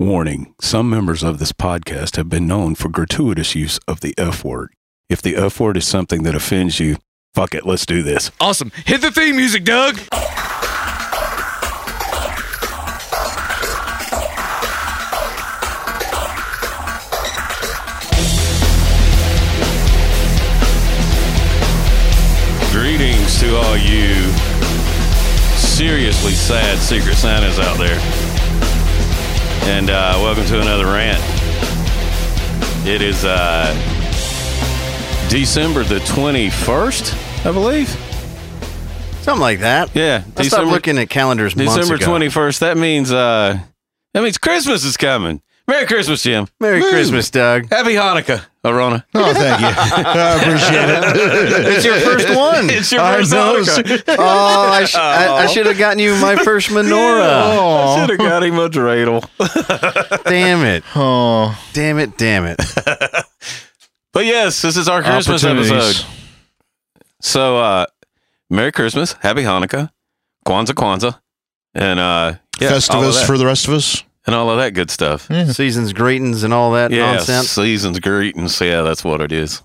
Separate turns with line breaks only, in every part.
Warning Some members of this podcast have been known for gratuitous use of the F word. If the F word is something that offends you, fuck it, let's do this.
Awesome. Hit the theme music, Doug.
Greetings to all you seriously sad Secret Santas out there. And uh, welcome to another rant. It is uh, December the 21st, I believe.
Something like that.
Yeah,
I stopped looking at calendars months
December
ago.
21st. That means uh, that means Christmas is coming. Merry Christmas, Jim.
Merry
Woo.
Christmas, Doug.
Happy Hanukkah, Arona.
Oh, thank you. I appreciate it.
It's your first one.
It's your
I
first
know.
Hanukkah.
Oh, I, sh- I, I should have gotten you my first menorah.
I should have got him a dreidel.
Damn it.
Oh,
Damn it. Damn it.
But yes, this is our Christmas episode. So, uh, Merry Christmas, Happy Hanukkah, Kwanzaa, Kwanzaa, and uh, yeah,
Festivus for the rest of us.
And all of that good stuff.
Seasons, greetings, and all that
Yeah,
nonsense.
seasons, greetings. Yeah, that's what it is.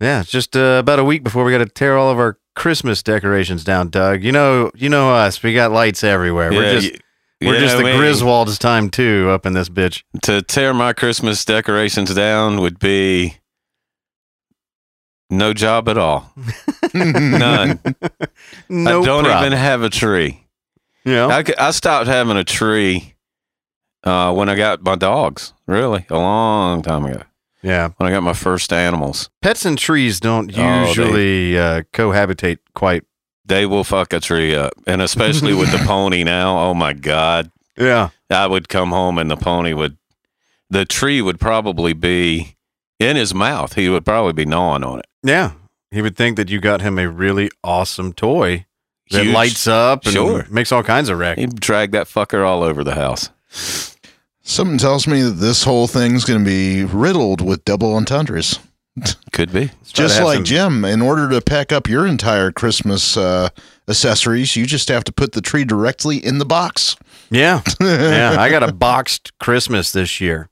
Yeah, it's just uh, about a week before we got to tear all of our Christmas decorations down, Doug. You know, you know us. We got lights everywhere. we're just,
y-
we're
you
just
know
the
me.
Griswolds time too up in this bitch.
To tear my Christmas decorations down would be no job at all. None.
No
I don't
problem.
even have a tree.
You know?
I, c- I stopped having a tree uh, when I got my dogs. Really, a long time ago.
yeah.
When I got my first animals,
Pets and trees don't
Oh, they-
usually uh, cohabitate quite.
they will fuck a tree up, and especially with the pony now. Oh my god,
Yeah.
I would come home and the pony would, the tree would probably be in his mouth. He would probably be gnawing on it.
Yeah. He would think that you got him a really awesome toy that
Huge.
lights up and
Sure.
makes all kinds of wreck.
He'd drag that fucker all over the house.
Something tells me that this whole thing's going to be riddled with double entendres.
Could be.
Just like
some-
Jim, in order to pack up your entire Christmas uh, accessories, you just have to put the tree directly in the box.
Yeah. yeah. I got a boxed Christmas this year.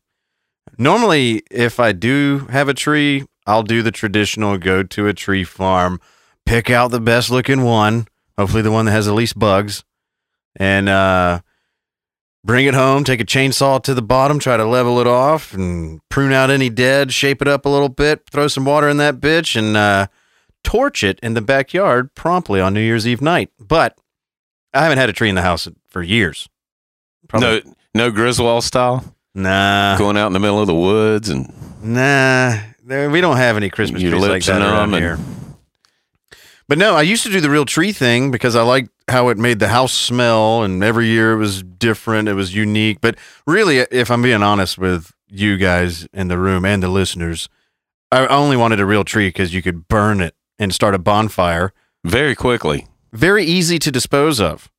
Normally, if I do have a tree, I'll do the traditional go to a tree farm, pick out the best looking one, hopefully the one that has the least bugs, and uh, bring it home, take a chainsaw to the bottom, try to level it off, and prune out any dead, shape it up a little bit, throw some water in that bitch, and uh, torch it in the backyard promptly on New Year's Eve night. But I haven't had a tree in the house for years.
No, no Griswold style.
Nah,
Going out in the middle of the woods and
nah. There, we don't have any Christmas trees like that around here. But no, I used to do the real tree thing because I liked how it made the house smell, and every year it was different. It was unique. But really, if I'm being honest with you guys in the room and the listeners, I only wanted a real tree because you could burn it and start a bonfire.
very quickly.
Very easy to dispose of,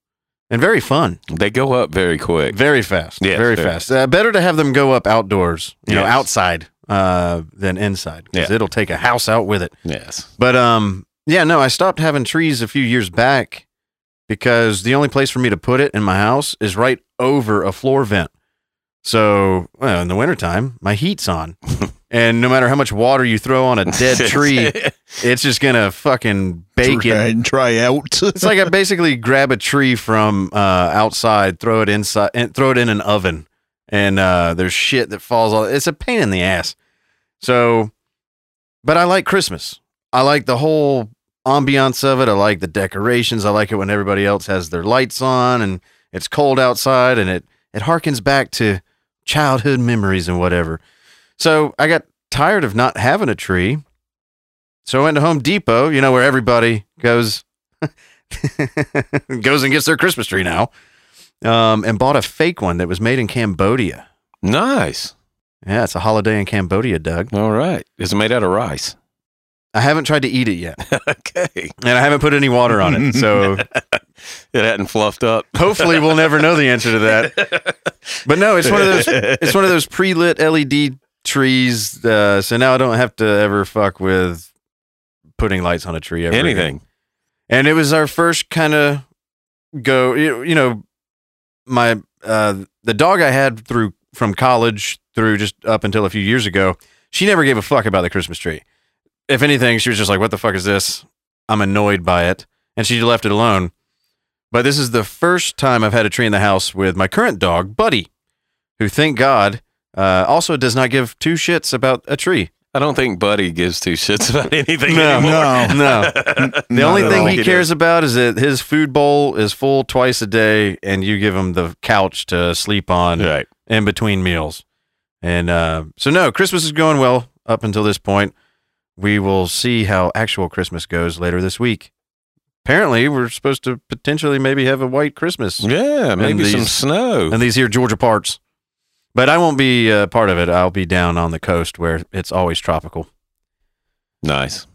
and very fun.
They go up very quick.
Very fast.
Yes,
very
very.
fast. Uh, better to have them go up outdoors, you know, outside uh, than inside because
Yeah.
it'll take a house out with it.
Yes.
But um, yeah, no, I stopped having trees a few years back because the only place for me to put it in my house is right over a floor vent. So, well, in the wintertime, my heat's on. and no matter how much water you throw on a dead tree, it's just going to fucking bake it.
Try, and try out.
It's like I basically grab a tree from uh, outside, throw it inside, and throw it in an oven, and uh, there's shit that falls all. It's a pain in the ass. So, but I like Christmas. I like the whole ambiance of it. I like the decorations. I like it when everybody else has their lights on and it's cold outside, and it it harkens back to childhood memories and whatever. So I got tired of not having a tree. So I went to Home Depot, you know, where everybody goes goes and gets their Christmas tree now, um, and bought a fake one that was made in Cambodia.
nice.
Yeah, it's a holiday in Cambodia, Doug.
All right. It's made out of rice.
I haven't tried to eat it yet,
okay.
and I haven't put any water on it. So
It hadn't fluffed up.
hopefully we'll never know the answer to that. But no, it's one of those. It's one of those pre-lit LED trees. Uh, so now I don't have to ever fuck with putting lights on a tree. Ever again.
Anything.
and it was our first kind of go. You, you know, my uh, the dog I had through from college through just up until a few years ago, she never gave a fuck about the Christmas tree. If anything, she was just like, "What the fuck is this?" I'm annoyed by it, and she left it alone. But this is the first time I've had a tree in the house with my current dog, Buddy, who, thank God, uh, also does not give two shits about a tree.
I don't think Buddy gives two shits about anything
No.
anymore.
No.
No, the only thing he cares about is that his food bowl is full twice a day, and you give him the couch to sleep on
Right.
in between meals. And uh, so, no, Christmas is going well up until this point. We will see how actual Christmas goes later this week. Apparently, we're supposed to potentially maybe have a white Christmas
Yeah, maybe some snow.
And these here Georgia parts. But I won't be uh, part of it. I'll be down on the coast where it's always tropical
nice.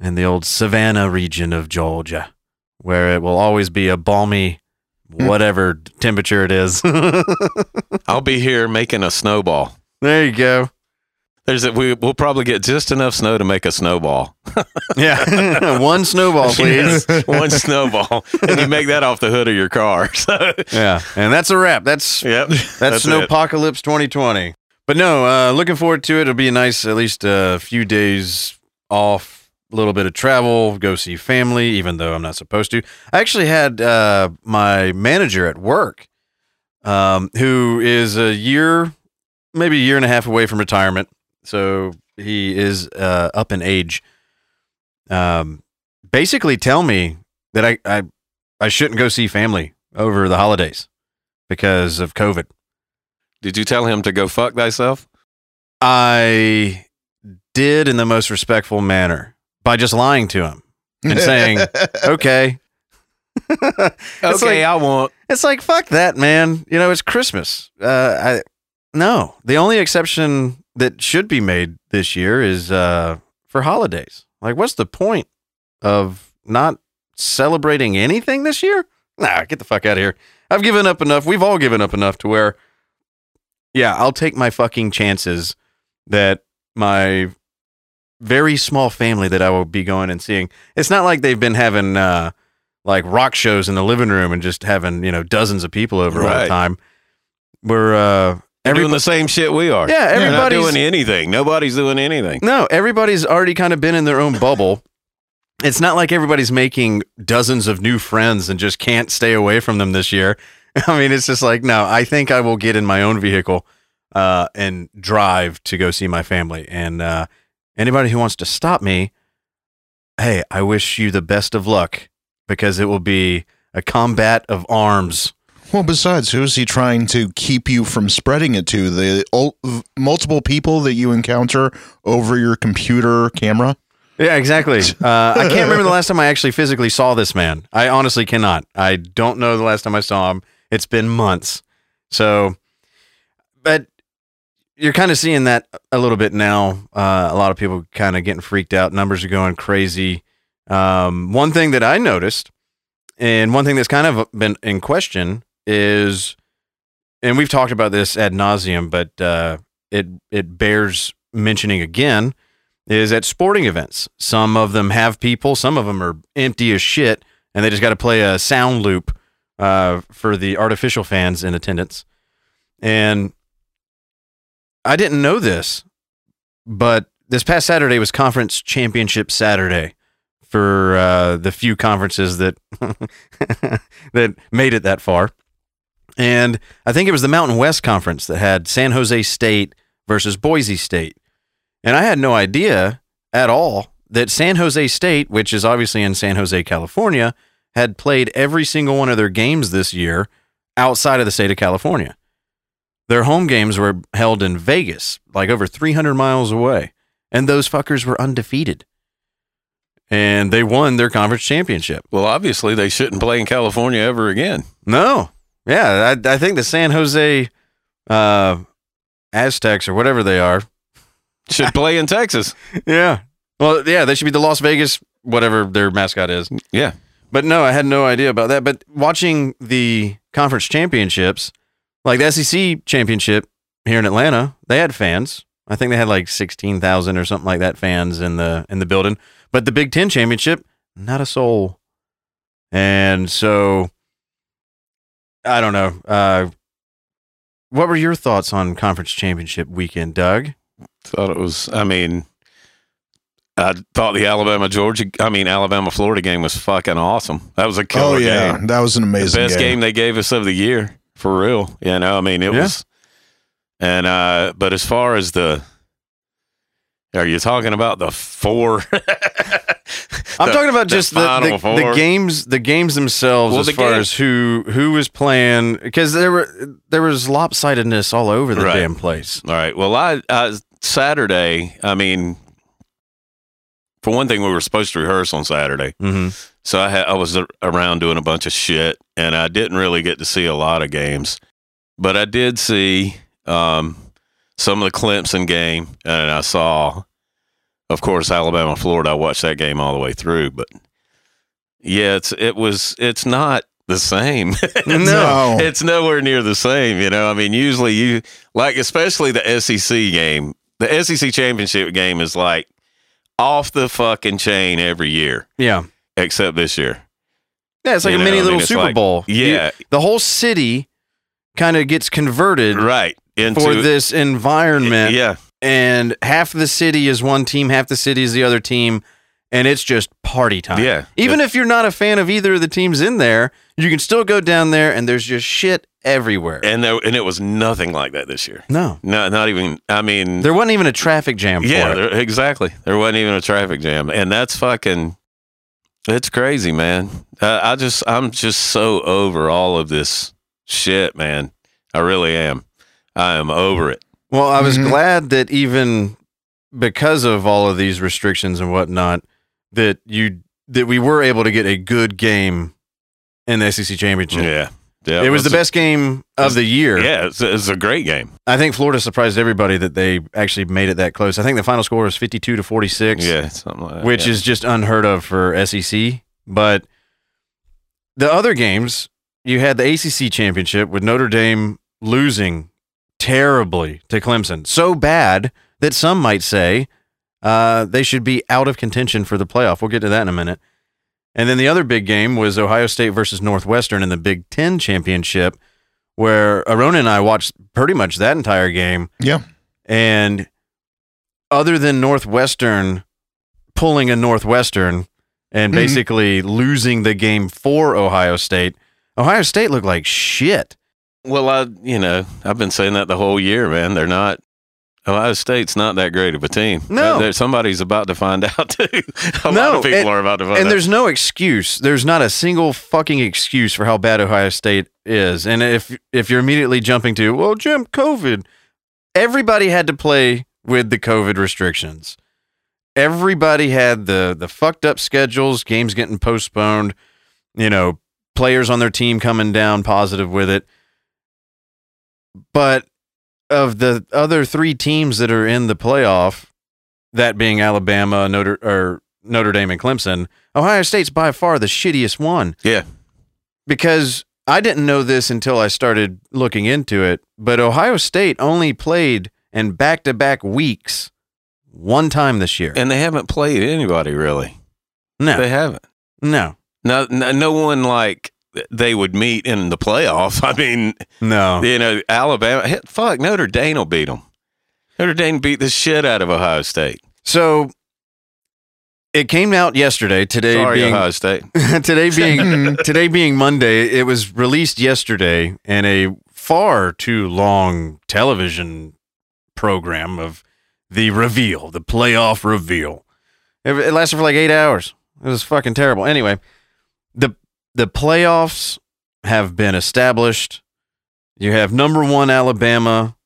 in the old Savannah region of Georgia, where it will always be a balmy, whatever temperature it is.
I'll be here making a snowball.
there you go.
There's a, we, we'll probably get just enough snow to make a snowball.
Yeah, one snowball, please.
One snowball, and you make that off the hood of your car. So,
Yeah, and that's a wrap. That's
yep,
that's,
That's.
Snowpocalypse 2020. But no, uh, looking forward to it. It'll be a nice, at least a few days off, a little bit of travel, go see family, even though I'm not supposed to. I actually had uh, my manager at work, um, who is a year, maybe a year and a half away from retirement. So he is uh, up in age. Um, basically, tell me that I, I I shouldn't go see family over the holidays because of COVID.
Did you tell him to go fuck thyself?
I did in the most respectful manner by just lying to him and saying, okay.
Okay,
like-
I won't.
It's like, fuck that, man. You know, it's Christmas. Uh, I, no, the only exception that should be made this year is uh, for holidays. Like, what's the point of not celebrating anything this year? Nah, get the fuck out of here. I've given up enough. We've all given up enough to where, yeah, I'll take my fucking chances that my very small family that I will be going and seeing. It's not like they've been having uh, like rock shows in the living room and just having you know dozens of people over all the time. We're uh,
They're doing the same shit we are.
Yeah, everybody's
doing anything. Nobody's doing anything.
No, everybody's already kind of been in their own bubble. It's not like everybody's making dozens of new friends and just can't stay away from them this year. I mean, it's just like, no, I think I will get in my own vehicle uh, and drive to go see my family. And uh, anybody who wants to stop me, hey, I wish you the best of luck because it will be a combat of arms.
Well, besides, who is he trying to keep you from spreading it to? The ul- multiple people that you encounter over your computer camera?
Yeah, exactly. Uh, I can't remember the last time I actually physically saw this man. I honestly cannot. I don't know the last time I saw him. It's been months. So, but you're kind of seeing that a little bit now. Uh, a lot of people kind of getting freaked out. Numbers are going crazy. Um, one thing that I noticed, and one thing that's kind of been in question is, and we've talked about this ad nauseum, but uh, it it bears mentioning again is at sporting events. Some of them have people, some of them are empty as shit, and they just got to play a sound loop uh, for the artificial fans in attendance. And I didn't know this, but this past Saturday was conference championship Saturday for uh, the few conferences that that made it that far. And I think it was the Mountain West Conference that had San Jose State versus Boise State. And I had no idea at all that San Jose State, which is obviously in San Jose, California, had played every single one of their games this year outside of the state of California. Their home games were held in Vegas, like over 300 miles away, and those fuckers were undefeated. And they won their conference championship.
Well, obviously they shouldn't play in California ever again.
No. Yeah, I, I think the San Jose uh, Aztecs or whatever they are,
Should play in Texas.
Yeah. Well, yeah, they should be the Las Vegas, whatever their mascot is.
Yeah.
But no, I had no idea about that. But watching the conference championships, like the SEC championship here in Atlanta, they had fans. I think they had like sixteen thousand or something like that fans in the in the building. But the Big Ten championship, not a soul. And so I don't know. Uh, what were your thoughts on conference championship weekend, Doug?
Thought it was. I mean, I thought the Alabama Georgia. I mean, Alabama Florida game was fucking awesome. That was a killer
Oh yeah,
game.
that was an
The
amazing
best game. they gave us of the year for real. You know, I mean, it
Yeah.
was. And uh, but as far as the, are you talking about the four?
I'm
The-
talking about
the
just the, the, games, the games themselves,
Well,
as far
game-
as who who was playing, because there were there was lopsidedness all over the
Right.
damn place.
All right. Well, I, I Saturday. I mean, for one thing, we were supposed to rehearse on Saturday,
Mm-hmm.
so I had, I was around doing a bunch of shit, and I didn't really get to see a lot of games, but I did see um, some of the Clemson game, and I saw, of course, Alabama Florida. I watched that game all the way through, but yeah, it's it was it's not the same.
No.
it's nowhere near the same. You know, I mean, usually you like, especially the SEC game. The SEC championship game is like off the fucking chain every year,
Yeah,
except this year.
yeah, it's like
You
a
know,
mini
I mean,
little Super
like-
Bowl. You-
Yeah,
the whole city kind of gets converted
right. Into
for this environment,
Yeah,
and half the city is one team, half the city is the other team, and it's just party time.
yeah.
Even if you're not a fan of either of the teams in there, you can still go down there and there's just shit everywhere.
and there, and it was nothing like that this year.
no,
No, not even. I mean,
there wasn't even a traffic jam
yeah,
for it.
there, exactly. There wasn't even a traffic jam, and that's fucking. It's crazy, man. Uh, I just, I'm just so over all of this shit, man. I really am. I am over it.
Well, I was
Mhm.
glad that even because of all of these restrictions and whatnot, that you that we were able to get a good game in the SEC championship.
Yeah, yeah.
it was the best game of the year.
Yeah, it's, it's a great game.
I think Florida surprised everybody that they actually made it that close. I think the final score was 52 to 46.
Yeah, something like that.
which
yeah.
is just unheard of for SEC. But the other games, you had the ACC championship with Notre Dame losing terribly to Clemson, so bad that some might say uh, they should be out of contention for the playoff. We'll get to that in a minute. And then the other big game was Ohio State versus Northwestern in the Big Ten championship, where Arona and I watched pretty much that entire game.
Yeah.
And other than Northwestern pulling a Northwestern and
Mhm.
basically losing the game for Ohio State, Ohio State looked like shit.
Well, I you know I've been saying that the whole year, man. They're not. Ohio State's not that great of a team.
No.
Somebody's about to find out too. a lot of people
and-
are about to find
And
out.
there's no excuse. There's not a single fucking excuse for how bad Ohio State is. And if if you're immediately jumping to, well, Jim, COVID, everybody had to play with the COVID restrictions. Everybody had the the fucked up schedules, games getting postponed, you know, players on their team coming down positive with it. But of the other three teams that are in the playoff, that being Alabama, Notre or Notre Dame and Clemson, Ohio State's by far the shittiest one.
Yeah.
Because I didn't know this until I started looking into it, but Ohio State only played in back to back weeks one time this year.
and they haven't played anybody really.
no,
They haven't.
no,
No, no, no one like they would meet in the playoffs. I mean,
no.
you know, Alabama. Hit, fuck, Notre Dame will beat them. Notre Dame beat the shit out of Ohio State.
So it came out yesterday. Today
Sorry,
being
Ohio State.
today being mm-hmm. today being Monday, it was released yesterday in a far too long television program of the reveal, the playoff reveal. It, it lasted for like eight hours. It was fucking terrible. Anyway, the playoffs have been established. You have number one Alabama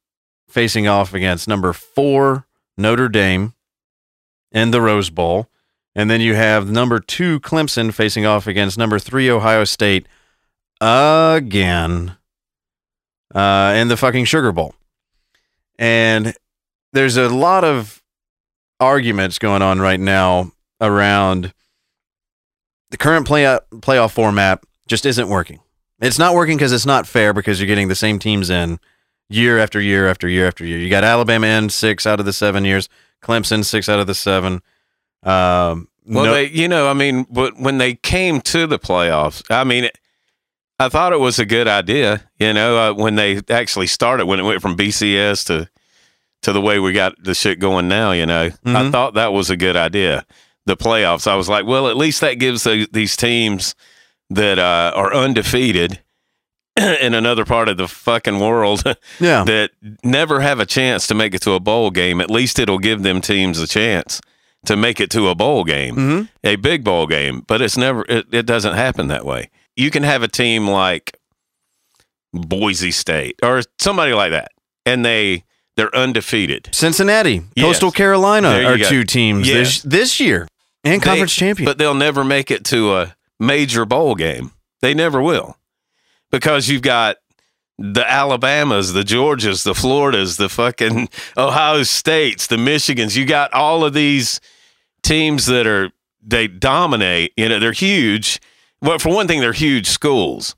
facing off against number four Notre Dame in the Rose Bowl. And then you have number two Clemson facing off against number three Ohio State again uh, in the fucking Sugar Bowl. And there's a lot of arguments going on right now around the current play playoff format just isn't working. It's not working because it's not fair because you're getting the same teams in year after year after year after year. You got Alabama in six out of the seven years, Clemson six out of the seven. Um,
Well,
no-
they, you know, I mean, but when they came to the playoffs, I mean, I thought it was a good idea. You know, uh, when they actually started, when it went from BCS to to the way we got the shit going now. You know, I
Mhm.
thought that was a good idea. The playoffs. I was like, well, at least that gives the, these teams that uh, are undefeated in another part of the fucking world
Yeah.
that never have a chance to make it to a bowl game. At least it'll give them teams a chance to make it to a bowl game
hmm
a big bowl game, but it's never it, it doesn't happen that way. You can have a team like Boise State or somebody like that, and they they're undefeated.
Cincinnati,
Yes.
Coastal Carolina are
go.
two teams
Yeah.
this, this year and
They-
conference champion.
But they'll never make it to a major bowl game. They never will. Because you've got the Alabamas, the Georgias, the Floridas, the fucking Ohio States, the Michigans. You got all of these teams that are they dominate. You know, they're huge. Well, for one thing, they're huge schools.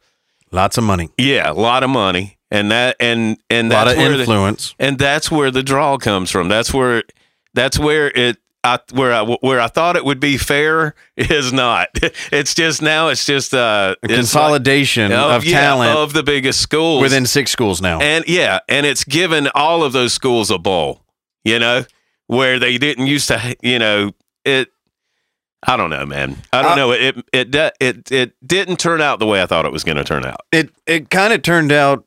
Lots of money,
Yeah, a lot of money, and that and and
a lot of
where the,
influence.
and that's where the draw comes from. That's where that's where it I where I where I thought it would be fair is not. It's just now it's just uh
A consolidation
like-
of
yeah,
talent
of the biggest schools
within six schools now.
and yeah, and it's given all of those schools a bowl. You know, where they didn't used to. You know, it. I don't know, man. I don't
Uh,
know. It it it it it didn't turn out the way I thought it was going to turn out.
it it kind of turned out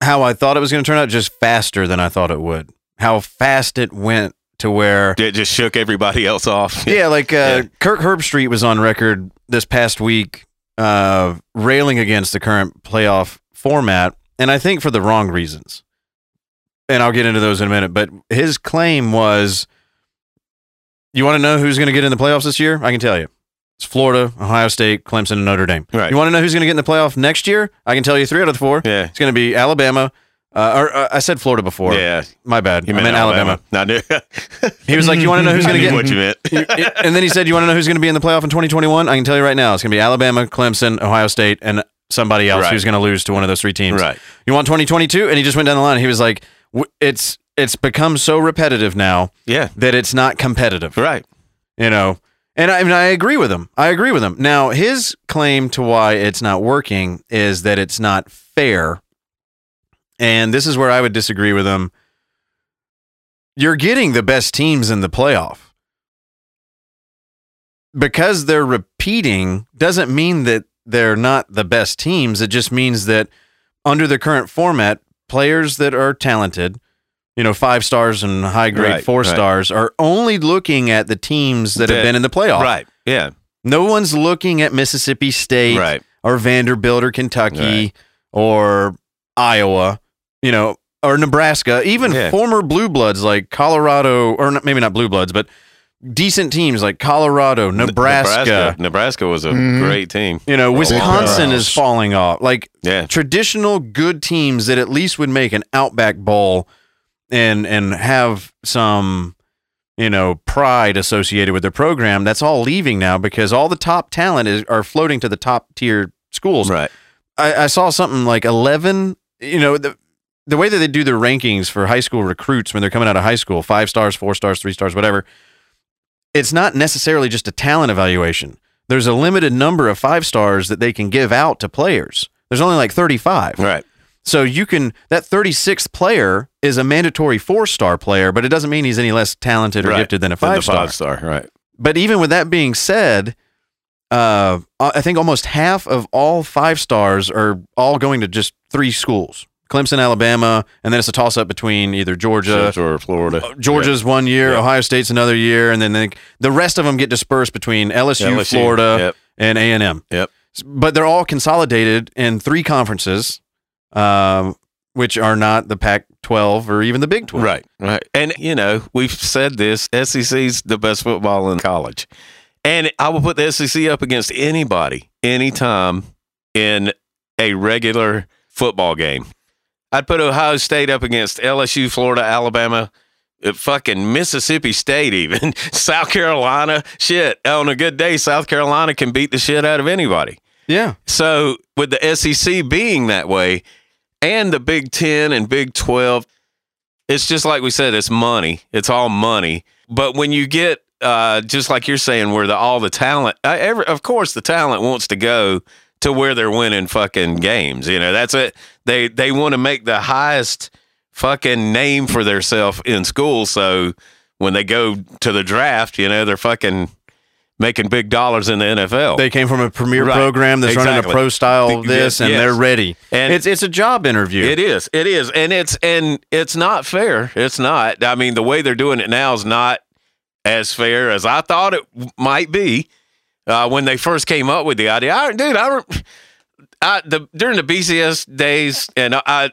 how I thought it was going to turn out, just faster than I thought it would. How fast it went to where,
It just shook everybody else off.
yeah, like uh,
Yeah.
Kirk Herbstreit was on record this past week, uh, railing against the current playoff format, and I think for the wrong reasons. And I'll get into those in a minute. But his claim was, you want to know who's going to get in the playoffs this year? I can tell you. It's Florida, Ohio State, Clemson, and Notre Dame.
Right.
You want to know who's going to get in the playoff next year? I can tell you three out of the four.
Yeah.
It's going to be Alabama. Uh, or uh, I said Florida before.
Yeah,
My bad.
you meant
meant Alabama.
Alabama. I knew.
He was like, "You want to know who's going to get?"
what you meant.
and then he said, "You want to know who's going to be in the playoff in 2021?" I can tell you right now, it's going to be Alabama, Clemson, Ohio State, and somebody else
Right.
who's going to lose to one of those three teams.
right.
You want 2022? And he just went down the line. He was like, w- "It's it's become so repetitive now
Yeah.
that it's not competitive."
Right.
You know. And I, I mean, I agree with him. I agree with him. Now, his claim to why it's not working is that it's not fair. And this is where I would disagree with him. You're getting the best teams in the playoff. Because they're repeating doesn't mean that they're not the best teams. It just means that under the current format, players that are talented, you know, five stars and high grade
Right,
four
right.
stars are only looking at the teams that, have been in the playoff.
Right. Yeah.
No one's looking at Mississippi State
Right.
or Vanderbilt or Kentucky
Right.
or Iowa, you know, or Nebraska, even
Yeah.
former blue bloods like Colorado, or not, maybe not blue bloods, but decent teams like Colorado, Nebraska.
Nebraska, Nebraska was a
Mhm.
great team.
You know, Wisconsin is falling off. Like
Yeah.
traditional good teams that at least would make an Outback Bowl and and have some you know pride associated with their program. That's all leaving now because all the top talent is are floating to the top tier schools.
Right.
I, I saw something like eleven. You know the the way that they do their rankings for high school recruits when they're coming out of high school, five stars, four stars, three stars, whatever. It's not necessarily just a talent evaluation. There's a limited number of five stars that they can give out to players. There's only like 35.
Right.
So you can that 36th player is a mandatory four star player, but it doesn't mean he's any less talented or
Right.
gifted than a five star.
Five star. Right.
But even with that being said, uh, I think almost half of all five stars are all going to just three schools: Clemson, Alabama, and then it's a toss up between either Georgia.
or Florida.
Georgia's one year. Ohio State's another year, and then they, the rest of them get dispersed between LSU,
LSU.
Florida,
Yep.
and A and M.
Yep.
But they're all consolidated in three conferences, um, which are not the Pac-12 or even the Big 12.
Right, right. And, you know, we've said this SEC's the best football in college. And I will put the SEC up against anybody, anytime in a regular football game. I'd put Ohio State up against LSU, Florida, Alabama, uh, fucking Mississippi State, even South Carolina. Shit, on a good day, South Carolina can beat the shit out of anybody.
Yeah.
So with the SEC being that way, and the Big Ten and Big Twelve, it's just like we said, it's money. It's all money. But when you get uh, just like you're saying, where the all the talent, I, every, of course, the talent wants to go to where they're winning fucking games. You know, that's it. They they want to make the highest fucking name for themselves in school. So when they go to the draft, you know, they're fucking making big dollars in the NFL.
They came from a premier
Right.
program that's running a pro style
Th-
this, and
yes.
they're ready.
And-
it's it's a job interview.
It is. It is. And it's and it's not fair. It's not. I mean, the way they're doing it now is not as fair as I thought it might be uh, when they first came up with the idea. I, dude, I, I the during the BCS days, and I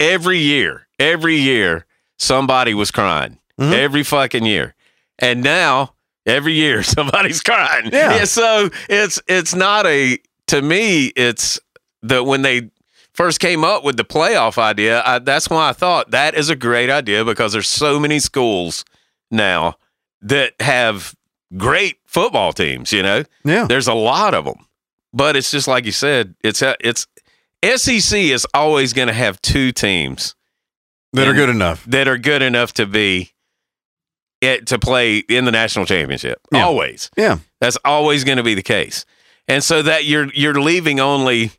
every year, every year, somebody was crying
Mhm.
every fucking year, and now every year somebody's crying.
Yeah.
So it's it's not a to me. It's that when they first came up with the playoff idea, I, that's why I thought that is a great idea because there's so many schools now that have great football teams. You know,
yeah.
there's a lot of them, but it's just like you said. It's uh, it's SEC is always going to have two teams
That are good enough.
that are good enough to be it to play in the national championship.
Yeah.
Always.
Yeah.
That's always going to be the case. And so that you're you're leaving only,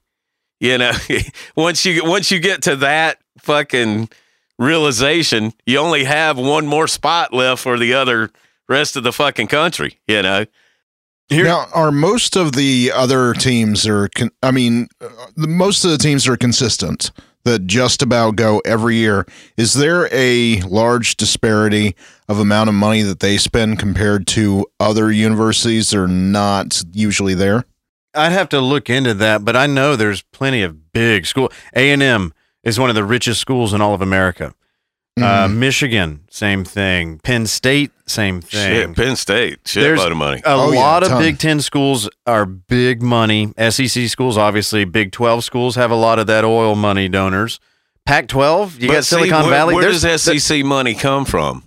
you know, once you once you get to that fucking realization, you only have one more spot left for the other rest of the fucking country, you know.
Here-
now, are most of the other teams are? Con- I mean, uh, the, most of the teams are consistent that just about go every year. Is there a large disparity of amount of money that they spend compared to other universities that are not usually there?
I'd have to look into that, but I know there's plenty of big school. A and M is one of the richest schools in all of America. Uh,
Mhm.
Michigan, same thing. Penn State, same thing.
Shit, Penn State, shit
There's-
shitload of money.
A
Oh, yeah,
lot of
ton.
Big Ten schools are big money. SEC schools, obviously. Big Twelve schools have a lot of that oil money donors. Pac twelve, you
But
got
see,
Silicon
where,
Valley.
Where
There's-
does SEC money come from?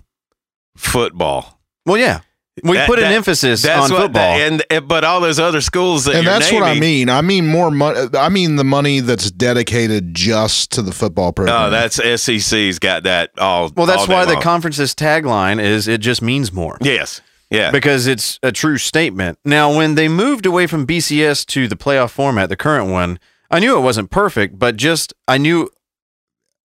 Football.
well, yeah, we
That-
put an
that-
emphasis
That's
on
what,
football.
and and- but all those other schools that
and
you're
that's what I mean. I mean more money. I mean the money that's dedicated just to the football oh, program.
Oh, that's SEC's got that all.
well, that's
all day
why the conference's tagline is "It just means more."
yes, yeah,
because it's a true statement. Now, when they moved away from BCS to the playoff format, the current one, I knew it wasn't perfect, but just I knew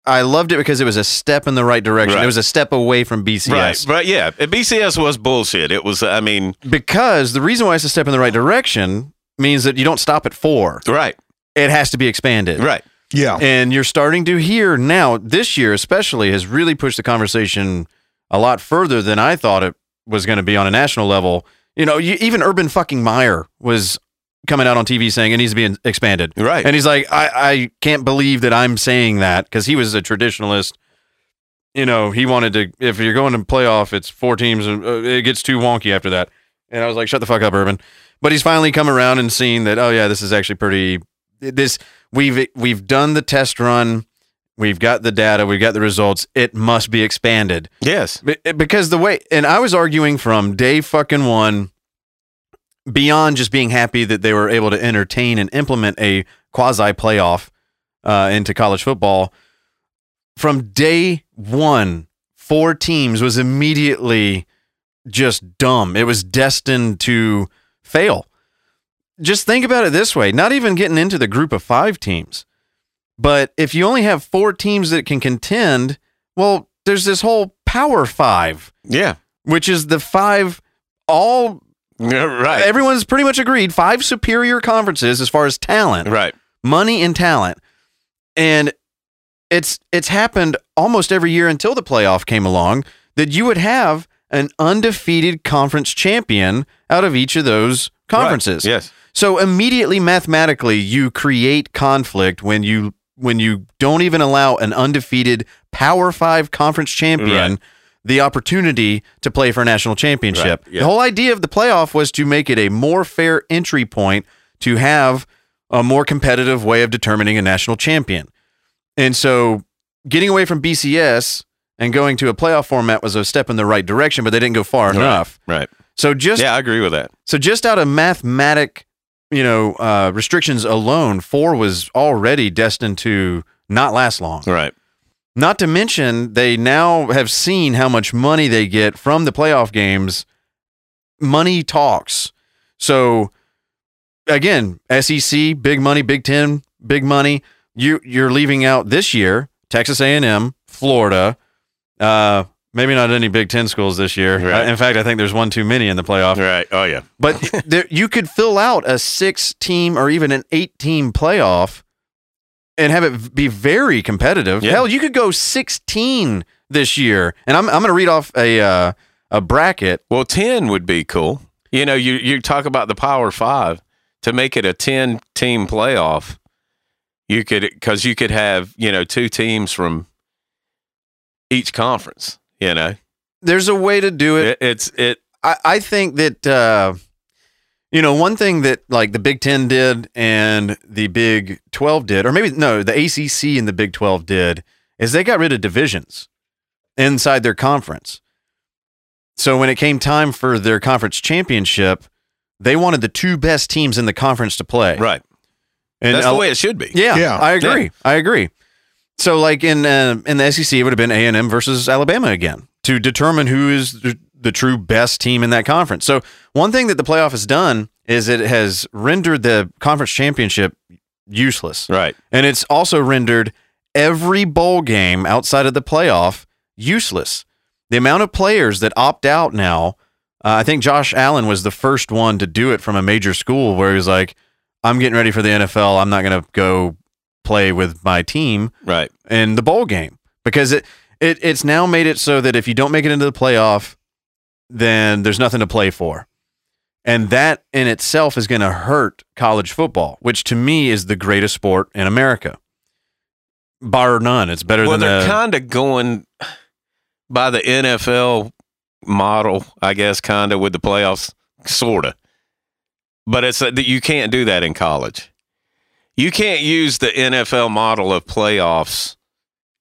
I loved it because it was a step in the right direction.
Right.
It was a step away from BCS.
right, but yeah, BCS was bullshit. It was, I mean,
Because the reason why it's a step in the right direction means that you don't stop at four.
right,
It has to be expanded.
right,
yeah.
And you're starting to hear now, this year especially, has really pushed the conversation a lot further than I thought it was going to be on a national level. You know, you, even Urban fucking Meyer was coming out on TV saying it needs to be expanded.
right.
And he's like, I, I can't believe that I'm saying that because he was a traditionalist. You know, he wanted to, if you're going to playoff, it's four teams and uh, it gets too wonky after that. And I was like, shut the fuck up, Urban. But he's finally come around and seen that, oh, yeah, this is actually pretty, this, we've, we've done the test run. We've got the data. We've got the results. It must be expanded.
yes,
because the way and I was arguing from day fucking one beyond just being happy that they were able to entertain and implement a quasi playoff uh, into college football from day one four teams was immediately just dumb. It was destined to fail. Just think about it this way not even getting into the group of five teams. But if you only have four teams that can contend well there's this whole power five
yeah,
which is the five all
right,
everyone's pretty much agreed. Five superior conferences as far as talent.
Right,
money and talent. And it's it's happened almost every year until the playoff came along that you would have an undefeated conference champion out of each of those conferences.
Right. Yes,
so immediately mathematically you create conflict when you when you don't even allow an undefeated Power 5 conference champion
Right.
The opportunity to play for a national championship.
Right, yeah.
The whole idea of the playoff was to make it a more fair entry point to have a more competitive way of determining a national champion. And so getting away from BCS and going to a playoff format was a step in the right direction, but they didn't go far
Right.
enough.
right.
So just
Yeah, I agree with that.
so just out of mathematic, you know, uh, restrictions alone, four was already destined to not last long.
Right,
Not to mention, they now have seen how much money they get from the playoff games. Money talks. So again, SEC, big money, Big Ten, big money. You you're leaving out this year Texas A&M, Florida. Uh, maybe not any Big Ten schools this year.
Right.
Uh, in fact, I think there's one too many in the playoff.
Right. Oh yeah.
But there, you could fill out a six team or even an eight team playoff and have it be very competitive.
Yeah.
Hell, you could go 16 this year. And I'm, I'm going to read off a, uh, a bracket.
Well, ten would be cool. You know, you you talk about the Power Five to make it a ten team playoff. You could because you could have you know two teams from each conference. You know,
There's a way to do it.
it, it's it.
I, I think that uh, you know one thing that like the Big Ten did and the Big Twelve did, or maybe no, the ACC and the Big Twelve did, is they got rid of divisions inside their conference. So when it came time for their conference championship, they wanted the two best teams in the conference to play.
Right.
And
That's
a-
the way it should be.
yeah,
Yeah.
I agree. I agree. So, like in uh, in the SEC, it would have been A and M versus Alabama again to determine who is the, true best team in that conference. So, one thing that the playoff has done is it has rendered the conference championship useless,
Right.
and it's also rendered every bowl game outside of the playoff useless. The amount of players that opt out now, uh, I think Josh Allen was the first one to do it from a major school where he was like, I'm getting ready for the NFL. I'm not going to go play with my team
Right.
in the bowl game because it, it it's now made it so that if you don't make it into the playoff, then there's nothing to play for. And that in itself is going to hurt college football, which to me is the greatest sport in America. Bar none. It's better than
Well,
than
they're kind of going by the NFL model, I guess, kind of with the playoffs, sort of. But it's uh, that you can't do that in college. You can't use the NFL model of playoffs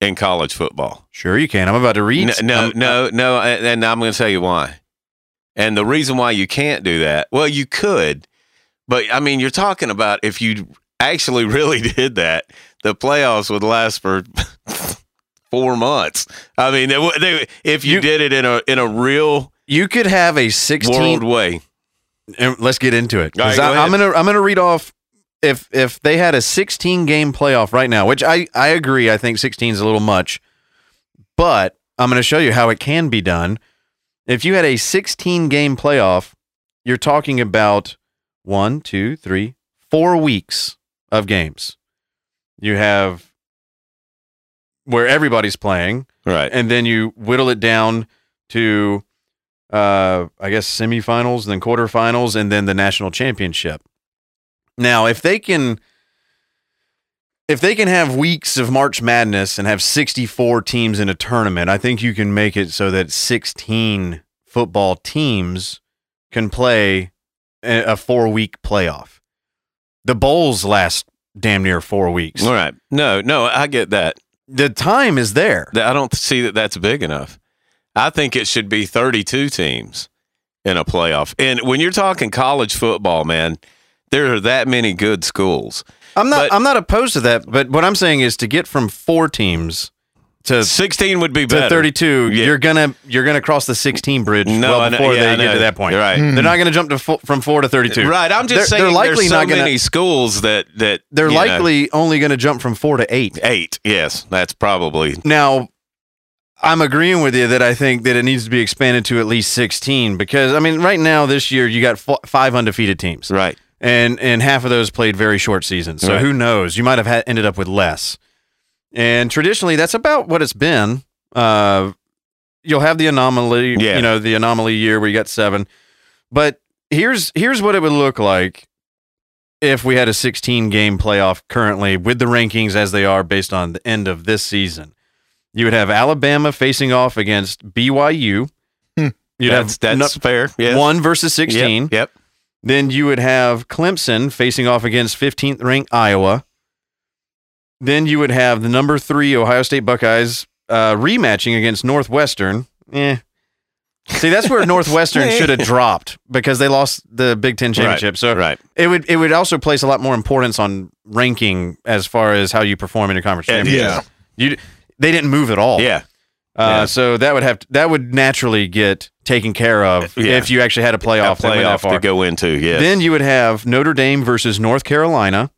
in college football.
Sure, you can. I'm about to read.
No, no,
I'm-
no, no, and and I'm going to tell you why. And the reason why you can't do that, well, you could, but I mean, you're talking about if you actually really did that, the playoffs would last for four months. I mean, they, they, if you,
You-
did it in a in a real
You could have a 16
world way,
let's get into it.
right,
I, am gonna I'm gonna read off if if they had a 16 game playoff right now, which I I agree. I think 16 is a little much, but I'm gonna show you how it can be done. If you had a 16 game playoff, you're talking about one, two, three, four weeks of games. You have where everybody's playing
right?
and then you whittle it down to uh I guess semifinals, then quarterfinals, and then the national championship. Now, if they can if they can have weeks of March Madness and have 64 teams in a tournament, I think you can make it so that 16 football teams can play a four week playoff. The bowls last damn near four weeks.
All right. No, no, I get that.
The time is there.
I don't see that that's big enough. I think it should be 32 teams in a playoff. And when you're talking college football, man, there are that many good schools.
I'm not.
But-
I'm not opposed to that. But what I'm saying is to get from four teams to
16 would be
to
better.
32,
Yeah.
you're gonna you're gonna cross the 16 bridge
No,
well
I know-
before
yeah,
they get to that point.
You're right. Hmm.
They're not gonna jump to fo- from four to 32.
Right. I'm just
They're-
saying
they're likely
there's so
not gonna-
many schools that that
They're
you know,
likely only gonna jump from four to eight.
eight. Yes, that's probably
Now, I'm agreeing with you that I think that it needs to be expanded to at least 16 because I mean, right now this year you got f- five undefeated teams.
right.
And and half of those played very short seasons. So
Right.
who knows? You might have ended up with less. And traditionally, that's about what it's been. Uh, you'll have the anomaly,
Yeah.
you know, the anomaly year where you got seven. But here's here's what it would look like if we had a 16 game playoff currently with the rankings as they are based on the end of this season. You would have Alabama facing off against BYU.
Hmm.
You'd
that's
have
that's fair. Yeah.
one versus 16.
Yep. yep.
Then you would have Clemson facing off against 15th ranked Iowa. Then you would have the number three Ohio State Buckeyes uh, rematching against Northwestern. Eh. See, that's where Northwestern should have dropped because they lost the Big Ten championship. So
Right.
it would it would also place a lot more importance on ranking as far as how you perform in a conference
Yeah.
championship.
Yeah.
You they didn't move at all.
Yeah.
Uh,
Yeah.
So that would have that would naturally get taken care of
Yeah.
if you actually had a
A
playoff, that
playoff to go into. Yes.
Then you would have Notre Dame versus North Carolina.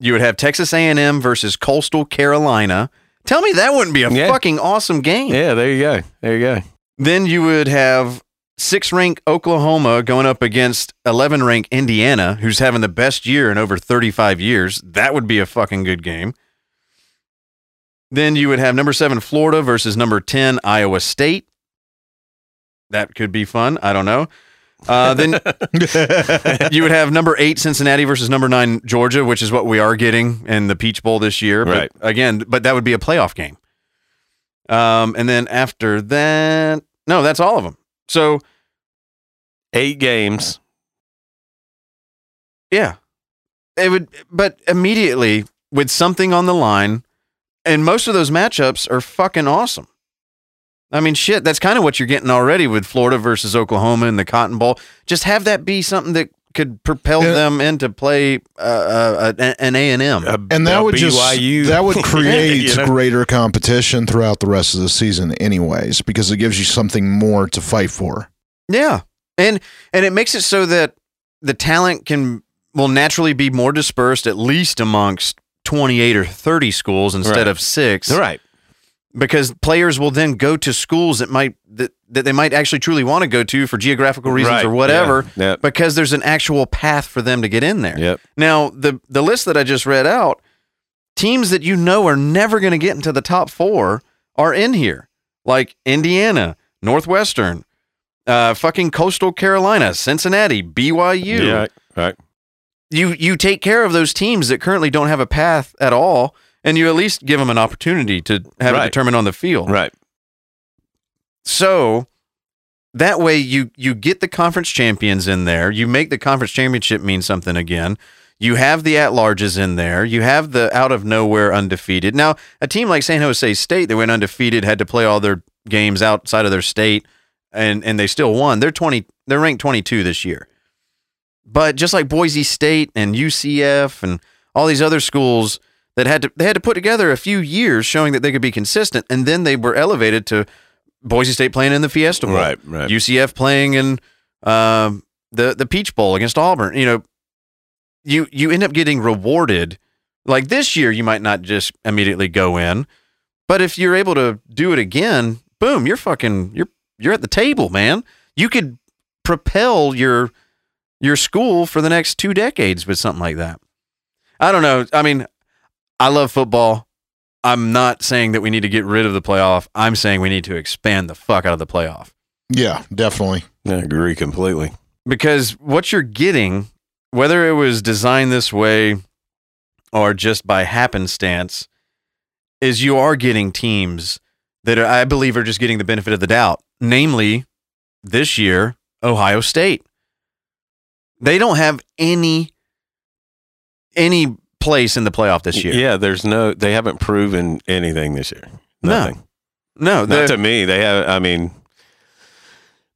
You would have Texas A&M versus Coastal Carolina. Tell me that wouldn't be a
Yeah.
fucking awesome game.
yeah, there you go. There you go.
Then you would have six ranked Oklahoma going up against 11 ranked Indiana, who's having the best year in over 35 years. That would be a fucking good game. Then you would have number seven Florida versus number 10 Iowa State. That could be fun. I don't know. Uh, then you would have number eight Cincinnati versus number nine Georgia, which is what we are getting in the Peach Bowl this year. But
Right.
again, but that would be a playoff game. Um, and then after that, no, that's all of them. So
Eight games.
yeah, it would. But immediately with something on the line, and most of those matchups are fucking awesome. I mean, shit, that's kind of what you're getting already with Florida versus Oklahoma in the Cotton Bowl. Just have that be something that could propel
Yeah.
them into play uh, uh, an A and M,
and that
a
would just that would create
You know?
greater competition throughout the rest of the season anyways because it gives you something more to fight for
Yeah, and and it makes it so that the talent can will naturally be more dispersed, at least amongst twenty eight or thirty schools instead
Right.
of six.
Right.
because players will then go to schools that might that, that they might actually truly want to go to for geographical reasons
Right.
or whatever
Yeah. Yep.
because there's an actual path for them to get in there.
Yep.
Now, the the list that I just read out, teams that you know are never going to get into the top 4 are in here. Like Indiana, Northwestern, uh fucking Coastal Carolina, Cincinnati, BYU
Yeah. Right.
You you take care of those teams that currently don't have a path at all, and you at least give them an opportunity to have it
Right.
determined on the field.
Right.
So that way you you get the conference champions in there. You make the conference championship mean something again. You have the at larges in there. You have the out of nowhere undefeated. Now, a team like San Jose State that went undefeated had to play all their games outside of their state and and they still won. They're 20 they're ranked 22 this year. But just like Boise State and UCF and all these other schools that had to they had to put together a few years showing that they could be consistent and then they were elevated to Boise State playing in the Fiesta Bowl.
Right. Right.
UCF playing in um, the the Peach Bowl against Auburn. You know, you you end up getting rewarded. Like this year, you might not just immediately go in, but if you're able to do it again, boom, you're fucking you're you're at the table, man. You could propel your your school for the next two decades with something like that. I don't know. I mean, I love football. I'm not saying that we need to get rid of the playoff. I'm saying we need to expand the fuck out of the playoff
yeah definitely
I agree completely.
because what you're getting, whether it was designed this way or just by happenstance, is you are getting teams that are, I believe are just getting the benefit of the doubt. Namely, this year, Ohio State. They don't have any any place in the playoff this year.
Yeah. There's no. They haven't proven anything this year.
No.
Nothing.
No,
Not to me. They have. I mean,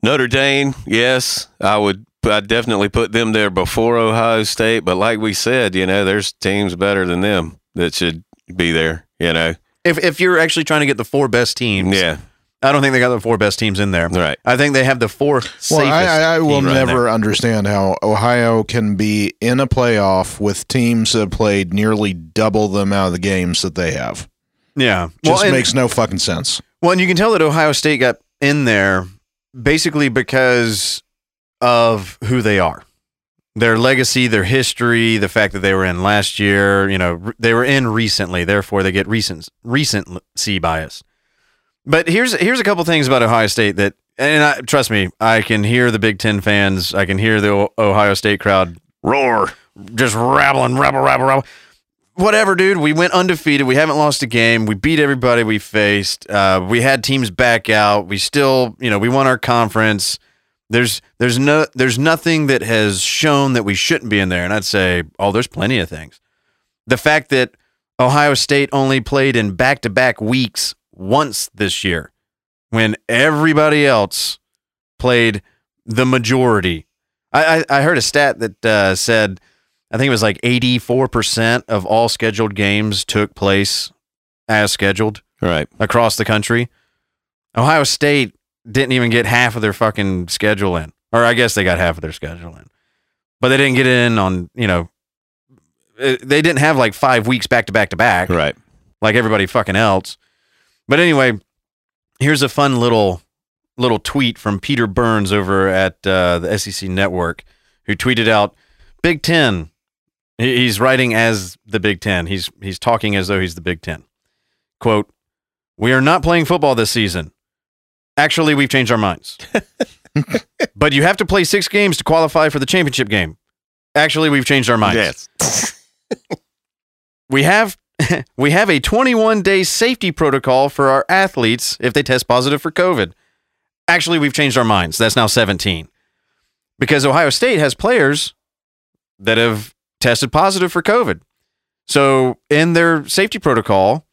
Notre Dame. Yes, I would. I definitely put them there before Ohio State. But like we said, you know, there's teams better than them that should be there. You know.
if if you're actually trying to get the four best teams,
Yeah.
I don't think they got the four best teams in there.
Right.
I think they have the four safest.
well i, I, I will
right
never
there.
understand how ohio can be in a playoff with teams that have played nearly double the amount of the games that they have
Yeah,
just
well, and,
makes no fucking sense
well, and you can tell that Ohio State got in there basically because of who they are, their legacy, their history, the fact that they were in last year. You know, they were in recently, therefore they get recent recency bias. But here's here's a couple things about Ohio State that, and I, trust me, I can hear the Big Ten fans, I can hear the Ohio State crowd
Roar.
just rattling, rabble, rabble, rabble. Whatever, dude. We went undefeated. We haven't lost a game. We beat everybody we faced. Uh, we had teams back out. We still, you know, we won our conference. There's, there's no, there's nothing that has shown that we shouldn't be in there. And I'd say, oh, there's plenty of things. The fact that Ohio State only played in back-to-back weeks once this year, when everybody else played the majority. I, I, I heard a stat that uh, said, I think it was like 84% of all scheduled games took place as scheduled
Right.
across the country. Ohio State didn't even get half of their fucking schedule in, or I guess they got half of their schedule in, but they didn't get it in on you know. uh, They didn't have like five weeks back to back to back
Right.
like everybody fucking else. But anyway, here's a fun little little tweet from Peter Burns over at uh, the SEC Network, who tweeted out Big Ten. He's writing as the Big Ten. He's he's talking as though he's the Big Ten. Quote: We are not playing football this season. Actually, we've changed our minds. but you have to play six games to qualify for the championship game. Actually, we've changed our minds
Yes.
we have we have a 21 day safety protocol for our athletes if they test positive for COVID. Actually, we've changed our minds. That's now 17. Because Ohio State has players that have tested positive for COVID. So, in their safety protocol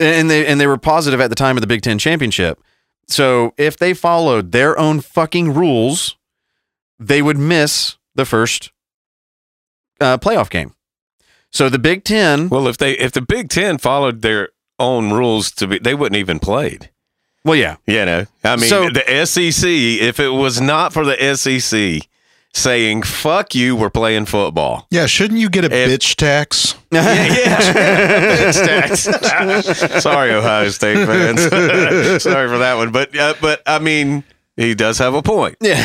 and they and they were positive at the time of the Big 10 championship. So, if they followed their own fucking rules, they would miss the first uh, playoff game. So the Big Ten,
Well, if they if the Big Ten followed their own rules to be, they wouldn't even played.
well, yeah,
You know, I mean,
So-
the SEC. If it was not for the SEC saying "fuck you," we're playing football.
Yeah, shouldn't you get a
If-
bitch tax?
yeah, It's tax. Sorry, Ohio State fans. Sorry for that one, but uh, but I mean, he does have a point.
yeah.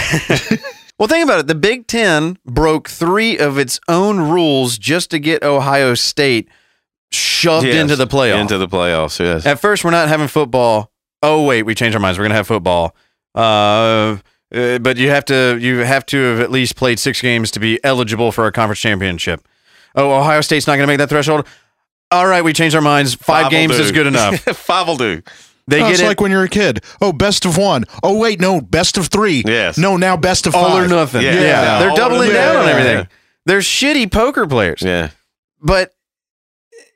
Well, think about it. The Big Ten broke three of its own rules just to get Ohio State shoved
Yes,
into the playoff.
Into the playoffs, yes.
At first, we're not having football. Oh wait, we changed our minds. We're gonna have football. Uh, uh, but you have to you have to have at least played six games to be eligible for a conference championship. Oh, Ohio State's not gonna make that threshold. All right, we changed our minds. Five,
Five
games is good enough.
Five will do.
They
Oh,
get
it's
it
like when you're a kid. Oh, best of one. Oh, wait, no, best of three.
Yes.
No, now best of
all
five.
or nothing.
Yeah.
Yeah,
Yeah.
they're
All
doubling
nothing.
down on
Yeah.
everything. They're shitty poker players.
Yeah.
But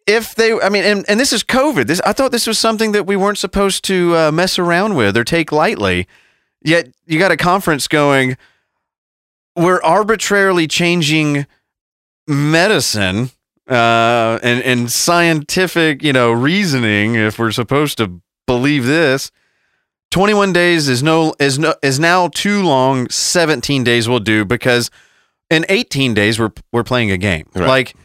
if they, I mean, and, and this is COVID. This I thought this was something that we weren't supposed to uh, mess around with or take lightly. Yet you got a conference going. We're arbitrarily changing medicine uh, and and scientific, you know, reasoning. If we're supposed to believe this, twenty one days is no is no is now too long. Seventeen days will do because in eighteen days we're we're playing a game.
Right.
Like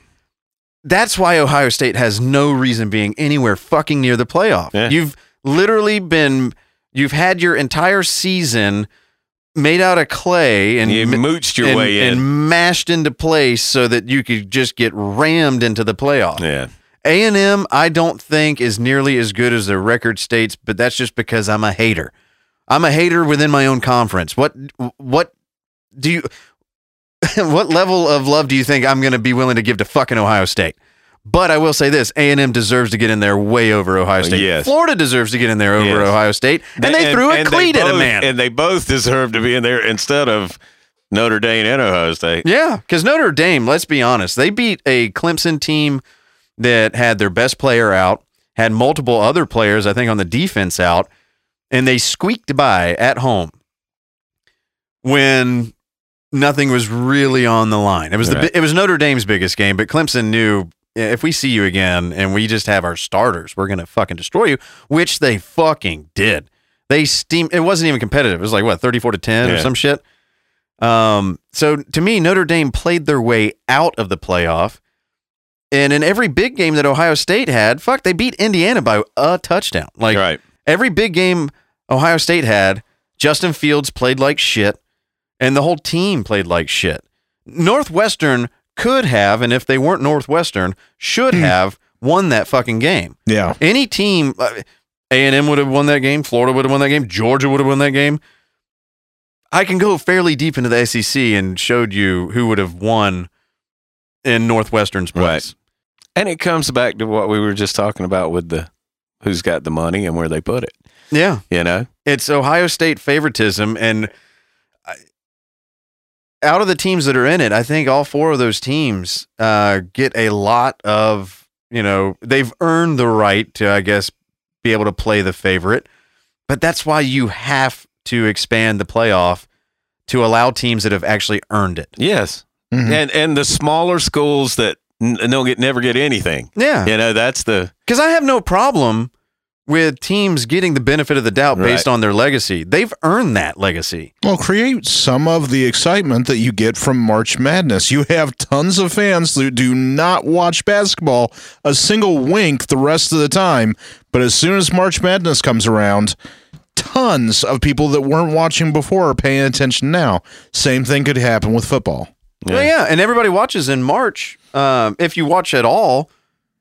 that's why Ohio State has no reason being anywhere fucking near the playoff.
Yeah.
You've literally been you've had your entire season made out of clay and
You mooched your
and,
way in.
and mashed into place so that you could just get rammed into the playoff.
yeah.
A and M, I don't think is nearly as good as their record states, but that's just because I'm a hater. I'm a hater within my own conference. What what do you what level of love do you think I'm going to be willing to give to fucking Ohio State? But I will say this: A and M deserves to get in there way over Ohio State.
yes.
Florida deserves to get in there over
Yes.
Ohio State, and they threw a
and they
cleat at a man.
And they both deserve to be in there instead of Notre Dame and Ohio State.
Yeah, because Notre Dame, let's be honest, they beat a Clemson team that had their best player out, had multiple other players, I think, on the defense out, and they squeaked by at home when nothing was really on the line. It was the
Right.
bi- it was Notre Dame's biggest game, but Clemson knew if we see you again and we just have our starters, we're gonna fucking destroy you, which they fucking did. They steam. It wasn't even competitive. It was like what thirty four to ten or some shit. Um, so to me, Notre Dame played their way out of the playoff. And in every big game that Ohio State had, fuck, they beat Indiana by a touchdown. Like
right.
every big game Ohio State had, Justin Fields played like shit, and the whole team played like shit. Northwestern could have, and if they weren't Northwestern, should have won that fucking game.
Yeah.
Any team, uh, A and M would have won that game. Florida would have won that game. Georgia would have won that game. I can go fairly deep into the SEC and showed you who would have won in Northwestern's place.
And it comes back to what we were just talking about with the who's got the money and where they put it.
Yeah,
You know?
it's Ohio State favoritism, and I, out of the teams that are in it, I think all four of those teams uh, get a lot of you know they've earned the right to, I guess, be able to play the favorite. But that's why you have to expand the playoff to allow teams that have actually earned it.
Yes.
Mhm.
And and the smaller schools that n- don't get never get anything.
Yeah,
You know, that's the
because I have no problem with teams getting the benefit of the doubt based
Right.
on their legacy. They've earned that legacy.
Well, create some of the excitement that you get from March Madness. You have tons of fans who do not watch basketball a single wink the rest of the time, but as soon as March Madness comes around, tons of people that weren't watching before are paying attention now. Same thing could happen with football.
Well, yeah, and everybody watches in March. Um, if you watch at all,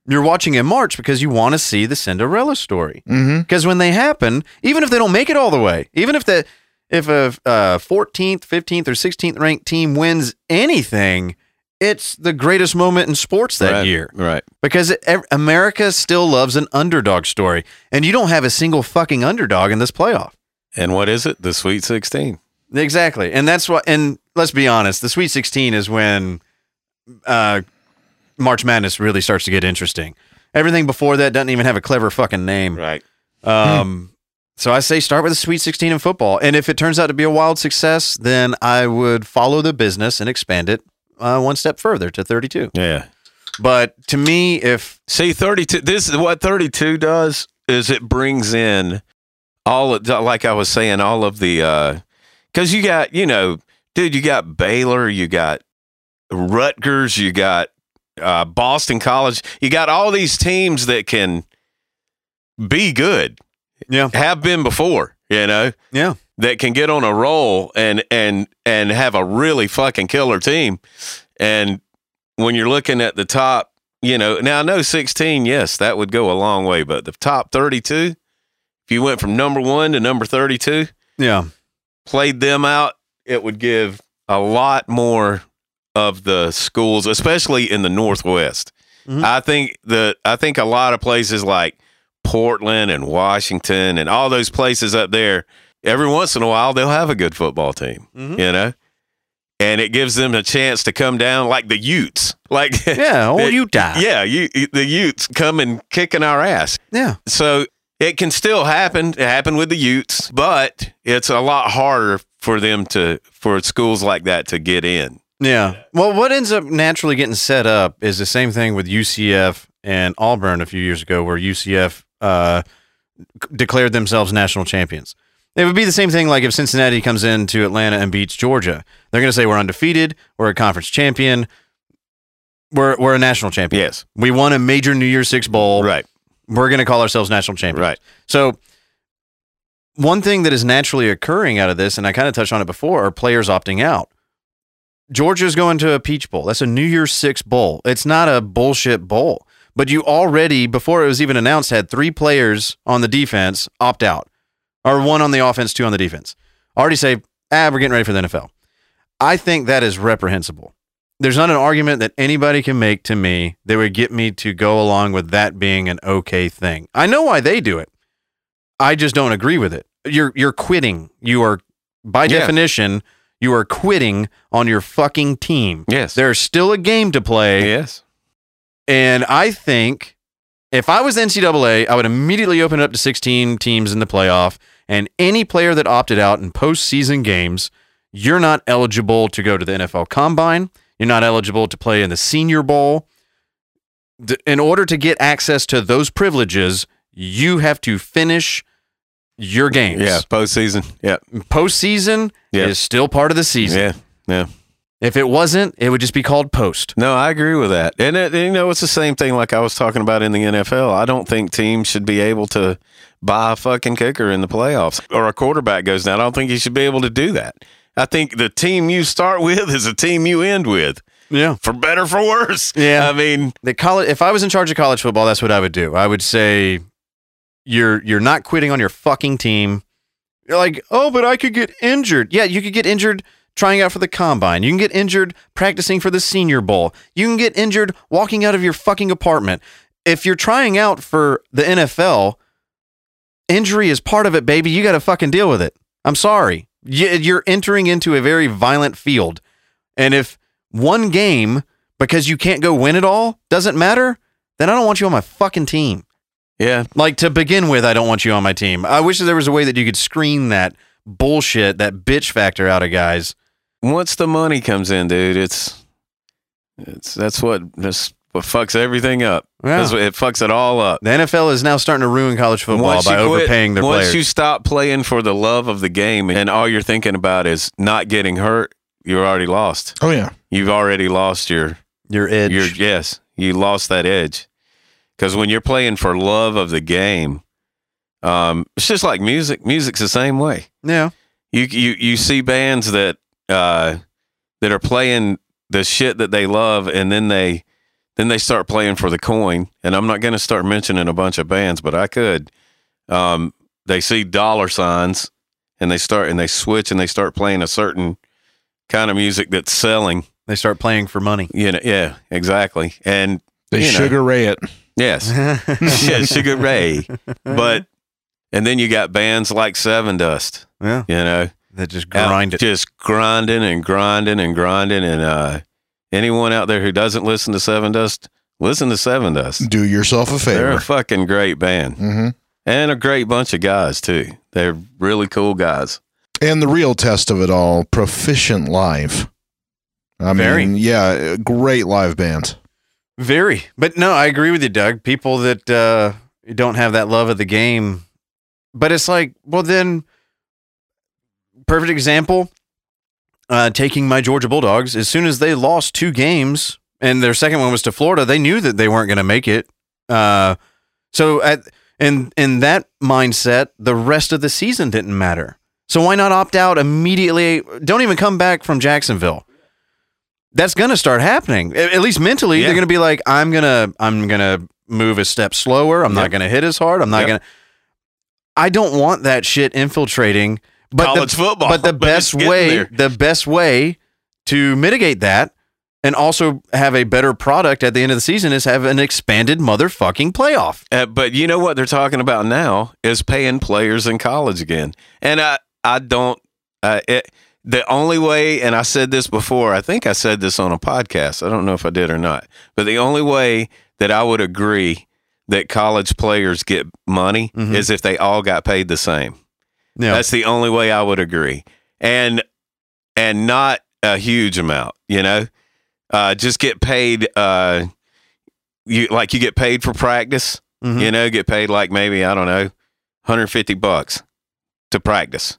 you're watching in March because you want to see the Cinderella story.
Mm-hmm.
Because when they happen, even if they don't make it all the way, even if the if a uh, 14th, 15th, or 16th ranked team wins anything, it's the greatest moment in sports that
right,
year
Right.
because it, ev- America still loves an underdog story, and you don't have a single fucking underdog in this playoff.
And what is it? The Sweet 16.
Exactly, and that's what. And let's be honest, the Sweet 16 is when uh, March Madness really starts to get interesting. Everything before that doesn't even have a clever fucking name.
Right.
Um, so I say start with the Sweet 16 in football, and if it turns out to be a wild success, then I would follow the business and expand it uh, one step further to 32.
Yeah.
But to me, if
See, 32, this is what 32 does is it brings in all of, like I was saying, all of the, uh, cause you got, you know, dude, you got Baylor, you got Rutgers, you got, uh, Boston College, you got all these teams that can be good,
yeah,
have been before, you know,
yeah,
that can get on a roll and and and have a really fucking killer team. And when you're looking at the top, you know, now I know 16, yes, that would go a long way, but the top 32, if you went from number 1 to number 32,
yeah,
played them out, it would give a lot more of the schools, especially in the Northwest.
Mhm.
I think the I think a lot of places like Portland and Washington and all those places up there, every once in a while they'll have a good football team,
Mhm.
you know, and it gives them a chance to come down like the Utes, like
yeah. Oh,
It-
Utah.
yeah, you the Utes coming kicking our ass.
yeah.
So it can still happen. It happened with the Utes, but it's a lot harder for them to for schools like that to get in.
Yeah. Well, what ends up naturally getting set up is the same thing with UCF and Auburn a few years ago, where UCF uh, declared themselves national champions. It would be the same thing like if Cincinnati comes into Atlanta and beats Georgia. They're going to say we're undefeated, we're a conference champion, we're we're a national champion.
Yes,
We won a major New Year's Six bowl.
right,
We're going to call ourselves national champions.
right.
So, one thing that is naturally occurring out of this, and I kind of touched on it before, are players opting out. Georgia's going to a Peach Bowl. That's a New Year's Six bowl. It's not a bullshit bowl. But you already, before it was even announced, had three players on the defense opt out, or one on the offense, two on the defense. Already say, ah, we're getting ready for the NFL. I think that is reprehensible. There's not an argument that anybody can make to me that would get me to go along with that being an okay thing. I know why they do it. I just don't agree with it. You're you're quitting. You are by
Yeah.
definition, you are quitting on your fucking team.
Yes,
There's still a game to play.
yes,
And I think if I was NCAA, I would immediately open it up to 16 teams in the playoff. And any player that opted out in postseason games, you're not eligible to go to the NFL Combine. You're not eligible to play in the Senior Bowl. In order to get access to those privileges, you have to finish your games.
yeah. Postseason, yeah,
Postseason
Yeah.
is still part of the season.
yeah, yeah.
If it wasn't, it would just be called post.
No, I agree with that. And it, you know, it's the same thing like I was talking about in the NFL. I don't think teams should be able to buy a fucking kicker in the playoffs or a quarterback goes down. I don't think you should be able to do that. I think the team you start with is a team you end with,
Yeah.
for better for worse.
Yeah.
I mean,
the college if I was in charge of college football, that's what I would do. I would say you're you're not quitting on your fucking team. You're like, "Oh, but I could get injured." Yeah, you could get injured trying out for the combine. You can get injured practicing for the senior bowl. You can get injured walking out of your fucking apartment. If you're trying out for the NFL, injury is part of it, baby. You got to fucking deal with it. I'm sorry. You- You're entering into a very violent field. And if one game because you can't go win it all doesn't matter, then I don't want you on my fucking team.
Yeah,
Like to begin with, I don't want you on my team. I wish there was a way that you could screen that bullshit, that bitch factor out of guys.
once the money comes in, dude, it's it's that's what that's what fucks everything up.
Yeah.
That's what- It fucks it all up.
The NFL is now starting to ruin college football
Once
by
quit-
overpaying their
once
players.
Once you stop playing for the love of the game and all you're thinking about is not getting hurt, you're already lost.
Oh yeah.
You've already lost your
your edge.
your yes, you lost that edge. Because when you're playing for love of the game, um, it's just like music. Music's the same way.
yeah.
You you you see bands that uh, that are playing the shit that they love, and then they then they start playing for the coin. And I'm not going to start mentioning a bunch of bands, but I could. Um, they see dollar signs, and they start and they switch and they start playing a certain kind of music that's selling.
They start playing for money.
You know, yeah, exactly. And
They
You know.
sugar ray it.
Yes, yeah, Sugar Ray. But and then you got bands like Sevendust.
yeah,
You know,
that just grind it.
just grinding and grinding and grinding. And uh, anyone out there who doesn't listen to Sevendust, listen to Sevendust.
Do yourself a favor.
They're a fucking great band
hmm
and a great bunch of guys too. They're really cool guys.
And the real test of it all, proficient live. I
Very.
mean, yeah, great live band.
Very, but no, I agree with you, Doug. People that uh, don't have that love of the game, but it's like, well, then, perfect example. Uh, taking my Georgia Bulldogs, as soon as they lost two games, and their second one was to Florida, they knew that they weren't going to make it. Uh, so at in in that mindset, the rest of the season didn't matter. So why not opt out immediately? Don't even come back from Jacksonville. That's going to start happening. At at least mentally,
Yeah.
they're going to be like, "I'm gonna, I'm gonna move a step slower. I'm not going to hit as hard. I'm not
Yep.
going to." I don't want that shit infiltrating. But
College
the,
football,
but the
but
best way,
there.
the best way to mitigate that and also have a better product at the end of the season is have an expanded motherfucking playoff.
Uh, but you know what they're talking about now is paying players in college again. And I, I don't. Uh, it, the only way, and I said this before. I think I said this on a podcast. I don't know if I did or not. But the only way that I would agree that college players get money
Mhm.
is if they all got paid the same.
Yeah.
That's the only way I would agree, and and not a huge amount. You know, uh, just get paid. Uh, you like you get paid for practice.
Mhm.
You know, get paid like maybe I don't know, 150 bucks to practice.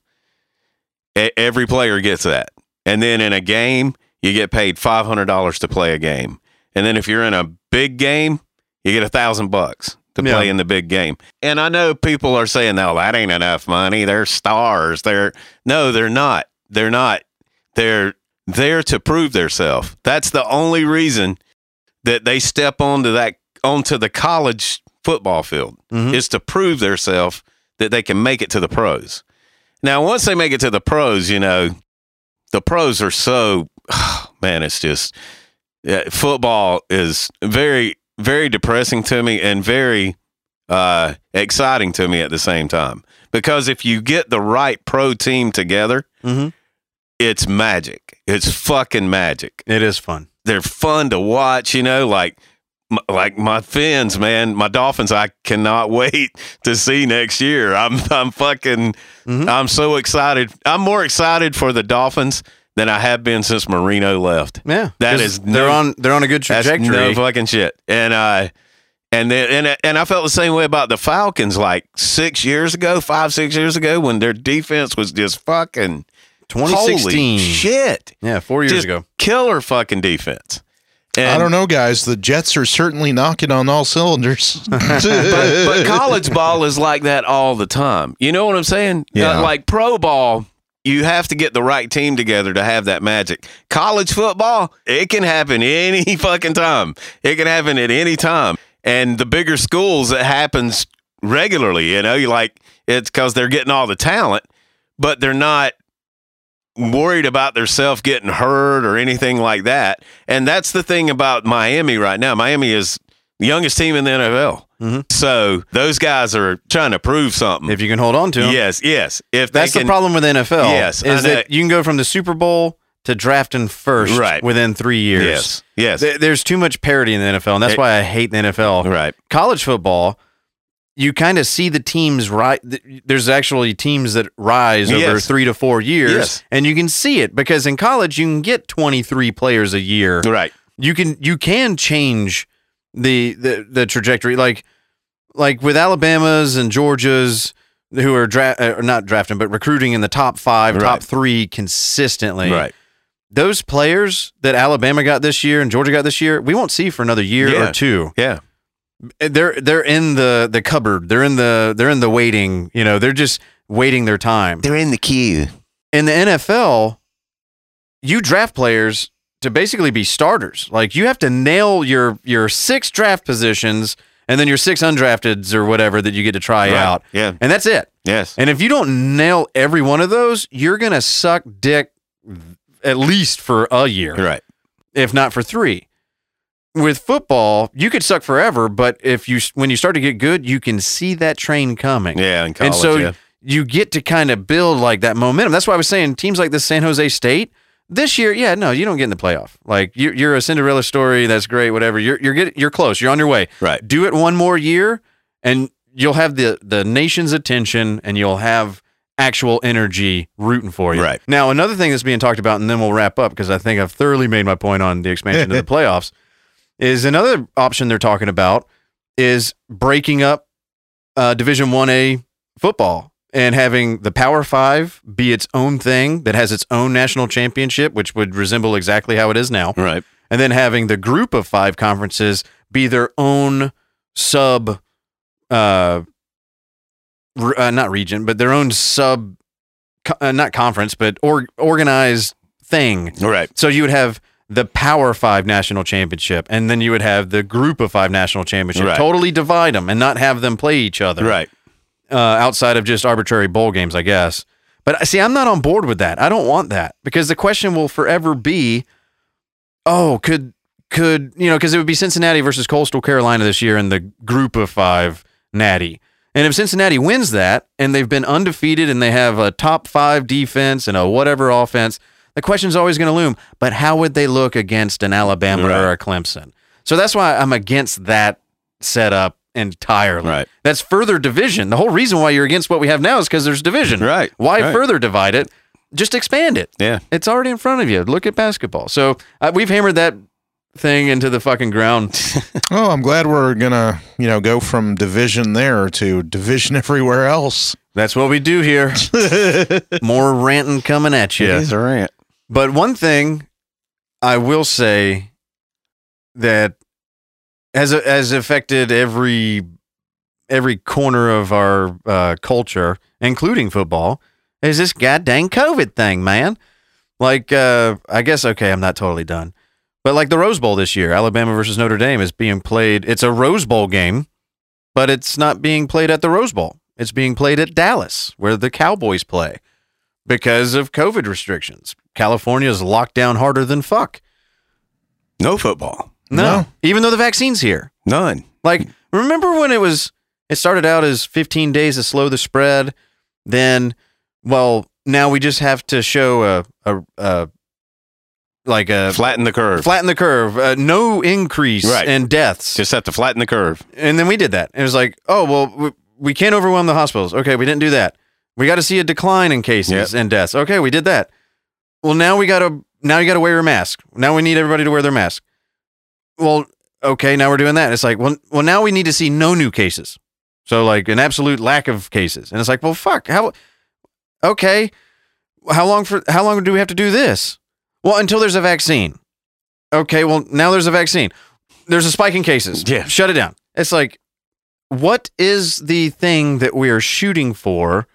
Every player gets that, and then in a game, you get paid five hundred dollars to play a game, and then if you're in a big game, you get a thousand bucks to
Yeah.
play in the big game. And I know people are saying, "No, that ain't enough money. They're stars. They're no, they're not. They're not. They're there to prove themselves. That's the only reason that they step onto that onto the college football field
Mhm.
is to prove themselves that they can make it to the pros. Now, once they make it to the pros, you know, the pros are so man, it's just yeah, football is very very depressing to me and very uh, exciting to me at the same time because if you get the right pro team together,
Mhm.
it's magic. It's fucking magic
It is fun.
they're fun to watch. You know, like like my fins, man, my Dolphins. I cannot wait to see next year. I'm I'm fucking
Mhm.
I'm so excited. I'm more excited for the Dolphins than I have been since Marino left.
Yeah,
That
is
is
they're on they're on a good trajectory.
no fucking shit. And uh and then and and I felt the same way about the Falcons like six years ago, five six years ago, when their defense was just fucking
2016.
holy shit,
Yeah, four years
just
ago.
killer fucking defense. And,
I don't know, guys. The Jets are certainly knocking on all cylinders.
but, but college ball is like that all the time. You know what I'm saying?
Yeah.
Uh, like pro ball, you have to get the right team together to have that magic. College football, it can happen any fucking time. It can happen at any time. And the bigger schools, it happens regularly. You know, you like it's because they're getting all the talent, but they're not worried about their self getting hurt or anything like that. And that's the thing about Miami right now. Miami is the youngest team in the NFL.
Mhm.
So those guys are trying to prove something.
If you can hold on to them.
yes, yes. If they
That's the problem with NFL.
Yes,
is that you can go from the Super Bowl to drafting first
Right.
within three years.
Yes, yes.
There- There's too much parity in the NFL, and that's
It-
why I hate the NFL.
right.
College football, you kind of see the teams right. There's actually teams that rise over three to four years,
Yes.
and you can see it because in college you can get 23 players a year.
Right.
You can you can change the the the trajectory. Like like with Alabama's and Georgia's who are dra- uh, not drafting but recruiting in the top five, top three consistently.
Right.
Those players that Alabama got this year and Georgia got this year, we won't see for another year
Yeah.
or two.
Yeah.
Eh, they're they're in the the cupboard. They're in the they're in the waiting. You know, they're just waiting their time.
They're in the queue.
in the NFL, you draft players to basically be starters. Like you have to nail your your six draft positions and then your six undrafteds or whatever that you get to try
Right.
out.
Yeah.
And that's it.
Yes.
And if you don't nail every one of those, you're going to suck dick at least for a year,
Right.
if not for 3. With football, you could suck forever, but if you when you start to get good, you can see that train coming
Yeah. In college.
and so
yeah.
you get to kind of build like that momentum. That's why I was saying teams like this San Jose State this year. Yeah, no, you don't get in the playoff. Like you're, you're a Cinderella story. That's great. Whatever. You're you're getting you're close. You're on your way.
Right.
Do it one more year, and you'll have the the nation's attention, and you'll have actual energy rooting for you.
Right.
Now, another thing that's being talked about, and then we'll wrap up because I think I've thoroughly made my point on the expansion to the playoffs. Is another option they're talking about is breaking up uh, Division One A football and having the Power Five be its own thing that has its own national championship, which would resemble exactly how it is now,
Right.
and then having the group of five conferences be their own sub, uh, re- uh not region, but their own sub, uh, not conference, but or organized thing.
Right.
So you would have the Power Five national championship, and then you would have the Group of Five national championship.
Right.
Totally divide them and not have them play each other
Right.
uh, outside of just arbitrary bowl games, I guess. But uh, see, I'm not on board with that. I don't want that because the question will forever be, oh, could could you know? Because it would be Cincinnati versus Coastal Carolina this year in the Group of Five Natty. And if Cincinnati wins that and they've been undefeated and they have a top five defense and a whatever offense, the question's always going to loom. But how would they look against an Alabama or a Clemson? So that's why I'm against that setup entirely.
Right.
That's further division. The whole reason why you're against what we have now is because there's division.
Right.
Why
Right.
further divide it? Just expand it.
Yeah.
It's already in front of you. Look at basketball. So uh, we've hammered that thing into the fucking ground.
Oh, I'm glad we're gonna, you know, go from division there to division everywhere else.
That's what we do here. More ranting coming at you.
It is a rant.
But one thing I will say that has has affected every every corner of our uh, culture, including football, is this goddamn COVID thing, man. Like, uh, I guess okay, I'm not totally done, but like the Rose Bowl this year, Alabama versus Notre Dame is being played. It's a Rose Bowl game, but it's not being played at the Rose Bowl. It's being played at Dallas, where the Cowboys play, because of COVID restrictions. California's locked down harder than fuck.
No football.
No,
No.
even though the vaccine's here.
None.
Like, remember when it was? It started out as 15 days to slow the spread. Then, well, now we just have to show a a, a like a
Flatten the curve.
flatten the curve, uh, no increase
Right.
in deaths.
Just have to flatten the curve.
and then we did that. It was like, oh well, we, we can't overwhelm the hospitals. Okay, we didn't do that. We got to see a decline in cases and deaths. Okay, we did that. Well, now we got to now you got to wear a mask. Now we need everybody to wear their mask. Well, okay, now we're doing that. It's like, well, well, now we need to see no new cases. So like an absolute lack of cases, and it's like, well, fuck, how? Okay, how long for how long do we have to do this? Well, until there's a vaccine. Okay, well, now there's a vaccine. There's a spike in cases.
Yeah.
shut it down. It's like, what is the thing that we are shooting for?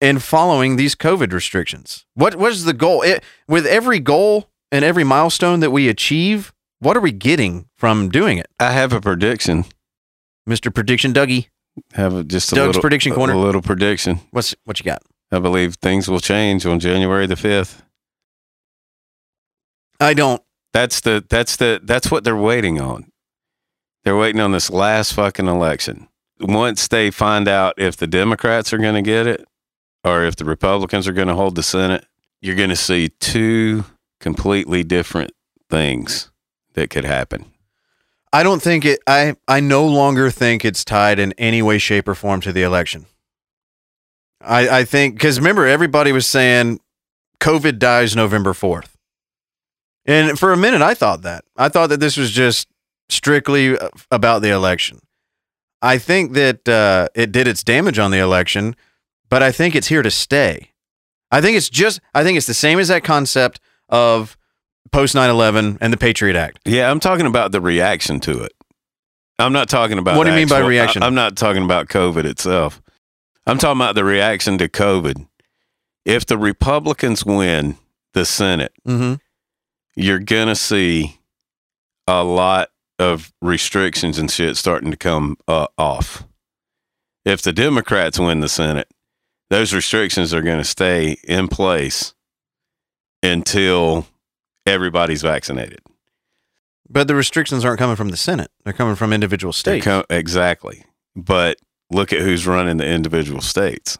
In following these COVID restrictions? What is the goal? It, with every goal and every milestone that we achieve, what are we getting from doing it?
I have a prediction.
Mr. Prediction Dougie,
Have a, just a
Doug's
little
prediction corner.
A little prediction.
what's what you got?
I believe things will change on January the fifth.
I don't.
That's the that's the that's what they're waiting on. They're waiting on this last fucking election. Once they find out if the Democrats are going to get it or if the Republicans are going to hold the Senate, you're going to see two completely different things that could happen.
I don't think it. I I no longer think it's tied in any way, shape, or form to the election. I I think because remember everybody was saying COVID dies November fourth, and for a minute I thought that I thought that this was just strictly uh, about the election. I think that uh, it did its damage on the election, but I think it's here to stay. I think it's just, I think it's the same as that concept of post 9 11 and the Patriot Act.
Yeah, I'm talking about the reaction to it. I'm not talking about.
What do you mean by reaction?
I, am not talking about COVID itself. I'm talking about the reaction to COVID. If the Republicans win the Senate,
Mm-hmm.
you're gonna see a lot of restrictions and shit starting to come uh, off. If the Democrats win the Senate, those restrictions are going to stay in place until everybody's vaccinated.
But the restrictions aren't coming from the Senate, they're coming from individual states.
exactly. But look at who's running the individual states.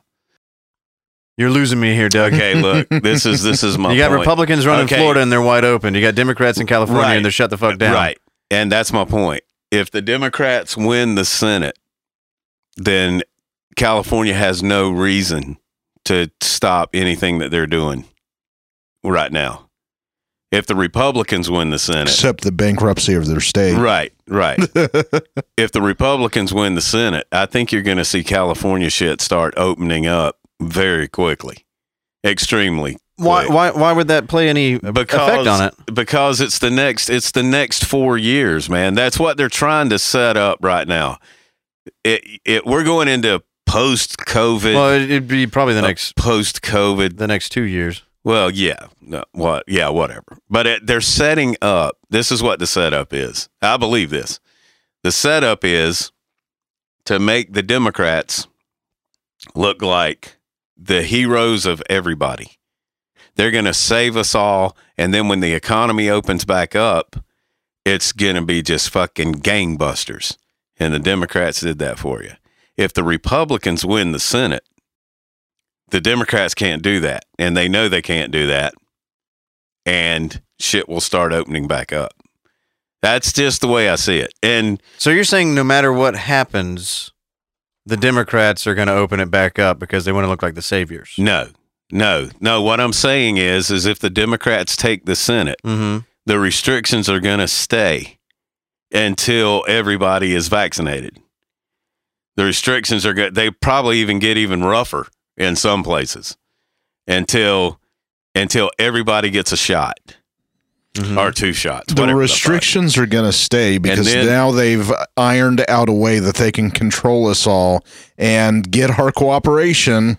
You're losing me here, Doug.
Okay, look, this is this is my
you got
point.
Republicans running
Okay.
Florida and they're wide open. You got Democrats in California
Right.
and they're shut the fuck down.
Right. And that's my point. If the Democrats win the Senate, then California has no reason to stop anything that they're doing right now. If the Republicans win the Senate,
Except the bankruptcy of their state.
right, right. if the Republicans win the Senate, I think you're going to see California shit start opening up very quickly, extremely.
Why,
quick.
why, why would that play any
because
effect on it?
because it's the next it's the next four years, man. That's what they're trying to set up right now. It, it we're going into post COVID,
Well, it- it'd be probably the uh, next
post COVID.
the next two years.
Well, yeah, no, what, yeah, whatever. But it, they're setting up. This is what the setup is. I believe this. The setup is to make the Democrats look like the heroes of everybody. They're going to save us all. And then when the economy opens back up, it's going to be just fucking gangbusters. And the Democrats did that for you. If the Republicans win the Senate, the Democrats can't do that. And they know they can't do that. And shit will start opening back up. That's just the way I see it. And
So you're saying no matter what happens, the Democrats are going to open it back up because they want to look like the saviors.
no, no, no. What I'm saying is, is if the Democrats take the Senate,
Mm-hmm.
the restrictions are going to stay until everybody is vaccinated. The restrictions are good. They probably even get even rougher in some places until until everybody gets a shot
Mhm.
or two shots.
The
whatever fuck.
restrictions are going to stay because
then-
now they've ironed out a way that they can control us all and get our cooperation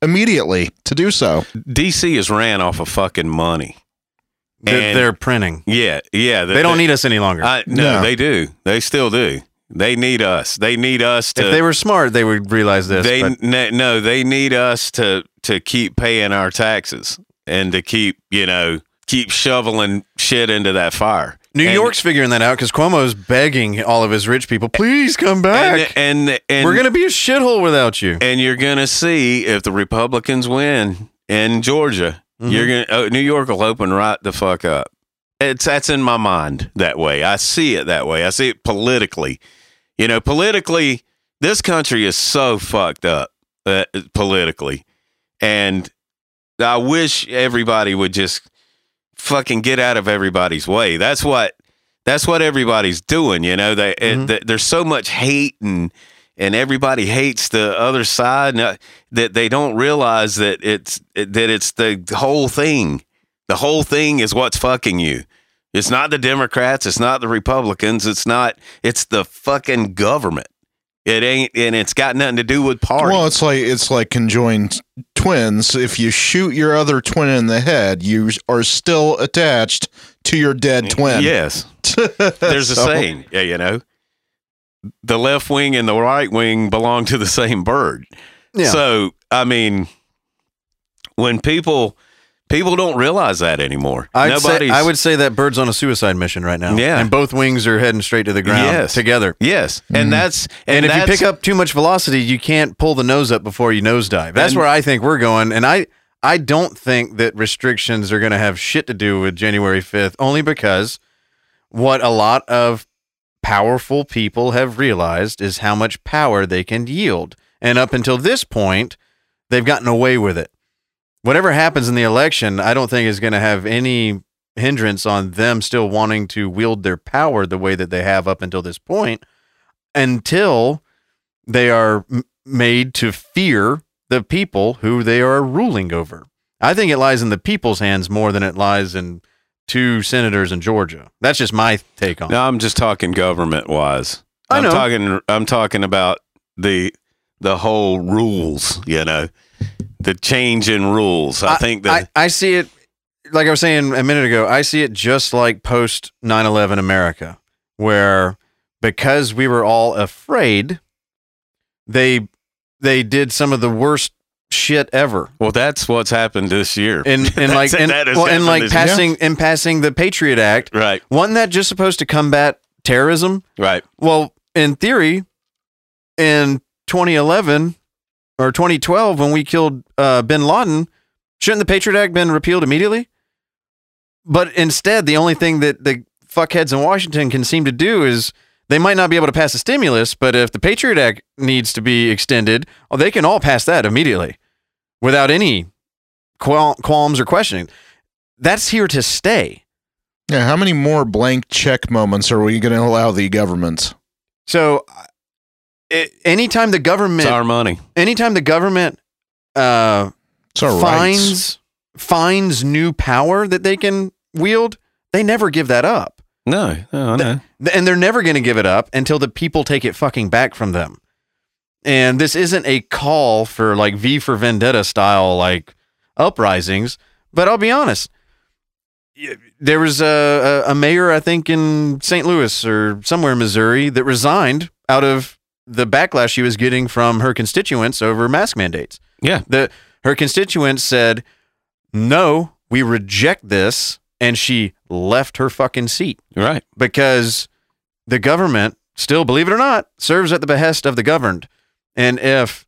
immediately to do so.
DC is ran off of fucking money.
They're,
And-
they're printing.
Yeah, yeah.
They don't need us any longer.
I, no,
No.
they do. They still do. They need us. They need us to.
if they were smart, they would realize this.
they no, they need us to to keep paying our taxes and to keep you know keep shoveling shit into that fire.
New
And-
York's figuring that out because Cuomo's begging all of his rich people, please come back.
and and, and
We're going to be a shithole without you.
and you're gonna see if the Republicans win in Georgia,
Mhm.
you're gonna oh, New York will open right the fuck up. It's that's in my mind that way. I see it that way. I see it politically. You know, politically, this country is so fucked up uh, politically, and I wish everybody would just fucking get out of everybody's way. That's what that's what everybody's doing. You know, they it,
Mhm.
th- there's so much hate and and everybody hates the other side and, uh, that they don't realize that it's that it's the whole thing. The whole thing is what's fucking you. It's not the Democrats. It's not the Republicans. It's not. It's the fucking government. It ain't, and it's got nothing to do with party.
Well, it's like it's like conjoined twins. If you shoot your other twin in the head, you are still attached to your dead twin.
Yes, there's a
So-
saying. Yeah, you know, the left wing and the right wing belong to the same bird.
Yeah.
So I mean, when people people don't realize that anymore.
I'd say, I would say that bird's on a suicide mission right now.
Yeah.
And both wings are heading straight to the ground
Yes.
together.
Yes,
Mhm.
and that's
And,
and,
if you pick up too much velocity, you can't pull the nose up before you nosedive. That's
And-
where I think we're going. And I, I don't think that restrictions are going to have shit to do with January 5th, only because what a lot of powerful people have realized is how much power they can yield. And up until this point, they've gotten away with it. Whatever happens in the election, I don't think is going to have any hindrance on them still wanting to wield their power the way that they have up until this point until they are m- made to fear the people who they are ruling over. I think it lies in the people's hands more than it lies in two senators in Georgia. That's just my take on it.
No, I'm just talking government wise.
I
I'm
know.
talking I'm talking about the the whole rules, you know. The change in rules. I, think that
I, I see it like I was saying a minute ago, I see it just like post 9/11 America where because we were all afraid they they did some of the worst shit ever.
well that's what's happened this year.
And and like and, well, and like
this year.
passing and passing the Patriot Act.
right,
Wasn't that just supposed to combat terrorism?
right.
Well, in theory, in 2011 or 2012, when we killed uh, Bin Laden, shouldn't the Patriot Act been repealed immediately? But instead, the only thing that the fuckheads in Washington can seem to do is they might not be able to pass a stimulus, but if the Patriot Act needs to be extended, well, they can all pass that immediately without any qual- qualms or questioning. That's here to stay.
Yeah, how many more blank check moments are we going to allow the government?
So, it, anytime the government
It's our money.
anytime the government uh,
our rights.
finds finds new power that they can wield, they never give that up,
No, no, no.
Th- and they're never going to give it up until the people take it fucking back from them. And this isn't a call for like V for Vendetta style like uprisings, but I'll be honest. There was a, a, a mayor, I think, in St. Louis or somewhere in Missouri that resigned out of the backlash she was getting from her constituents over mask mandates.
Yeah.
The her constituents said, "No, we reject this," and she left her fucking seat
Right.
because the government still, believe it or not, serves at the behest of the governed. And if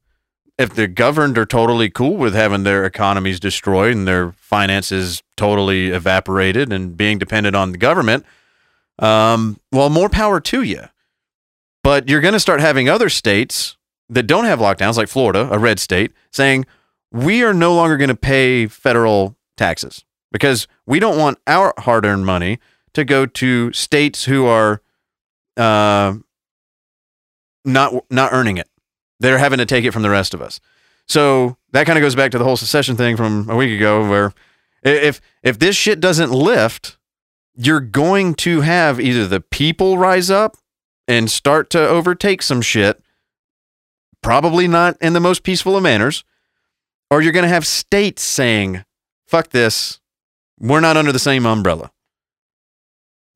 if the governed are totally cool with having their economies destroyed and their finances totally evaporated and being dependent on the government, um, well, more power to you. But you're going to start having other states that don't have lockdowns, like Florida, a red state, saying we are no longer going to pay federal taxes because we don't want our hard-earned money to go to states who are uh, not not earning it. They're having to take it from the rest of us. So that kind of goes back to the whole secession thing from a week ago, where if if this shit doesn't lift, you're going to have either the people rise up and start to overtake some shit, probably not in the most peaceful of manners, or you're going to have states saying, "Fuck this, we're not under the same umbrella."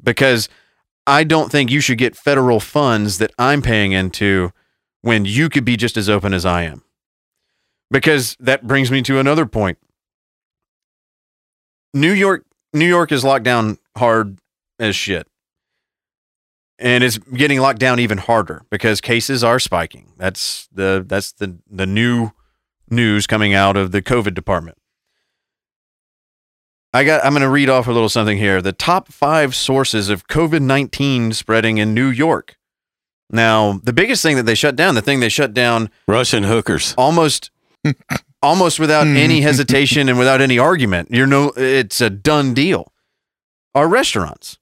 Because I don't think you should get federal funds that I'm paying into when you could be just as open as I am. Because that brings me to another point. New York New York is locked down hard as shit. And it's getting locked down even harder because cases are spiking. That's the that's the the new news coming out of the COVID department. I got I'm going to read off a little something here. The top 5 sources of COVID-19 spreading in New York. Now, the biggest thing that they shut down, the thing they shut down
Russian hookers.
almost almost without hmm. any hesitation and without any argument. You're no it's a done deal. Are restaurants.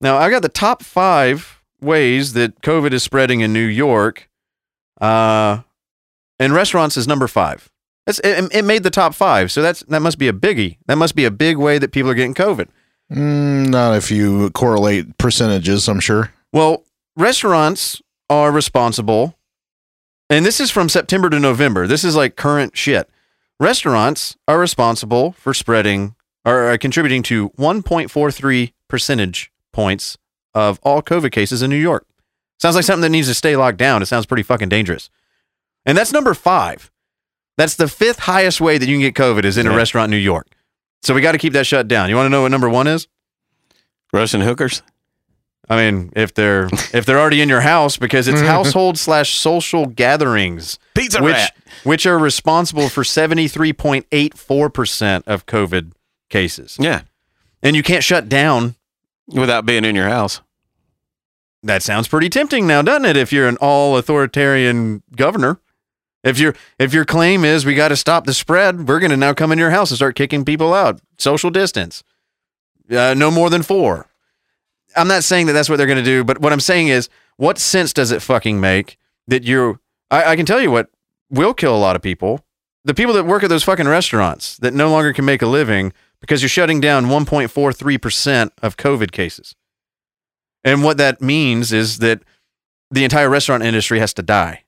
Now, I got the top 5 ways that COVID is spreading in New York. Uh and restaurants is number 5. That's it, it made the top 5. So that's that must be a biggie. That must be a big way that people are getting COVID.
Mm, not if you correlate percentages, I'm sure.
Well, restaurants are responsible, and this is from September to November. This is like current shit. Restaurants are responsible for spreading or uh, contributing to 1.43 percentage points of all COVID cases in New York. Sounds like something that needs to stay locked down. It sounds pretty fucking dangerous. And that's number five. That's the fifth highest way that you can get COVID is in a restaurant in New York. So we got to keep that shut down. You want to know what number one is?
Russian hookers.
I mean, if they're if they're already in your house because it's household slash social gatherings,
Pizza
which
rat.
which are responsible for seventy three point eight four percent of COVID cases,
Yeah.
and you can't shut down.
Without being in your house.
That sounds pretty tempting now, doesn't it? If you're an all authoritarian governor, if your if your claim is we got to stop the spread, we're going to now come in your house and start kicking people out. Social distance. uh, no more than four. I'm not saying that that's what they're going to do, but what I'm saying is, what sense does it fucking make that you? I, I can tell you what will kill a lot of people: the people that work at those fucking restaurants that no longer can make a living because you're shutting down 1.43 percent of COVID cases. And what that means is that the entire restaurant industry has to die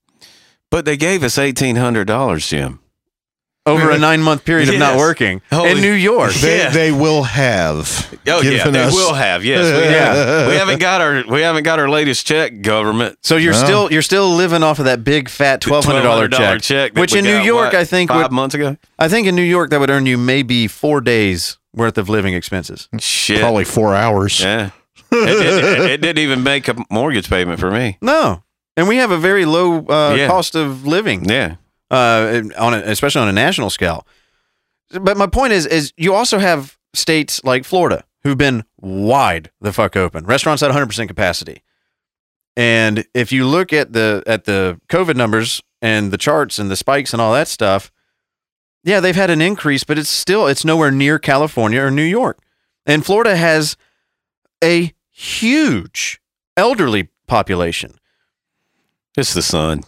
But they gave us eighteen hundred dollars, Jim.
Over a nine month period of not
Yes.
working
Holy-
in New York.
They,
Yeah.
they will have.
Oh yeah,
given
they
us-
will have. Yes, we,
Yeah.
we haven't got our we haven't got our latest check, government.
So you're still you're still living off of that big fat twelve hundred dollar
$1,200
check,
that
which
we
in New
got,
York
what,
I think
five
would,
months ago.
I think in New York that would earn you maybe four days worth of living expenses.
Shit.
Probably four hours.
Yeah. it, didn't- it didn't even make a mortgage payment for me.
No, and we have a very low uh,
Yeah.
cost of living,
Yeah.
Uh, on a, especially on a national scale. But my point is, is you also have states like Florida who've been wide the fuck open, restaurants at 100 percent capacity. And if you look at the at the COVID numbers and the charts and the spikes and all that stuff, yeah, they've had an increase, but it's still it's nowhere near California or New York. And Florida has a huge elderly population.
It's the sun.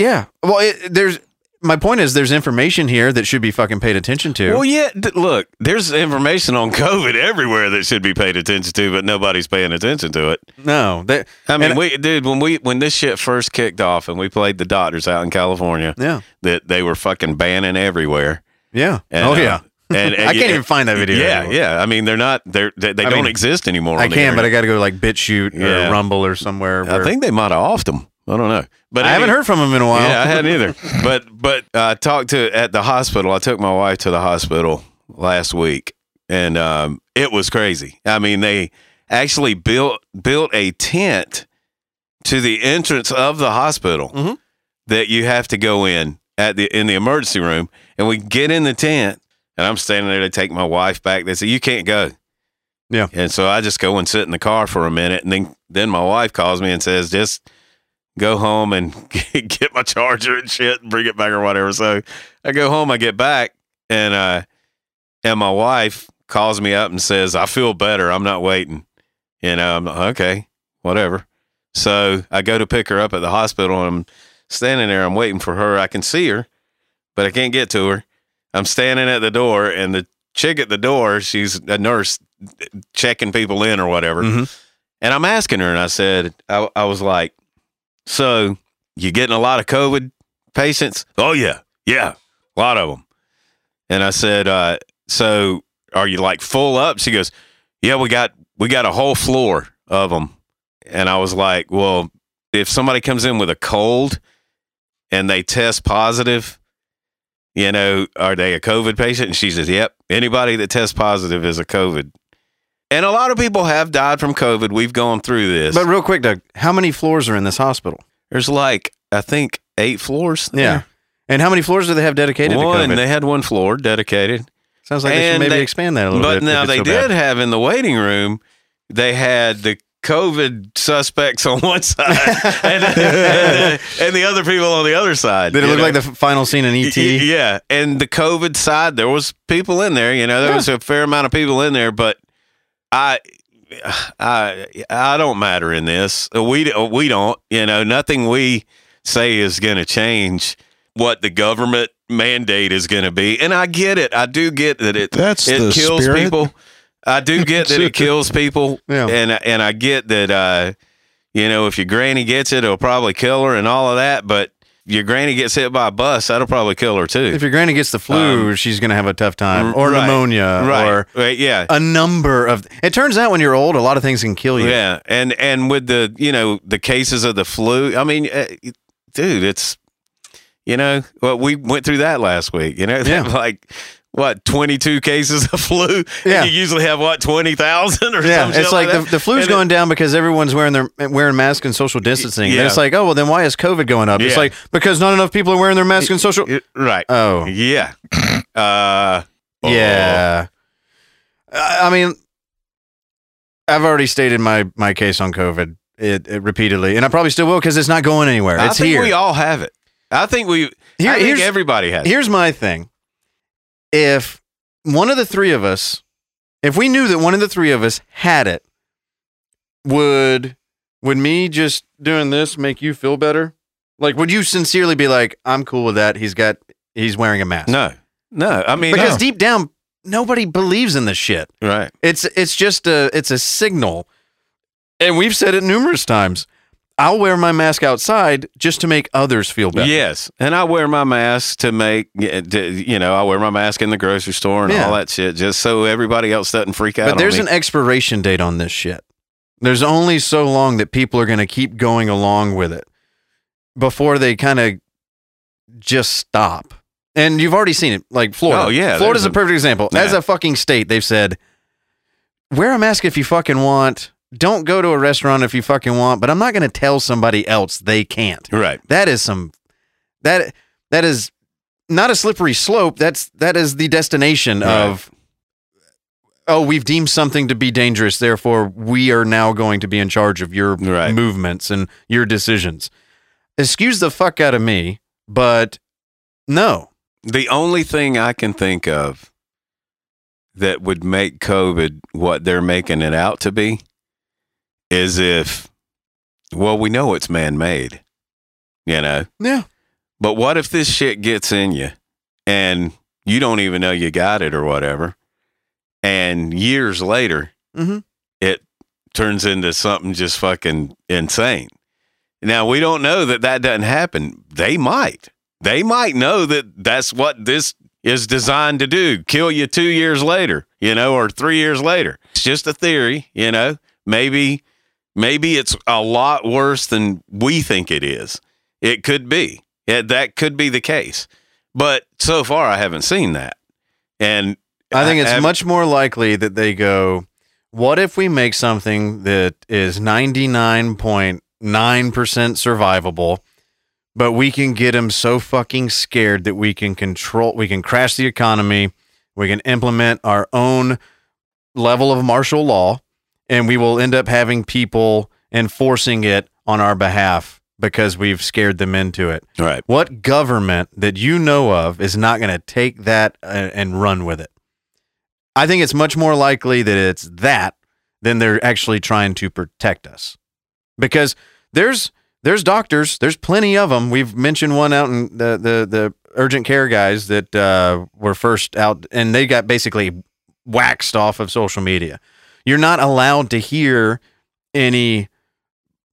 Yeah. Well, it, there's my point is there's information here that should be fucking paid attention to.
Well, yeah. d- Look, there's information on COVID everywhere that should be paid attention to, but nobody's paying attention to it.
no, that
I mean, we, dude, when we when this shit first kicked off and we played the Doctors out in California,
yeah,
that they were fucking banning everywhere.
yeah.
And,
oh
uh,
yeah.
and, and
I can't even find that video.
Yeah,
anymore.
yeah. I mean, they're not. They're they, they don't
mean,
exist anymore.
I can, but I got to go like BitChute
Yeah.
or Rumble or somewhere.
I
where-
think they might have offed them. I don't know, but
I haven't heard from him in a while.
Yeah, I hadn't either. But but uh, I talked to at the hospital. I took my wife to the hospital last week, and um, it was crazy. I mean, they actually built built a tent to the entrance of the hospital
Mhm.
that you have to go in at the in the emergency room, and we get in the tent, and I'm standing there to take my wife back. They say you can't go.
Yeah.
and so I just go and sit in the car for a minute, and then then my wife calls me and says just go home and get my charger and shit and bring it back or whatever. So I go home, I get back, and uh, and my wife calls me up and says, "I feel better. I'm not waiting." You know, I'm like, okay, whatever. So I go to pick her up at the hospital, and I'm standing there. I'm waiting for her. I can see her, but I can't get to her. I'm standing at the door, and the chick at the door, she's a nurse checking people in or whatever.
Mhm.
And I'm asking her, and I said, I, I was like, so you getting a lot of COVID patients? Oh yeah, yeah, a lot of them. And I said, uh, so are you like full up? She goes, yeah, we got we got a whole floor of them. And I was like, well, if somebody comes in with a cold and they test positive, you know, are they a COVID patient? And she says, yep, anybody that tests positive is a COVID. And a lot of people have died from COVID. We've gone through this.
But real quick, Doug, how many floors are in this hospital?
There's like I think eight floors.
Yeah. And how many floors do they have dedicated
one.
to COVID?
They had one floor dedicated,
Sounds like they should maybe
they-
expand that a little
but
bit. But
now they
so
did
bad.
have in the waiting room. They had the COVID suspects on one side and, and, and the other people on the other side.
Did it look
know?
like the final scene in ET?
Yeah, and the COVID side, there was people in there. You know, there
Yeah.
was a fair amount of people in there, but I, I, I don't matter in this. We we don't. You know, nothing we say is going to change what the government mandate is going to be. And I get it. I do get that it
That's
it kills
spirit.
people. I do get that it kills people,
Yeah.
and and I get that uh, you know if your granny gets it, it'll probably kill her and all of that. But your granny gets hit by a bus, that'll probably kill her too.
If your granny gets the flu, she's going to have a tough time, or
Um, Right.
pneumonia,
right,
or
right, yeah,
a number of. It turns out when you're old, a lot of things can kill you.
yeah, and and with the you know the cases of the flu, I mean, uh, dude, it's you know well we went through that last week. You know,
Yeah.
like what twenty two cases of flu.
Yeah.
and you usually have what twenty thousand or
Yeah,
something
it's like the,
that.
the flu's
And it-
going down because everyone's wearing their wearing masks and social distancing.
Yeah.
And it's like, oh well, then why is COVID going up? It's like because not enough people are wearing their masks and social.
Right.
Oh
Yeah. Uh,
yeah. I mean, I've already stated my my case on COVID it, it repeatedly, and I probably still will because it's not going anywhere.
I
It's
think
here.
we all have it. I think we.
Here-
I think everybody has. it.
Here's my thing: if one of the three of us if we knew that one of the three of us had it, would would me just doing this make you feel better? Like, would you sincerely be like, "I'm cool with that"? He's got he's wearing a mask.
No, no. I mean,
because
No.
deep down, nobody believes in this shit.
right.
It's it's just a it's a signal, and we've said it numerous times. I'll wear my mask outside just to make others feel better.
Yes, and I wear my mask to make to- you know I wear my mask in the grocery store and
Yeah.
all that shit, just so everybody else doesn't freak out.
But there's an expiration date on this shit. There's only so long that people are going to keep going along with it before they kind of just stop. And you've already seen it, like Florida.
Oh, yeah,
Florida's a
a-
perfect example. As a fucking state, they've said, wear a mask if you fucking want. Don't go to a restaurant if you fucking want. But I'm not going to tell somebody else they can't.
right.
That is some that that is not a slippery slope. That's that is the destination
Right.
of oh, we've deemed something to be dangerous, therefore we are now going to be in charge of your
Right.
movements and your decisions. Excuse the fuck out of me, but no.
The only thing I can think of that would make COVID what they're making it out to be is if, well, we know it's man made, you know,
Yeah.
but what if this shit gets in you and you don't even know you got it or whatever? And years later,
Mhm.
it turns into something just fucking insane. Now, we don't know that that doesn't happen. They might. They might know that that's what this is designed to do kill you two years later, you know, or three years later. It's just a theory, you know. Maybe, maybe it's a lot worse than we think it is. It could be. Yeah, that could be the case. But so far, I haven't seen that. And
I think it's
haven't-
much more likely that they go, what if we make something that is 99.9% survivable, but we can get them so fucking scared that we can control, we can crash the economy, we can implement our own level of martial law, and we will end up having people enforcing it on our behalf because we've scared them into it.
right.
What government that you know of is not going to take that uh, and run with it? I think it's much more likely that it's that than they're actually trying to protect us. Because there's there's doctors, there's plenty of them. We've mentioned one out in the the the urgent care guys that uh, were first out, and they got basically waxed off of social media. You're not allowed to hear any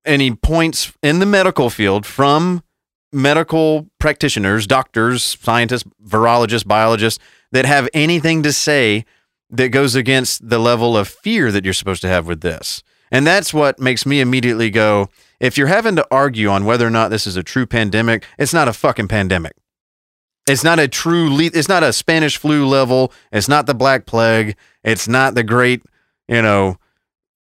any points in the medical field from medical practitioners, doctors, scientists, virologists, biologists that have anything to say that goes against the level of fear that you're supposed to have with this. And that's what makes me immediately go, if you're having to argue on whether or not this is a true pandemic, it's not a fucking pandemic. It's not a true le- it's not a Spanish flu level, it's not the black plague, it's not the great, you know,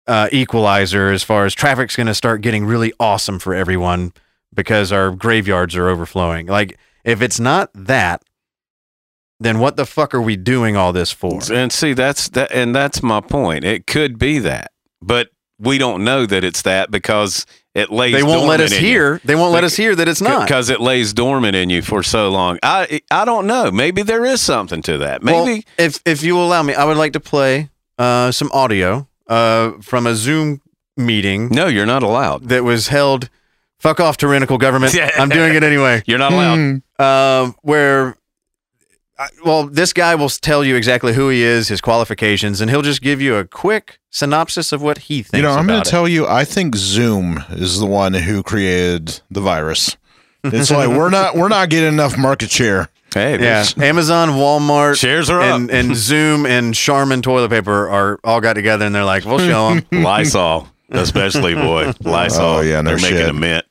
uh, equalizer as far as traffic's going to start getting really awesome for everyone because our graveyards are overflowing. Like, if it's not that, then what the fuck are we doing all this for?
And see, that's that, and that's my point. It could be that, but we don't know that it's that because it lays.
They won't let
dormant
us
in you.
hear. They won't let us hear that it's not.
because it lays dormant in you for so long. I I don't know. Maybe there is something to that.
Well,
Maybe
if if you allow me, I would like to play uh, some audio uh, from a Zoom meeting
no, you're not allowed.
that was held. Fuck off, tyrannical government. I'm doing it anyway.
You're not allowed.
Hmm.
um, where, I- well, this guy will tell you exactly who he is, his qualifications, and he'll just give you a quick synopsis of what he thinks.
You know, I'm going
about
to
it.
tell you, I think Zoom is the one who created the virus. It's like we're not we're not getting enough market share.
Hey,
Yeah, Amazon, Walmart,
shares are
and,
up.
and Zoom and Charmin toilet paper are all got together, and they're like, "We'll show them."
Lysol, especially boy, Lysol.
Oh, yeah, no
they're making a mint.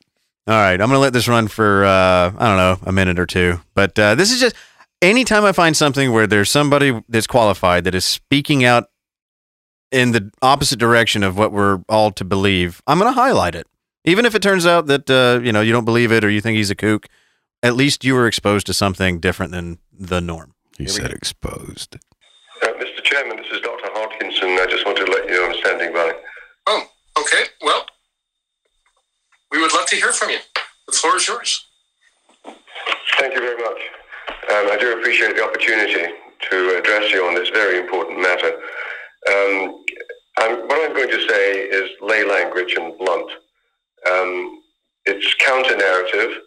All right, I'm gonna let this run for uh, I don't know a minute or two, but uh, this is just anytime I find something where there's somebody that's qualified that is speaking out in the opposite direction of what we're all to believe, I'm gonna highlight it, even if it turns out that uh, you know you don't believe it or you think he's a kook. At least you were exposed to something different than the norm. He
said
go.
exposed.
Uh, Mr. Chairman, this is Dr. Hodkinson. I just want to let you know I'm standing by.
Oh, okay. Well, we would love to hear from you. The floor is yours.
Thank you very much. Um, I do appreciate the opportunity to address you on this very important matter. Um, I'm, what I'm going to say is lay language and blunt. Um, it's counter narrative,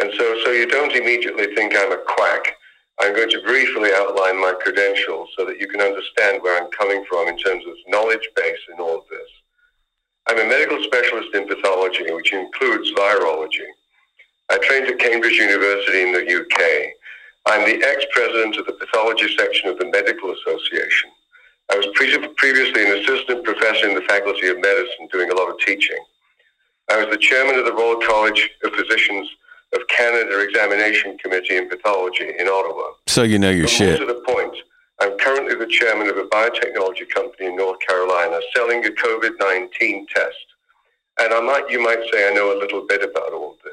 and so so you don't immediately think I'm a quack. I'm going to briefly outline my credentials so that you can understand where I'm coming from in terms of knowledge base in all of this. I'm a medical specialist in pathology, which includes virology. I trained at Cambridge University in the UK. I'm the ex-president of the pathology section of the Medical Association. I was pre- previously an assistant professor in the Faculty of Medicine doing a lot of teaching. I was the chairman of the Royal College of Physicians of Canada Examination Committee in Pathology in Ottawa.
So you know your
But
shit.
More to the point, I'm currently the chairman of a biotechnology company in North Carolina selling a COVID 19 test. And I might, you might say I know a little bit about all this.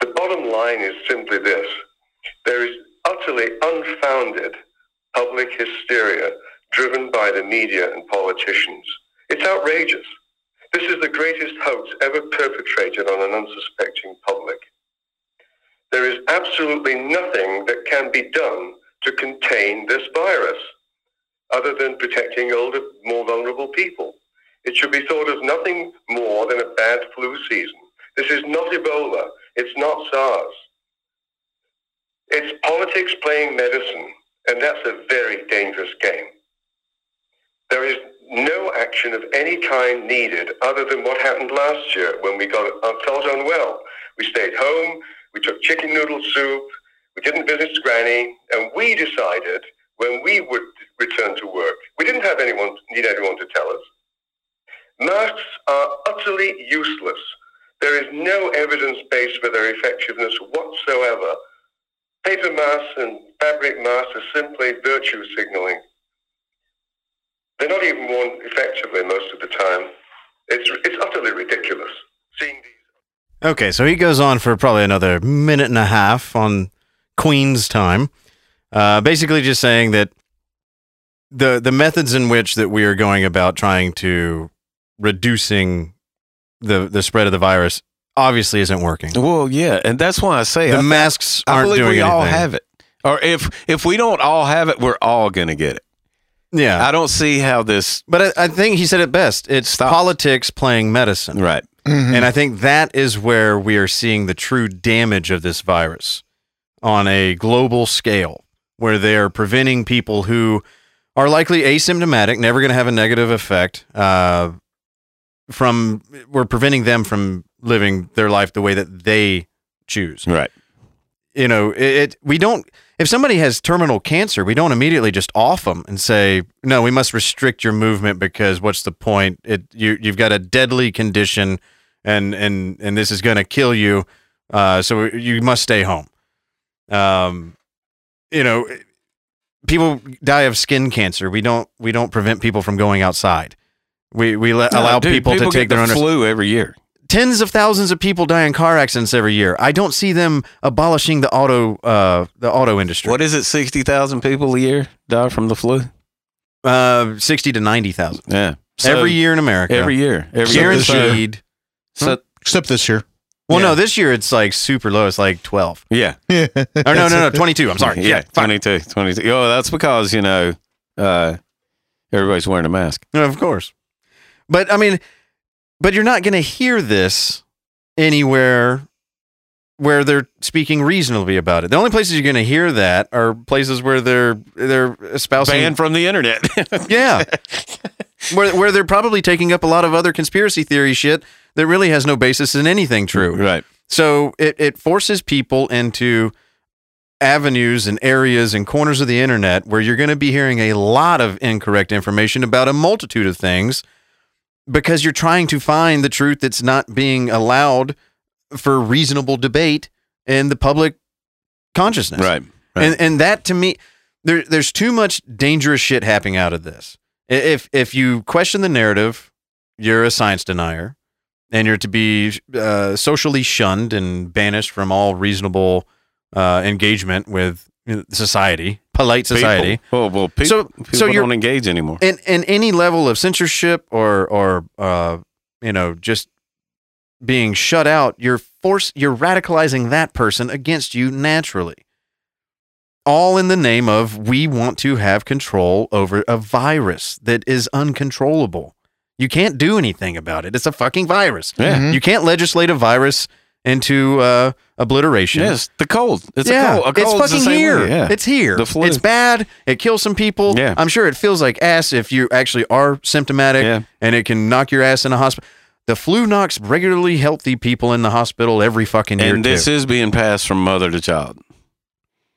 The bottom line is simply this there is utterly unfounded public hysteria driven by the media and politicians. It's outrageous. This is the greatest hoax ever perpetrated on an unsuspecting public. There is absolutely nothing that can be done to contain this virus other than protecting older, more vulnerable people. It should be thought of nothing more than a bad flu season. This is not Ebola. It's not SARS. It's politics playing medicine, and that's a very dangerous game. There is no action of any kind needed other than what happened last year when we got uh, felt unwell. We stayed home, we took chicken noodle soup, we didn't visit Granny, and we decided when we would return to work. We didn't have anyone need anyone to tell us. Masks are utterly useless. There is no evidence base for their effectiveness whatsoever. Paper masks and fabric masks are simply virtue signaling. They're not even worn effectively most of the time. It's, it's utterly ridiculous. Seeing these
Okay, so he goes on for probably another minute and a half on Queen's time, uh, basically just saying that the the methods in which that we are going about trying to reducing the the spread of the virus obviously isn't working.
Well, yeah, and that's why I say
The
I,
masks
I
aren't
believe
doing
we all
anything.
have it. Or if if we don't all have it, we're all gonna get it.
Yeah,
I don't see how this
but I, I think he said it best. It's
Stop.
politics playing medicine.
right.
Mhm.
And I think that is where we are seeing the true damage of this virus on a global scale, where they're preventing people who are likely asymptomatic, never going to have a negative effect, uh, from we're preventing them from living their life the way that they choose.
Right.
You know, it, it we don't. If somebody has terminal cancer, we don't immediately just off them and say, "No, we must restrict your movement because what's the point? It you you've got a deadly condition, and and and this is going to kill you, uh, so you must stay home." Um, you know, people die of skin cancer. We don't we don't prevent people from going outside. We we let, allow
Dude,
people, to
get
take their
the
own
flu every year.
Tens of thousands of people die in car accidents every year. I don't see them abolishing the auto uh, the auto industry.
What is it? Sixty thousand people a year die from the flu.
Uh, sixty to ninety thousand
Yeah. So,
every year in America.
Every year. Every
guaranteed.
So,
Except this year.
Well,
Yeah.
no, this year it's like super low. It's like twelve.
yeah.
Yeah.
Or no, no, no, twenty-two. I'm sorry.
Yeah.
Yeah,
22. 22. Oh, that's because, you know, uh, everybody's wearing a mask.
No, of course. But I mean, but you're not going to hear this anywhere where they're speaking reasonably about it. The only places you're going to hear that are places where they're they're espousing
Banned from the internet.
Yeah. where where they're probably taking up a lot of other conspiracy theory shit that really has no basis in anything true.
right.
So it, it forces people into avenues and areas and corners of the internet where you're going to be hearing a lot of incorrect information about a multitude of things because you're trying to find the truth that's not being allowed for reasonable debate in the public consciousness.
Right. Right.
And and that to me, there there's too much dangerous shit happening out of this. If if you question the narrative, you're a science denier, and you're to be uh, socially shunned and banished from all reasonable uh, engagement with society, polite society.
People, well, well, people,
So-
people
so you're-
don't engage anymore.
And and any level of censorship or or uh, you know just being shut out, you're force you're radicalizing that person against you naturally. all in the name of we want to have control over a virus that is uncontrollable. You can't do anything about it. It's a fucking virus.
Yeah.
Mhm.
You can't legislate a virus into uh, obliteration.
Yes, the cold. It's
yeah,
a cold. A
it's
cold's the
fucking here.
Yeah.
It's here.
The flu.
It's bad. It kills some people.
Yeah.
I'm sure it feels like ass if you actually are symptomatic,
Yeah.
and it can knock your ass in a hospital. The flu knocks regularly healthy people in the hospital every fucking year.
and this
too.
is being passed from mother to child.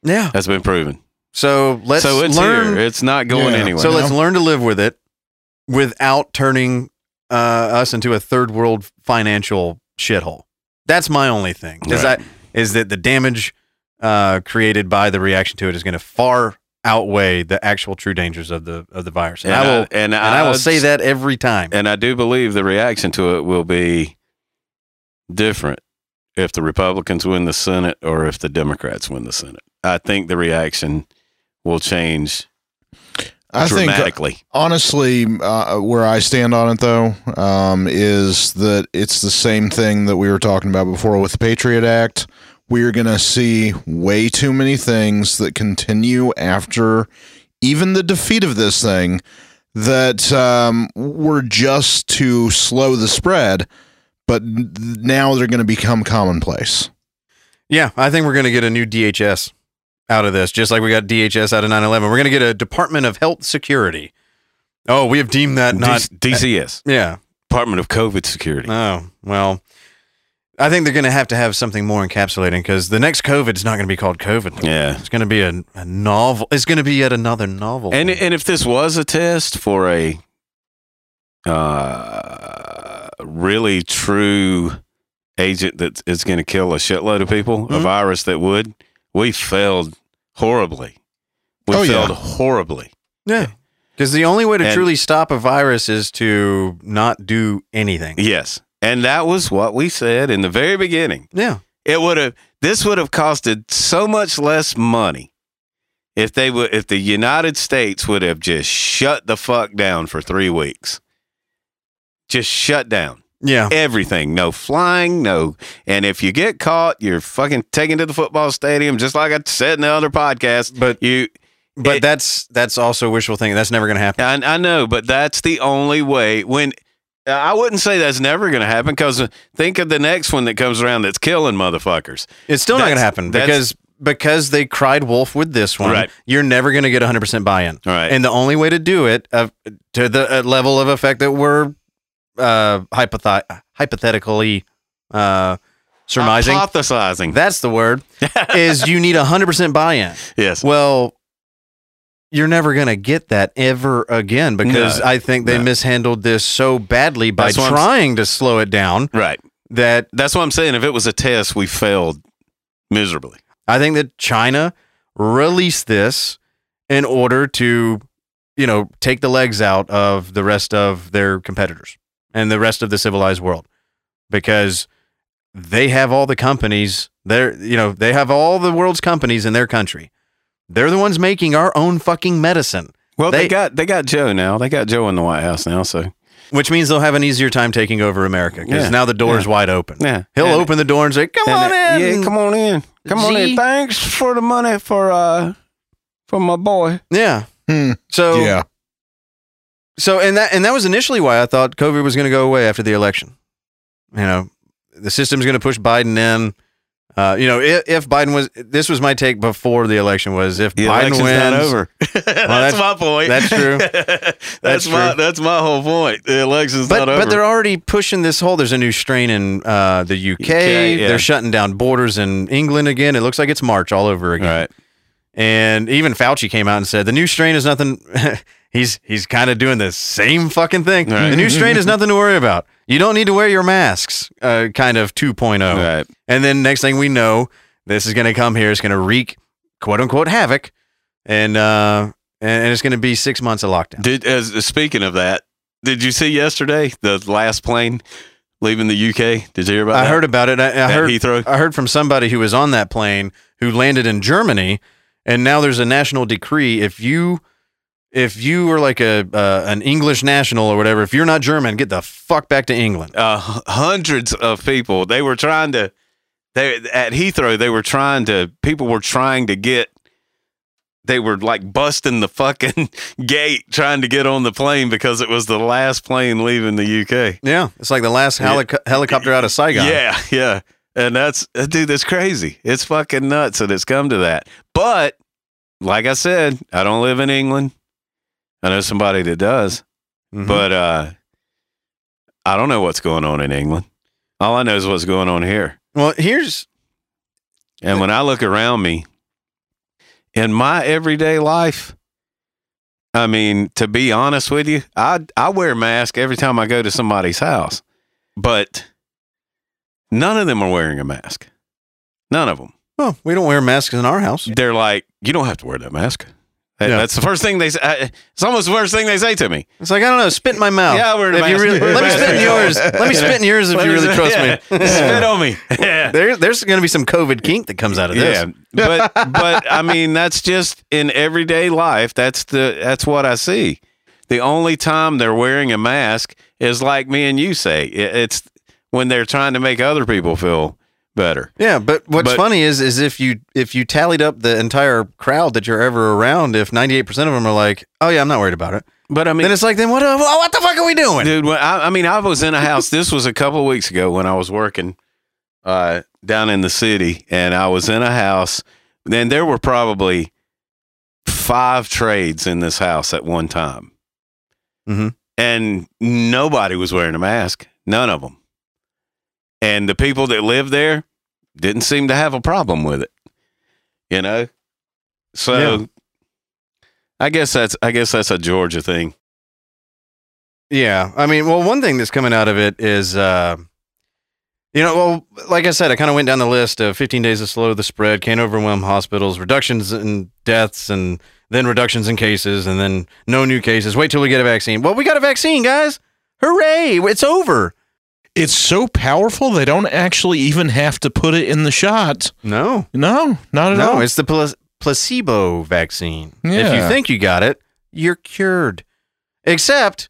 yeah.
That's been proven.
So let's
so it's
learn.
here. It's not going
Yeah.
anywhere.
So let's learn to live with it without turning uh, us into a third world financial shithole. That's my only thing. Is
Right.
that is that the damage uh, created by the reaction to it is going to far outweigh the actual true dangers of the of the virus. And, I will
and,
and I will
I'd
say that every time.
And I do believe the reaction to it will be different if the Republicans win the Senate or if the Democrats win the Senate. I think the reaction will change
I think
dramatically.
honestly, uh, where I stand on it though, um, is that it's the same thing that we were talking about before with the Patriot Act. We're going to see way too many things that continue after even the defeat of this thing that um, were just to slow the spread, but now they're going to become commonplace.
yeah, I think we're going to get a new DHS out of this, just like we got DHS out of 9/11. We're going to get a Department of Health Security. Oh, we have deemed that not.
DCS,
yeah.
Department of COVID Security.
Oh well, I think they're going to have to have something more encapsulating because the next COVID is not going to be called COVID.
Yeah.
It's going to be a, a novel. It's going to be yet another novel.
And and if this was a test for a uh, really true agent that is going to kill a shitload of people, a
Mhm.
virus that would, we failed horribly. We
Oh, yeah.
failed horribly.
yeah, because the only way to
And-
truly stop a virus is to not do anything.
Yes, and that was what we said in the very beginning.
Yeah,
It would have. This would have costed so much less money if they would. If the United States would have just shut the fuck down for three weeks. Just shut down.
Yeah,
everything. No flying, no. And if you get caught, you're fucking taken to the football stadium, just like I said in the other podcast.
But-
you,
but
it-
that's that's also wishful thinking. That's never going to happen.
I, I know, but that's the only way. When I wouldn't say that's never going to happen, because think of the next one that comes around that's killing motherfuckers.
It's still not going to happen because because they cried wolf with this one.
Right.
You're never going to get 100 percent buy-in.
Right.
And the only way to do it uh, to the uh, level of effect that we're uh, hypothi- hypothetically uh, surmising,
hypothesizing.
that's the word, is you need 100% buy in.
yes,
Well, you're never going to get that ever again because
No.
I think they
No.
mishandled this so badly by
That's what I'm s-
trying to slow it down
right.
that
That's what I'm saying. If it was a test, we failed miserably.
I think that China released this in order to, you know, take the legs out of the rest of their competitors and the rest of the civilized world because they have all the companies they're you know they have all the world's companies in their country they're the ones making our own fucking medicine
Well, they,
They-
got they got Joe now. They got Joe in the White House now. So
which means they'll have an easier time taking over america because
Yeah,
now the door is
yeah.
wide open
yeah,
he'll
And-
open the door and say come
And
on
it-
in
Yeah, come on in. Come on in. Thanks for the money for uh for my boy.
yeah
Hmm.
so
yeah.
So and that and that was initially why I thought COVID was going to go away after the election. You know, the system's going to push Biden in. Uh, you know, if, if Biden was, this was my take before the election was if
The
Biden wins,
not over. that's,
that's-
my point.
that's true.
that's,
That's
my
true.
that's my whole point. The election's
but
not over.
but they're already pushing this whole. There's a new strain in uh, the UK.
yeah.
They're shutting down borders in England again. It looks like it's March all over again.
right.
And even Fauci came out and said the new strain is nothing. he's he's kind of doing the same fucking thing.
Right.
The new strain is nothing to worry about. You don't need to wear your masks. Uh, kind of 2.0.
Right.
And then next thing we know, this is going to come here. It's going to wreak quote unquote havoc, and uh, and it's going to be six months of lockdown.
Did as speaking of that, did you see yesterday the last plane leaving the UK? Did you hear about
I
that?
heard about it. I, I heard
Heathrow.
I heard from somebody who was on that plane who landed in Germany, and now there's a national decree if you if you are like a uh, an English national or whatever, if you're not German, get the fuck back to England.
uh, hundreds of people. They were trying to. They at Heathrow. They were trying to. People were trying to get they were like busting the fucking gate trying to get on the plane because it was the last plane leaving the UK.
Yeah, it's like the last helico- helicopter out of Saigon.
Yeah, yeah. And that's uh, dude, that's crazy. It's fucking nuts that it's come to that. But like I said, I don't live in England. I know somebody that does.
Mhm.
But uh I don't know what's going on in England. All I know is what's going on here.
well, here's
And when I look around me in my everyday life, I mean, to be honest with you, I I wear a mask every time I go to somebody's house. But none of them are wearing a mask. None of them.
well, we don't wear masks in our house.
They're like, you don't have to wear that mask. That-
Yeah.
That's the first thing they say. I- uh, It's almost the first thing they say to me.
It's like I don't know, spit in my mouth.
Yeah, I wear a
if you really, let me spit in yours. Let me spit in yours if you really trust
Yeah.
me.
Spit on me. Yeah.
There, there's going to be some COVID kink that comes out of this.
Yeah, but but I mean that's just in everyday life. That's the that's what I see. The only time they're wearing a mask is like me and you say. It's when they're trying to make other people feel better.
Yeah, but what's
But-
funny is is if you if you tallied up the entire crowd that you're ever around, if 98 percent of them are like, "Oh yeah, I'm not worried about it,"
But I mean,
then it's like, then what? What the fuck are we doing?
dude, when I, I mean, I was in a house. This was a couple of weeks ago when I was working uh, down in the city, and I was in a house. Then there were probably five trades in this house at one time,
Mhm.
and nobody was wearing a mask. None of them. And the people that lived there didn't seem to have a problem with it. You know, so
Yeah.
I guess that's I guess that's a Georgia thing.
Yeah, I mean, well, one thing that's coming out of it is, uh, you know, well, like I said, I kind of went down the list of 15 days to slow the spread, can't overwhelm hospitals, reductions in deaths, and then reductions in cases, and then no new cases. Wait till we get a vaccine. Well, we got a vaccine, guys! Hooray! It's over.
It's so powerful they don't actually even have to put it in the shot.
No,
No, not at
no,
all.
it's the pla- placebo vaccine. If you think you got it, you're cured. Except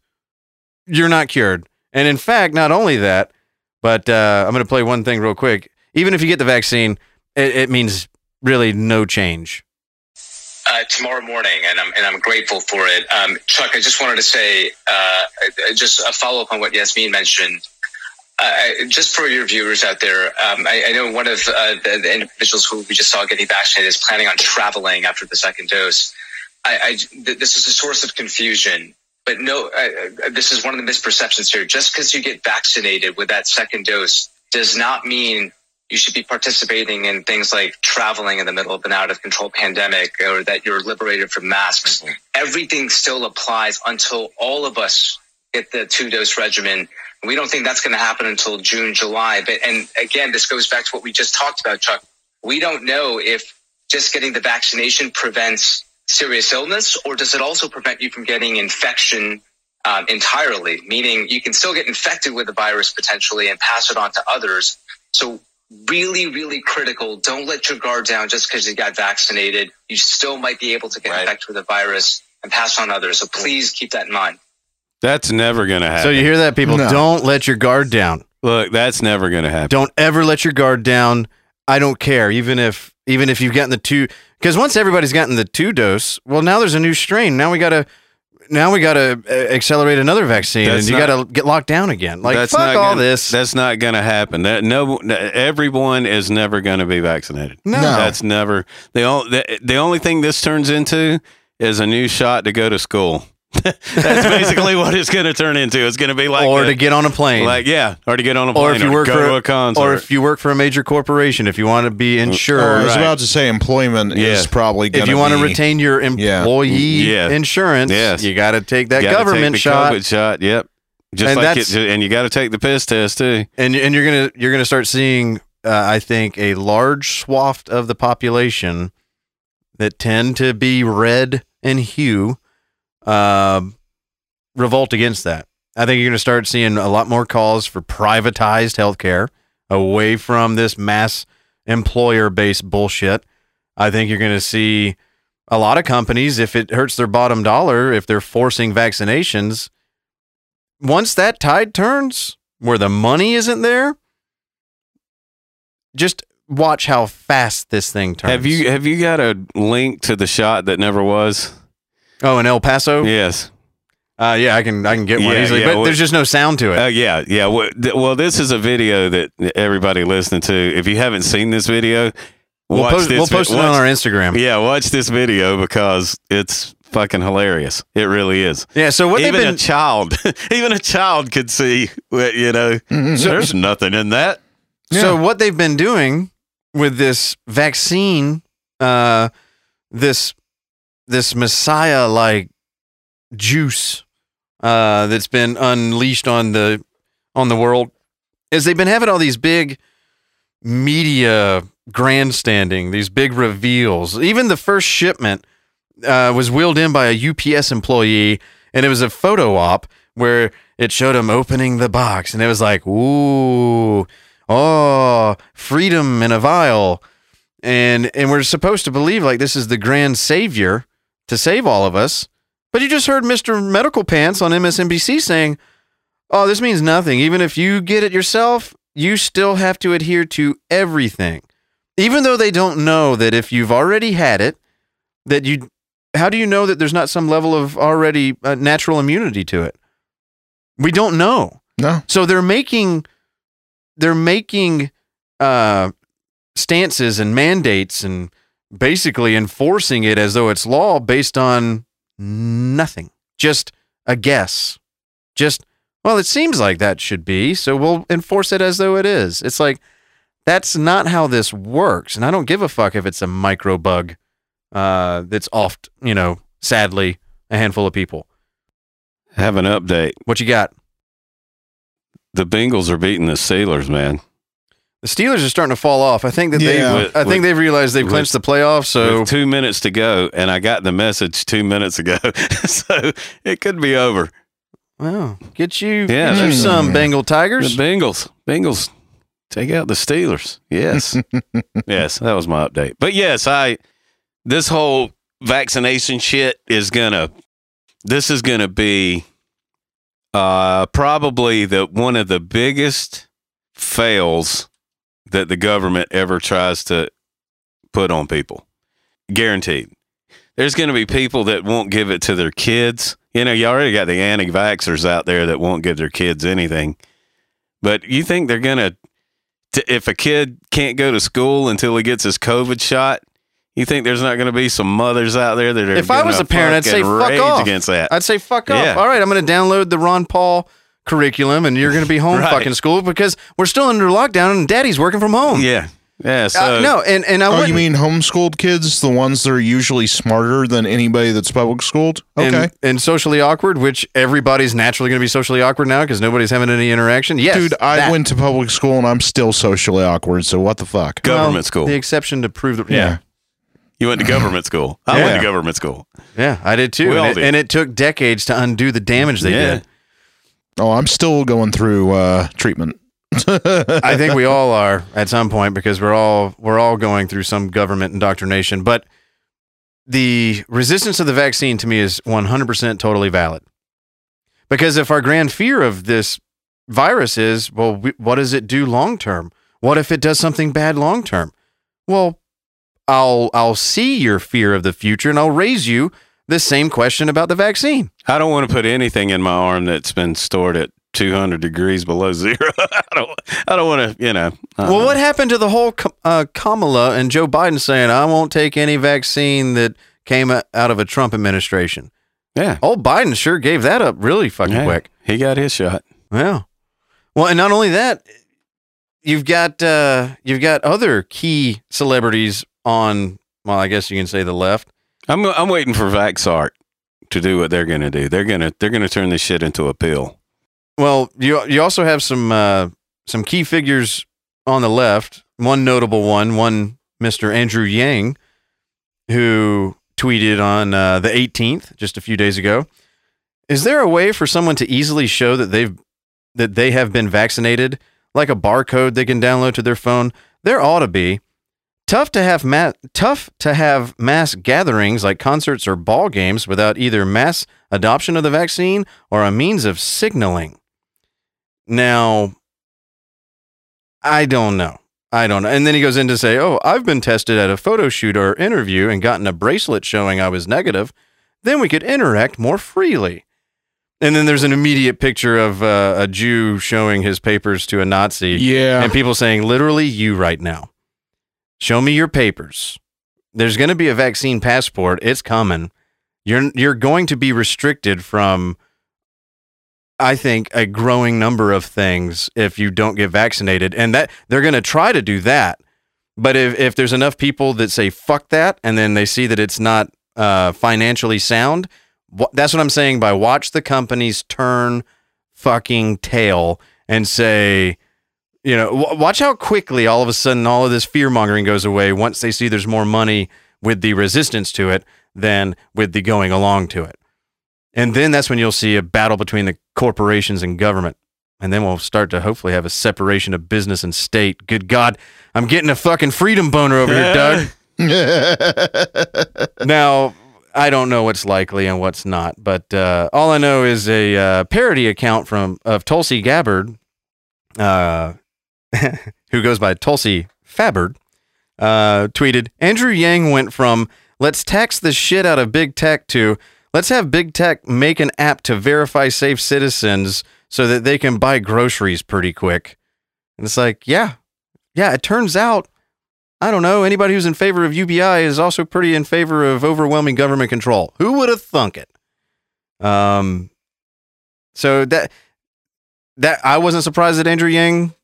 you're not cured. And in fact, not only that, but uh, I'm going to play one thing real quick. Even if you get the vaccine, it, it means really no change.
uh, tomorrow morning, and I'm and I'm grateful for it. Um, Chuck, I just wanted to say, uh, just a follow up on what Yasmin mentioned. Uh, I- just for your viewers out there, um, I, I know one of uh, the, the individuals who we just saw getting vaccinated is planning on traveling after the second dose. I, I th- this is a source of confusion, but no, uh, this is one of the misperceptions here. Just because you get vaccinated with that second dose does not mean you should be participating in things like traveling in the middle of an out of control pandemic or that you're liberated from masks. Everything still applies until all of us get the two dose regimen. We don't think that's going to happen until June, July. But, and again, this goes back to what we just talked about, Chuck. We don't know if just getting the vaccination prevents serious illness or does it also prevent you from getting infection um, entirely, meaning you can still get infected with the virus potentially and pass it on to others. So really, really critical. Don't let your guard down just because you got vaccinated. You still might be able to get
Right.
infected with the virus and pass on others. So please keep that in mind.
That's never going to happen.
So you hear that, people?
No.
Don't let your guard down.
Look, that's never going to happen.
Don't ever let your guard down. I don't care, even if even if you've gotten the two. Because once everybody's gotten the two dose, well, now there's a new strain. Now we gotta. Now we gotta uh, accelerate another vaccine,
That's
and you
not-
gotta get locked down again. Like
that's
fuck
not
all
gonna,
this.
That's not going to happen. That no, everyone is never going to be vaccinated.
No.
that's never the, o- the the only thing this turns into is a new shot to go to school. that's basically what it's going to turn into. It's going to be like
or
the-
to get on a plane,
like yeah, or to get on a plane,
or if you work
go
for
to a concert,
or if you work for a major corporation, if you want to be insured,
Oh, I was
Right.
about to say employment
Yeah.
is probably going
if you want to retain your employee
Yeah.
insurance,
Yes.
you got to take that
Gotta take
government
the
shot,
COVID shot. Yep, just
And
like
that's-
it, and you got to take the piss test too.
and and you're gonna you're gonna start seeing, uh, I think, a large swath of the population that tend to be red in hue, um, revolt against that. I think you're gonna start seeing a lot more calls for privatized healthcare away from this mass employer based bullshit. I think you're gonna see a lot of companies, if it hurts their bottom dollar, if they're forcing vaccinations, once that tide turns where the money isn't there, just watch how fast this thing turns.
Have you have you got a link to the shot that never was?
Oh, in El Paso.
Yes.
Uh, yeah, I can I can get one
Yeah,
easily,
yeah,
but
well-
there's just no sound to it.
Uh, yeah, yeah. Well, th- well, this is a video that everybody listening to. If you haven't seen this video,
we'll
watch
post,
this.
we'll
vi-
it
watch-
on our Instagram.
Yeah, watch this video because it's fucking hilarious. It really is.
Yeah. So what
even
been
a child, even a child could see. You know, there's nothing in that.
So what they've been doing with this vaccine, uh, this this messiah like juice uh, that's been unleashed on the on the world, is they've been having all these big media grandstanding, these big reveals. Even the first shipment uh, was wheeled in by a UPS employee, and it was a photo op where it showed him opening the box, and it was like, ooh, oh, freedom in a vial. And and we're supposed to believe like this is the grand savior to save all of us. But you just heard Mr. Medical Pants on MSNBC saying, "Oh, this means nothing. Even if you get it yourself, you still have to adhere to everything." Even though they don't know that if you've already had it, that you how do you know that there's not some level of already uh, natural immunity to it? We don't know.
No.
So they're making they're making uh, stances and mandates and basically enforcing it as though it's law based on nothing, just a guess. Just well, it seems like that should be, so we'll enforce it as though it is. It's like that's not how this works, and I don't give a fuck if it's a micro bug uh, that's oft, you know, sadly, a handful of people.
Have an update.
What you got?
The Bengals are beating the Steelers, man.
The Steelers are starting to fall off. I think that
Yeah.
they,
With-
I think
with-
they've realized they've
with-
clinched the playoffs. So
With two minutes to go, and I got the message two minutes ago, so it could be over.
Well, get you,
Yeah,
get you some Bengal
The
Tigers.
Bengals, Bengals, take out the Steelers. Yes, yes, that was my update. But yes, I this whole vaccination shit is gonna. This is gonna be uh, probably the one of the biggest fails that the government ever tries to put on people. Guaranteed. There's going to be people that won't give it to their kids. You know, you already got the anti vaxxers out there that won't give their kids anything. But you think they're going to, if a kid can't go to school until he gets his COVID shot, you think there's not going to be some mothers out there that are
If I was a parent, I'd say fuck off.
against that?
I'd say fuck off.
Yeah.
All right, I'm going to download the Ron Paul curriculum, and you're going to be home
Right.
fucking school because we're still under lockdown and Daddy's working from home.
yeah, yeah. So
Uh, no, and and I
Oh,
wouldn't.
you mean homeschooled kids, the ones that are usually smarter than anybody that's public schooled? Okay.
and, and socially awkward, which everybody's naturally going to be socially awkward now because nobody's having any interaction. Yes,
Dude, I
that.
went to public school and I'm still socially awkward. So what the fuck?
government
Well,
school.
The exception to prove the
Yeah.
you went to government school. I went to government school.
Yeah, I did too.
We all
And it,
did.
and it took decades to undo the damage they
Yeah.
did.
Oh, I'm still going through uh, treatment.
I think we all are at some point because we're all we're all going through some government indoctrination. But the resistance to the vaccine to me is 100% totally valid. Because if our grand fear of this virus is, well, we, what does it do long term? What if it does something bad long term? Well, I'll I'll see your fear of the future and I'll raise you the same question about the vaccine.
I don't want to put anything in my arm that's been stored at 200 degrees below zero. I don't. I don't want to. You know. uh,
Well, what happened to the whole uh, Kamala and Joe Biden saying, I won't take any vaccine that came out of a Trump administration?
Yeah.
Old Biden sure gave that up really fucking
Yeah.
quick.
He got his shot.
Yeah. Well, and not only that, you've got uh, you've got other key celebrities on. Well, I guess you can say the left.
I'm. I'm waiting for Vaxart to do what they're going to do. They're gonna. They're gonna turn this shit into a pill.
Well, you you also have some uh, some key figures on the left. One notable one, one Mr. Andrew Yang, who tweeted on uh, the 18th, just a few days ago. Is there a way for someone to easily show that they've that they have been vaccinated, like a barcode they can download to their phone? There ought to be. Tough to have ma- tough to have mass gatherings like concerts or ball games without either mass adoption of the vaccine or a means of signaling. Now, I don't know. I don't know. And then he goes in to say, "Oh, I've been tested at a photo shoot or interview and gotten a bracelet showing I was negative. Then we could interact more freely." And then there's an immediate picture of uh, a Jew showing his papers to a Nazi,
Yeah.
and people saying, "Literally, you right now. Show me your papers. There's going to be a vaccine passport. It's coming. You're you're going to be restricted from." I think a growing number of things if you don't get vaccinated, and that they're going to try to do that. But if if there's enough people that say fuck that, and then they see that it's not uh, financially sound, wh- that's what I'm saying by watch the companies turn fucking tail and say, you know, w- watch how quickly all of a sudden all of this fear mongering goes away once they see there's more money with the resistance to it than with the going along to it. And then that's when you'll see a battle between the corporations and government. And then we'll start to hopefully have a separation of business and state. Good God, I'm getting a fucking freedom boner over here, Doug. now, I don't know what's likely and what's not, but uh, all I know is a uh, parody account from of Tulsi Gabbard, uh, who goes by Tulsi Fabbard, uh, tweeted Andrew Yang went from let's tax the shit out of big tech to let's have big tech make an app to verify safe citizens so that they can buy groceries pretty quick. And it's like, yeah, yeah, it turns out I don't know. Anybody who's in favor of UBI is also pretty in favor of overwhelming government control. Who would have thunk it? Um, so that that I wasn't surprised that Andrew Yang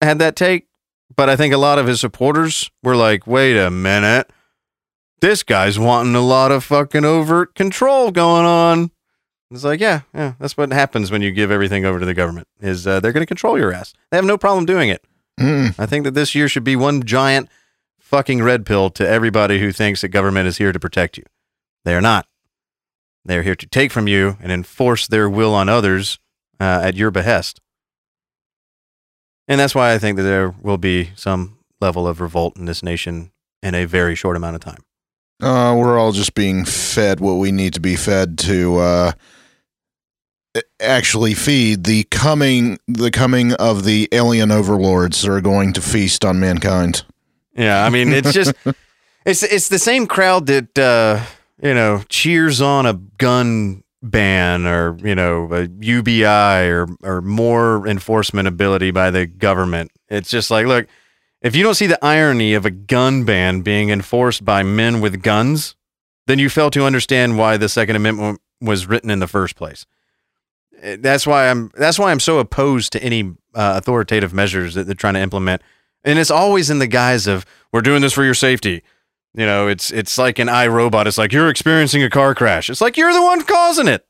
had that take, but I think a lot of his supporters were like, "Wait a minute, this guy's wanting a lot of fucking overt control going on." It's like, yeah, yeah, that's what happens when you give everything over to the government. Is uh, they're going to control your ass. They have no problem doing it.
Mm.
I think that this year should be one giant fucking red pill to everybody who thinks that government is here to protect you. They are not. They are here to take from you and enforce their will on others uh, at your behest. And that's why I think that there will be some level of revolt in this nation in a very short amount of time.
Uh, we're all just being fed what we need to be fed to uh, actually feed the coming the coming of the alien overlords that are going to feast on mankind.
Yeah, I mean, it's just it's it's the same crowd that uh, you know cheers on a gun ban or you know a UBI or or more enforcement ability by the government. It's just like, look, if you don't see the irony of a gun ban being enforced by men with guns, then you fail to understand why the Second Amendment was written in the first place. Eh, That's why I'm that's why I'm so opposed to any uh, authoritative measures that they're trying to implement and it's always in the guise of we're doing this for your safety. You know, it's it's like an iRobot. It's like you're experiencing a car crash. It's like you're the one causing it.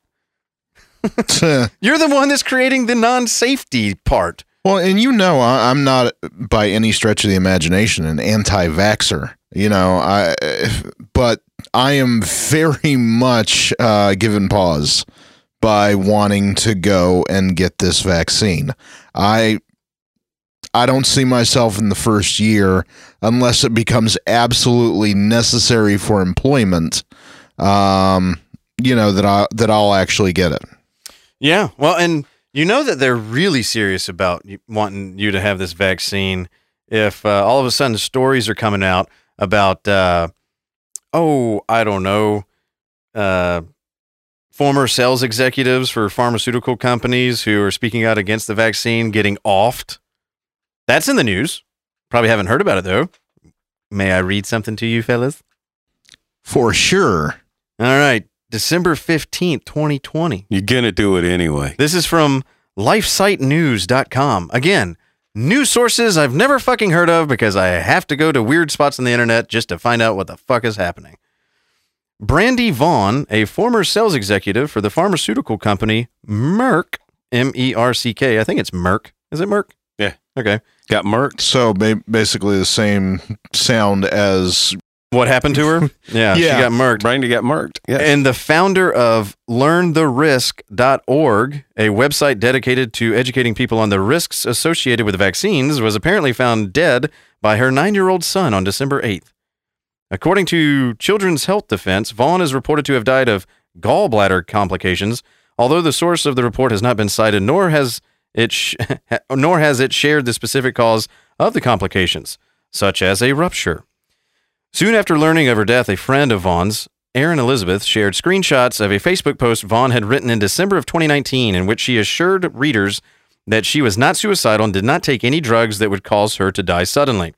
You're the one that's creating the non-safety part.
Well, and you know, I, I'm not by any stretch of the imagination an anti-vaxer. You know, I, but I am very much uh, given pause by wanting to go and get this vaccine. I, I don't see myself in the first year unless it becomes absolutely necessary for employment. Um, you know that I that I'll actually get it.
Yeah. Well, and you know that they're really serious about wanting you to have this vaccine. If uh, all of a sudden stories are coming out about, uh, oh, I don't know, uh, former sales executives for pharmaceutical companies who are speaking out against the vaccine getting offed. That's in the news. Probably haven't heard about it though. May I read something to you, fellas?
For sure.
All right. December 15th, 2020.
You're gonna do it anyway.
This is from lifesitenews.com. Again, news sources I've never fucking heard of because I have to go to weird spots on the internet just to find out what the fuck is happening. Brandy Vaughn, a former sales executive for the pharmaceutical company Merck, M E R C K. I think it's Merck. Is it Merck?
Yeah.
Okay.
Got murked.
So ba- basically the same sound as
What happened to her? Yeah,
Yeah.
she got murked.
Brandy got murked. Yeah.
And the founder of learntherisk.org, a website dedicated to educating people on the risks associated with vaccines, was apparently found dead by her nine year old son on December 8th. According to Children's Health Defense, Vaughn is reported to have died of gallbladder complications, although the source of the report has not been cited, nor has it, sh- nor has it shared the specific cause of the complications. such as a rupture. Soon after learning of her death, a friend of Vaughn's, Erin Elizabeth, shared screenshots of a Facebook post Vaughn had written in December of 2019 in which she assured readers that she was not suicidal and did not take any drugs that would cause her to die suddenly.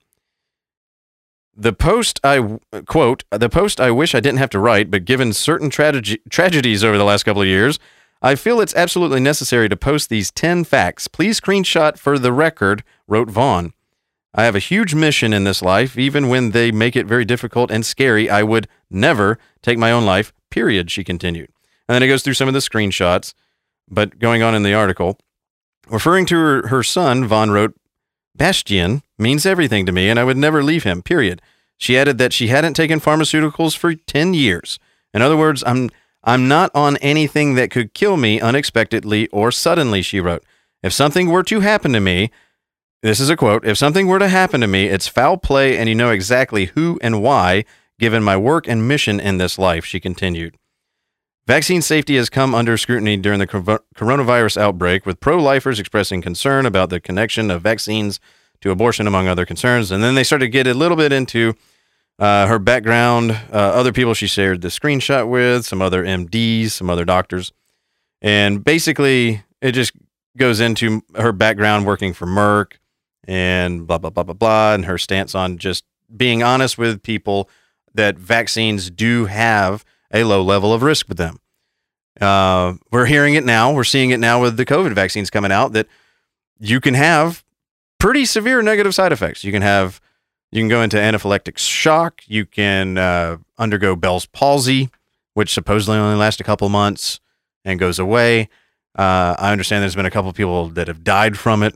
The post I quote, the post I wish I didn't have to write, but given certain tragedies over the last couple of years, I feel it's absolutely necessary to post these 10 facts. Please screenshot for the record, wrote Vaughn. I have a huge mission in this life. Even when they make it very difficult and scary, I would never take my own life, period, she continued. And then it goes through some of the screenshots, but going on in the article. Referring to her, her son, Vaughn wrote, Bastian means everything to me, and I would never leave him, period. She added that she hadn't taken pharmaceuticals for 10 years. In other words, I'm, I'm not on anything that could kill me unexpectedly or suddenly, she wrote. If something were to happen to me, this is a quote, if something were to happen to me, it's foul play, and you know exactly who and why, given my work and mission in this life, she continued. Vaccine safety has come under scrutiny during the coronavirus outbreak, with pro lifers expressing concern about the connection of vaccines to abortion, among other concerns. And then they started to get a little bit into uh, her background, uh, other people she shared the screenshot with, some other MDs, some other doctors. And basically, it just goes into her background working for Merck and blah, blah, blah, blah, blah, and her stance on just being honest with people that vaccines do have a low level of risk with them. Uh, we're hearing it now. We're seeing it now with the COVID vaccines coming out that you can have pretty severe negative side effects. You can have, you can go into anaphylactic shock. You can uh, undergo Bell's palsy, which supposedly only lasts a couple months and goes away. Uh, I understand there's been a couple people that have died from it.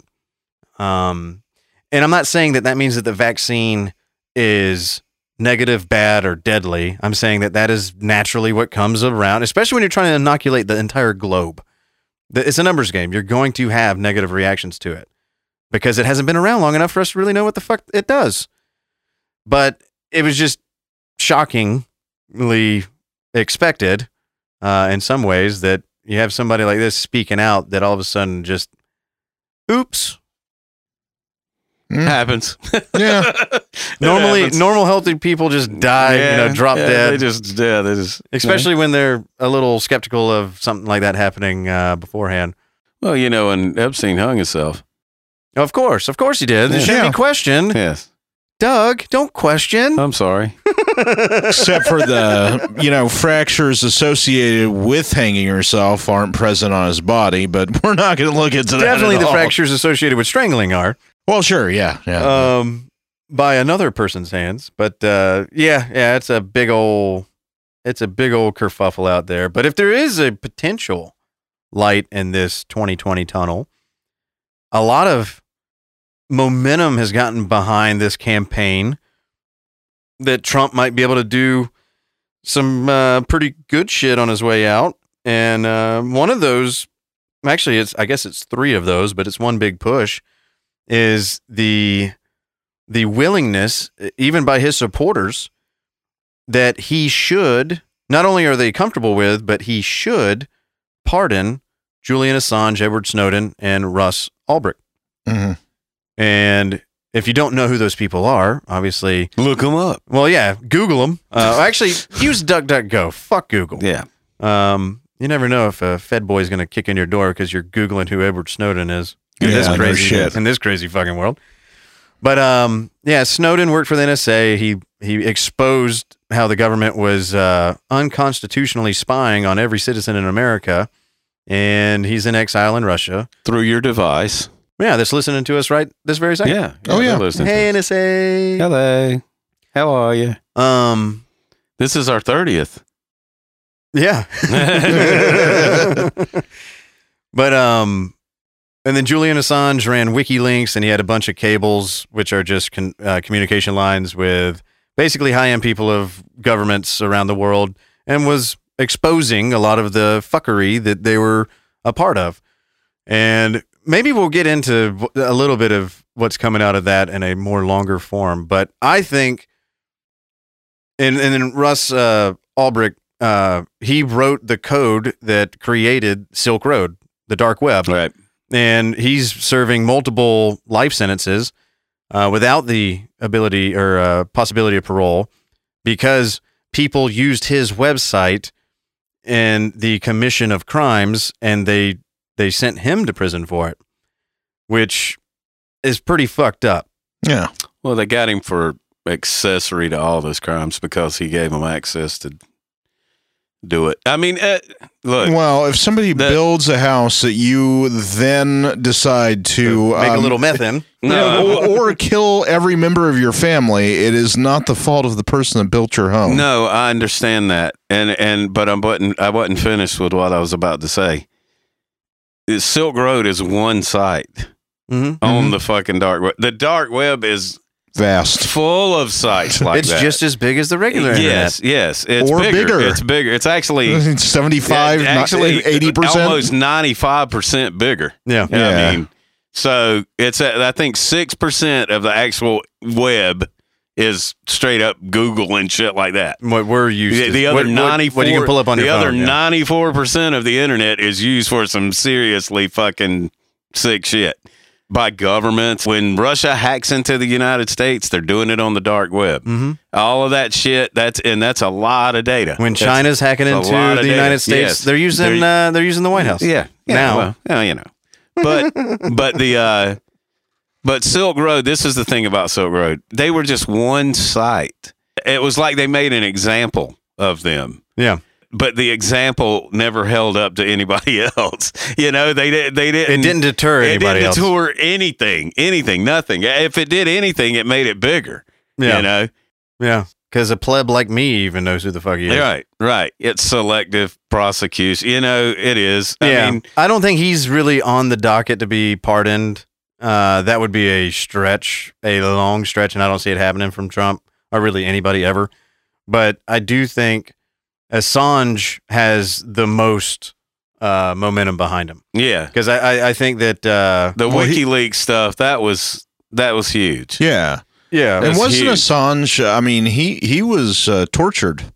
Um, and I'm not saying that that means that the vaccine is negative, bad, or deadly. I'm saying that that is naturally what comes around, especially when you're trying to inoculate the entire globe. It's a numbers game. You're going to have negative reactions to it because it hasn't been around long enough for us to really know what the fuck it does. But it was just shockingly expected uh, in some ways that you have somebody like this speaking out that all of a sudden just, oops,
Mm. Happens.
Yeah.
normally,
happens.
normal healthy people just die, you know, drop
yeah,
dead.
They just, yeah, they just,
especially when they're a little skeptical of something like that happening uh, beforehand.
Well, you know, when Epstein hung himself.
Of course, of course he did. There
Yeah.
shouldn't
Yeah.
be questioned.
Yes.
Doug, don't question.
I'm sorry.
Except for the, you know, fractures associated with hanging yourself aren't present on his body, but we're not going to look into that.
Definitely
at
the
all.
fractures associated with strangling are
Well, sure. Yeah. Yeah.
um, by another person's hands. But uh, yeah, yeah, it's a big old, it's a big old kerfuffle out there. But if there is a potential light in this 2020 tunnel, a lot of momentum has gotten behind this campaign that Trump might be able to do some uh, pretty good shit on his way out. And uh, one of those, actually, it's I guess it's three of those, but it's one big push, is the the willingness, even by his supporters, that he should not only are they comfortable with, but he should pardon Julian Assange, Edward Snowden, and Russ Ulbricht.
Mhm.
And if you don't know who those people are, obviously,
Look them up.
well, yeah, Google them. Uh, actually, use DuckDuckGo. Fuck Google.
Yeah.
Um, you never know if a Fed boy is going to kick in your door because you're googling who Edward Snowden is in
Yeah,
this
no
crazy
shit.
in this crazy fucking world. But um, yeah, Snowden worked for the NSA. He he exposed how the government was uh, unconstitutionally spying on every citizen in America, and he's in exile in Russia.
Through your device.
Yeah, that's listening to us right this very second.
Yeah.
Oh, yeah.
they're listening to
Hey
us.
NSA.
Hello. How are you?
Um.
This is our 30th.
Yeah. but um and then Julian Assange ran WikiLeaks and he had a bunch of cables which are just con- uh, communication lines with basically high-end people of governments around the world and was exposing a lot of the fuckery that they were a part of. And maybe we'll get into a little bit of what's coming out of that in a more longer form, but I think and and then Russ uh, Ulbricht uh, he wrote the code that created Silk Road, the dark web,
Right.
and he's serving multiple life sentences. uh, without the ability or uh, possibility of parole because people used his website in the commission of crimes and they they sent him to prison for it, which is pretty fucked up.
Yeah.
Well, they got him for accessory to all those crimes because he gave them access to do it. I mean, uh, look,
Well, if somebody
The-
builds a house that you then decide to
Make a
um,
little meth in.
no,
or, or kill every member of your family, it is not the fault of the person that built your home.
no, I understand that, and and but I wasn't I wasn't finished with what I was about to say. Silk Road is one site
hmm
on the fucking dark web. The dark web is
Vast.
full of sites like
it's
that.
just as big as the regular
yes, yes, it's
Or
bigger.
bigger.
It's bigger. It's actually
75,
Yeah, actually
80%.
almost 95% bigger.
internet. Yeah.
I mean, so it's I think 6% of the actual web is straight up Google and shit like that.
What we're used
The,
to.
the other
what, what-
94
What, you can pull up on
the other
phone. yeah.
94% of the internet is used for some seriously fucking sick shit by governments. When Russia hacks into the United States, they're doing it on the dark web.
Mhm.
All of that shit, that's and that's a lot of data.
When
That's-
China's hacking into the
of
United. States,
Yes.
they're using
They're-
uh, they're using the White House.
Yeah, yeah
Now.
well, you know, but but the uh, but Silk Road. This is the thing about Silk Road. They were just one site. It was like they made an example of them.
Yeah.
But the example never held up to anybody else. You know, they did. They didn't.
It didn't deter anybody.
It didn't
else.
deter anything. Anything. Nothing. If it did anything, it made it bigger.
Yeah.
You know.
Yeah. Because a pleb like me even knows who the fuck he is.
Right. Right. It's selective prosecution. You know, it is. I
yeah.
mean,
I don't think he's really on the docket to be pardoned. Uh, that would be a stretch, a long stretch, and I don't see it happening from Trump or really anybody ever. But I do think Assange has the most uh, momentum behind him
yeah.
because I, I, I think that uh,
The
Well, he-
WikiLeaks stuff that was that was huge.
Yeah.
yeah,
And
That's
wasn't
huge.
Assange, I mean, he, he was uh, tortured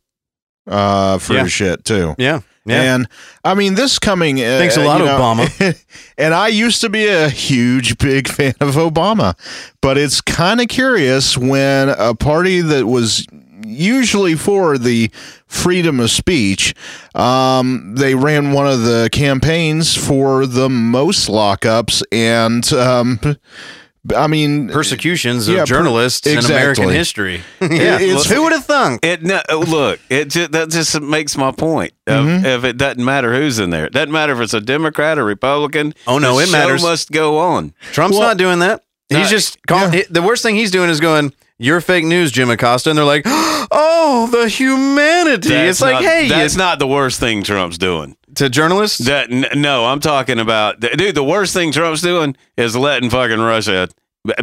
uh, for
Yeah.
his shit, too.
yeah, yeah.
And I mean, this coming. Uh,
Thanks a lot,
you know,
Obama.
and I used to be a huge, big fan of Obama, but it's kind of curious when a party that was usually for the freedom of speech, um, they ran one of the campaigns for the most lockups, and um, I mean,
Persecutions of
Yeah, per-
journalists in American history. yeah,
it's-
who would have thunk?
It no, look, it just, that just makes my point. Of,
Mm-hmm.
If it doesn't matter who's in there, it doesn't matter if it's a Democrat or Republican.
Oh, no,
the
it
show
matters.
Must go on.
Trump's
Well-
not doing that. He's
No,
just call,
yeah.
the worst thing he's doing is going, "You're fake news, Jim Acosta," and they're like, "Oh, the humanity."
That's
it's like,
not-
hey,
that's not the worst thing Trump's doing.
to journalists.
That no, I'm talking about dude. The worst thing Trump's doing is letting fucking Russia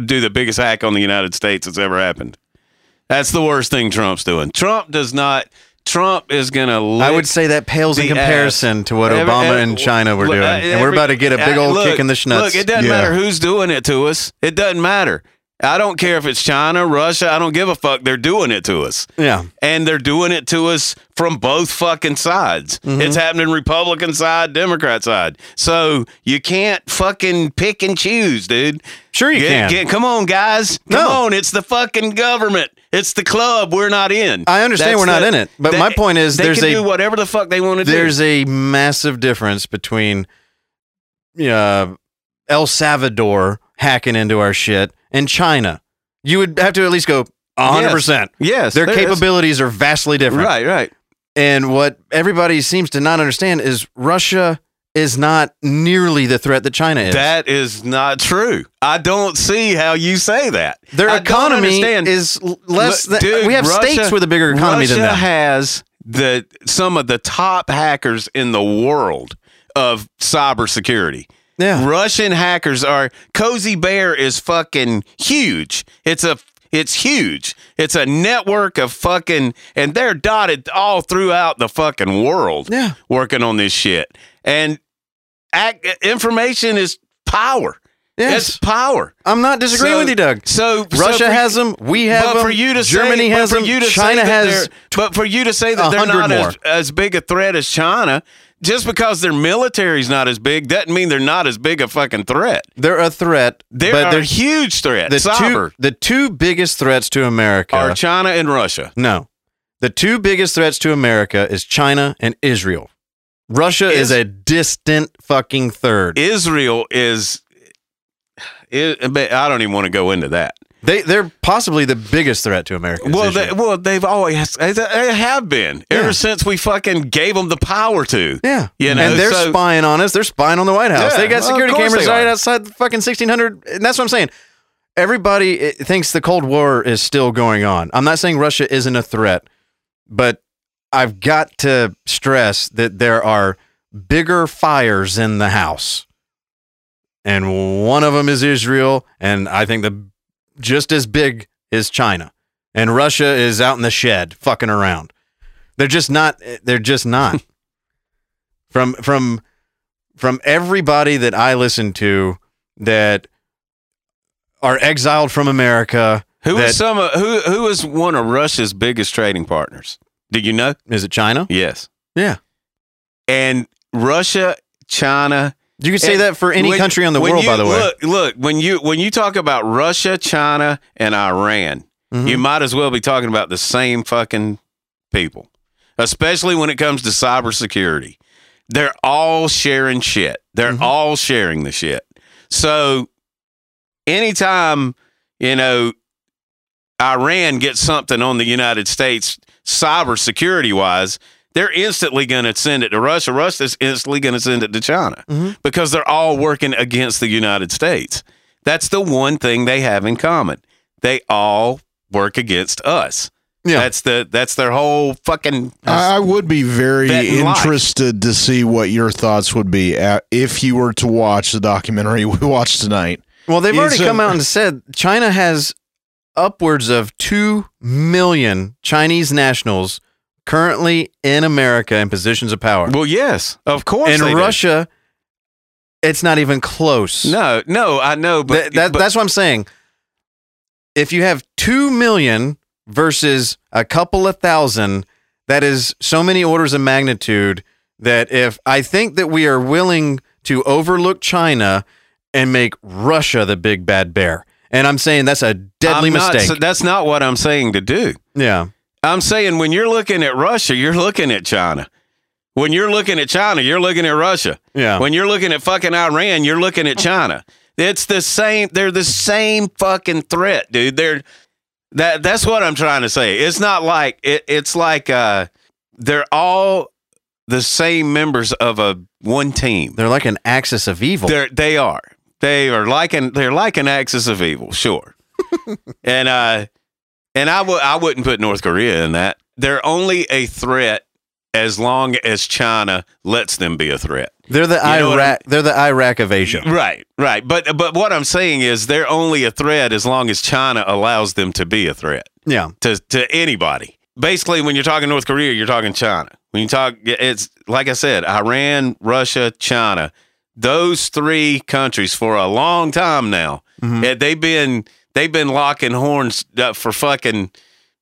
do the biggest hack on the United States that's ever happened. That's the worst thing Trump's doing. Trump does not. Trump is gonna.
I would say that pales in comparison
ass.
to what
Every-
Obama
every-
and China were
look,
doing,
uh,
and we're about to get a big
uh,
old
look,
kick in the schnuts.
Look, it doesn't
Yeah.
matter who's doing it to us. It doesn't matter. I don't care if it's China, Russia. I don't give a fuck. They're doing it to us.
yeah,
And they're doing it to us from both fucking sides.
Mm-hmm.
It's happening Republican side, Democrat side. So you can't fucking pick and choose, dude.
sure you
Get-
can.
get- come on, guys. Come
No.
on. It's the fucking government. It's the club we're not in.
I understand
That's
we're not in it, but
they-
my point is
they
there's
can
a
do whatever the fuck they want to do.
there's a massive difference between uh, El Salvador hacking into our shit and China. You would have to at least go 100%.
yes,
Their
there is.
capabilities are vastly different.
Right, right.
And what everybody seems to not understand is Russia is not nearly the threat that China is.
That is not true. I don't see how you say that.
Their
I
economy is less than
dude,
we have
Russia-
states with a bigger economy
Russia
than them.
has the some of the top hackers in the world of cybersecurity.
Yeah.
Russian hackers are Cozy Bear is fucking huge. It's a it's huge. It's a network of fucking and they're dotted all throughout the fucking world
Yeah.
working on this shit. And ac information is power.
Yes.
It's power.
I'm not disagreeing
So-
with you, Doug.
So so
Russia
for-
has them. We have
but
them.
for you to
Germany
say,
has them. China has.
but for you to say that they're not as, as big a threat as China, just because their military's not as big doesn't mean they're not as big a fucking threat.
They're a threat,
They're
but
a
they're
huge threat.
the
Cyber
two the two biggest threats to America
are China and Russia.
No. The two biggest threats to America is China and Israel. Russia is,
Is-
a distant fucking third.
Israel is. But I don't even want to go into that.
They they're possibly the biggest threat to America.
Well, they, well, they've always they have been
Yeah.
ever since we fucking gave them the power to.
yeah,
you know,
and they're
so-
spying on us. They're spying on the White House.
Yeah,
they got security
course
cameras right outside the fucking sixteen hundred. And that's what I'm saying. Everybody thinks the Cold War is still going on. I'm not saying Russia isn't a threat, but I've got to stress that there are bigger fires in the house. And one of them is Israel, and I think the just as big as China. And Russia is out in the shed fucking around. They're just not they're just not. from from from everybody that I listen to that are exiled from America.
Who
that,
is some? Of, who who is one of Russia's biggest trading partners? Do you know?
is it China?
Yes.
Yeah.
And Russia, China.
You can say
and
that for any
when-
country on the world,
you-
by the way.
Look, look. When you when you talk about Russia, China, and Iran,
Mhm.
you might as well be talking about the same fucking people. Especially when it comes to cybersecurity, they're all sharing shit. They're
Mhm.
all sharing the shit. So anytime you know Iran gets something on the United States cybersecurity wise, they're instantly going to send it to Russia. Russia's instantly going to send it to China
Mhm.
because they're all working against the United States. That's the one thing they have in common. They all work against us.
Yeah.
That's the that's their whole fucking
I, I would be very
Bet in life.
interested to see what your thoughts would be at, if you were to watch the documentary we watched tonight.
Well, they've already
uh,
come out and said China has upwards of 2 million Chinese nationals currently in America in positions of power.
Well, yes, of course.
In. Russia, it's not even close.
No, no, I know, but,
Th- that,
but
that's what I'm saying. If you have 2 million versus a couple of thousand, that is so many orders of magnitude that if I think that we are willing to overlook China and make Russia the big bad bear. And I'm saying that's a deadly
I'm not-
mistake.
so that's not what I'm saying to do.
yeah.
I'm saying when you're looking at Russia, you're looking at China. When you're looking at China, you're looking at Russia.
Yeah.
When you're looking at fucking Iran, you're looking at China. It's the same. They're the same fucking threat, dude. They're that. That's what I'm trying to say. It's not like it, it's like uh, they're all the same members of a one team.
They're like an axis of evil.
They're they are. They are like an they're like an axis of evil, sure. and uh and I would I wouldn't put North Korea in that. They're only a threat as long as China lets them be a threat.
They're the
You know
Iraq. They're the Iraq of Asia.
Right, right. But but what I'm saying is they're only a threat as long as China allows them to be a threat
Yeah.
to to anybody. Basically, when you're talking North Korea, you're talking China. When you talk, it's like I said, Iran, Russia, China. Those three countries for a long time now.
Mhm.
Yeah, they've been they've been locking horns for fucking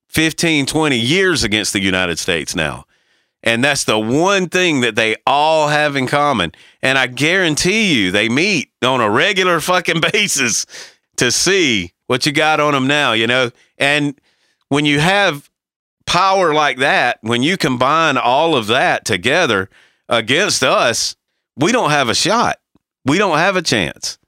15, 20 years against the United States now. And that's the one thing that they all have in common. And I guarantee you they meet on a regular fucking basis to see what you got on them now, you know? And when you have power like that, when you combine all of that together against us, we don't have a shot. We don't have a chance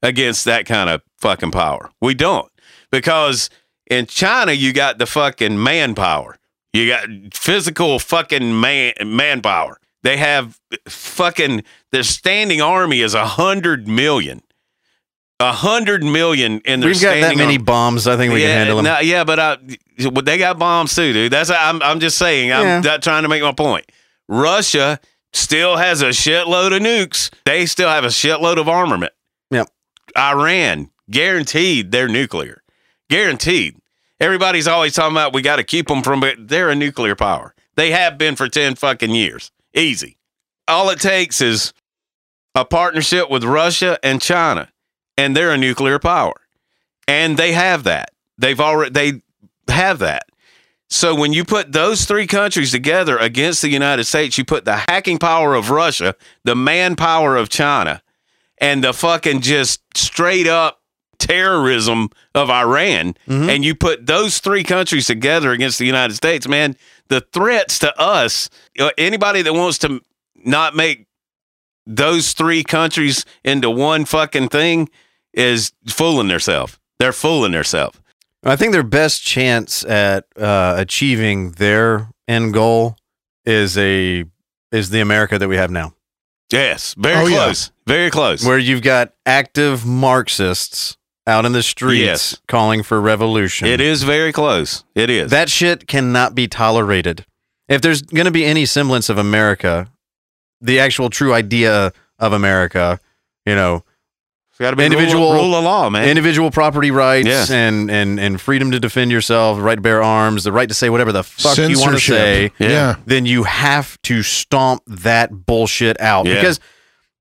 against that kind of fucking power. We don't. Because in China, you got the fucking manpower. You got physical fucking man manpower. They have fucking their standing army is a hundred million. A hundred million in their
We've got that
standing
many
army.
bombs. I think we
yeah,
can handle them.
no, yeah, but I, well, they got bombs too, dude. That's I'm I'm just saying. I'm
Yeah.
not trying to make my point. Russia still has a shitload of nukes. They still have a shitload of armament.
Yep.
Iran guaranteed they're nuclear. Guaranteed. Everybody's always talking about we got to keep them from. But they're a nuclear power. They have been for ten fucking years. Easy. All it takes is a partnership with Russia and China, and they're a nuclear power and they have that. They've already they have that. So when you put those three countries together against the United States, you put the hacking power of Russia, the manpower of China, and the fucking just straight up terrorism of Iran,
Mhm.
and you put those three countries together against the United States, man, the threats to us, uh, anybody that wants to not make those three countries into one fucking thing is fooling themselves. They're fooling themselves.
I think their best chance at uh, achieving their end goal is a is the America that we have now,
Yes, very
Oh, yeah.
close. Very close.
where you've got active Marxists out in the streets
Yes.
calling for revolution.
It is very close. It is.
That shit cannot be tolerated. If there's going to be any semblance of America, the actual true idea of America, you know, it's
got to be
individual-
rule, rule of law, man.
individual property rights
Yes.
and, and, and freedom to defend yourself, the right to bear arms, the right to say whatever the fuck you want to say,
Yeah.
Yeah.
then you have to stomp that bullshit out.
Yeah.
Because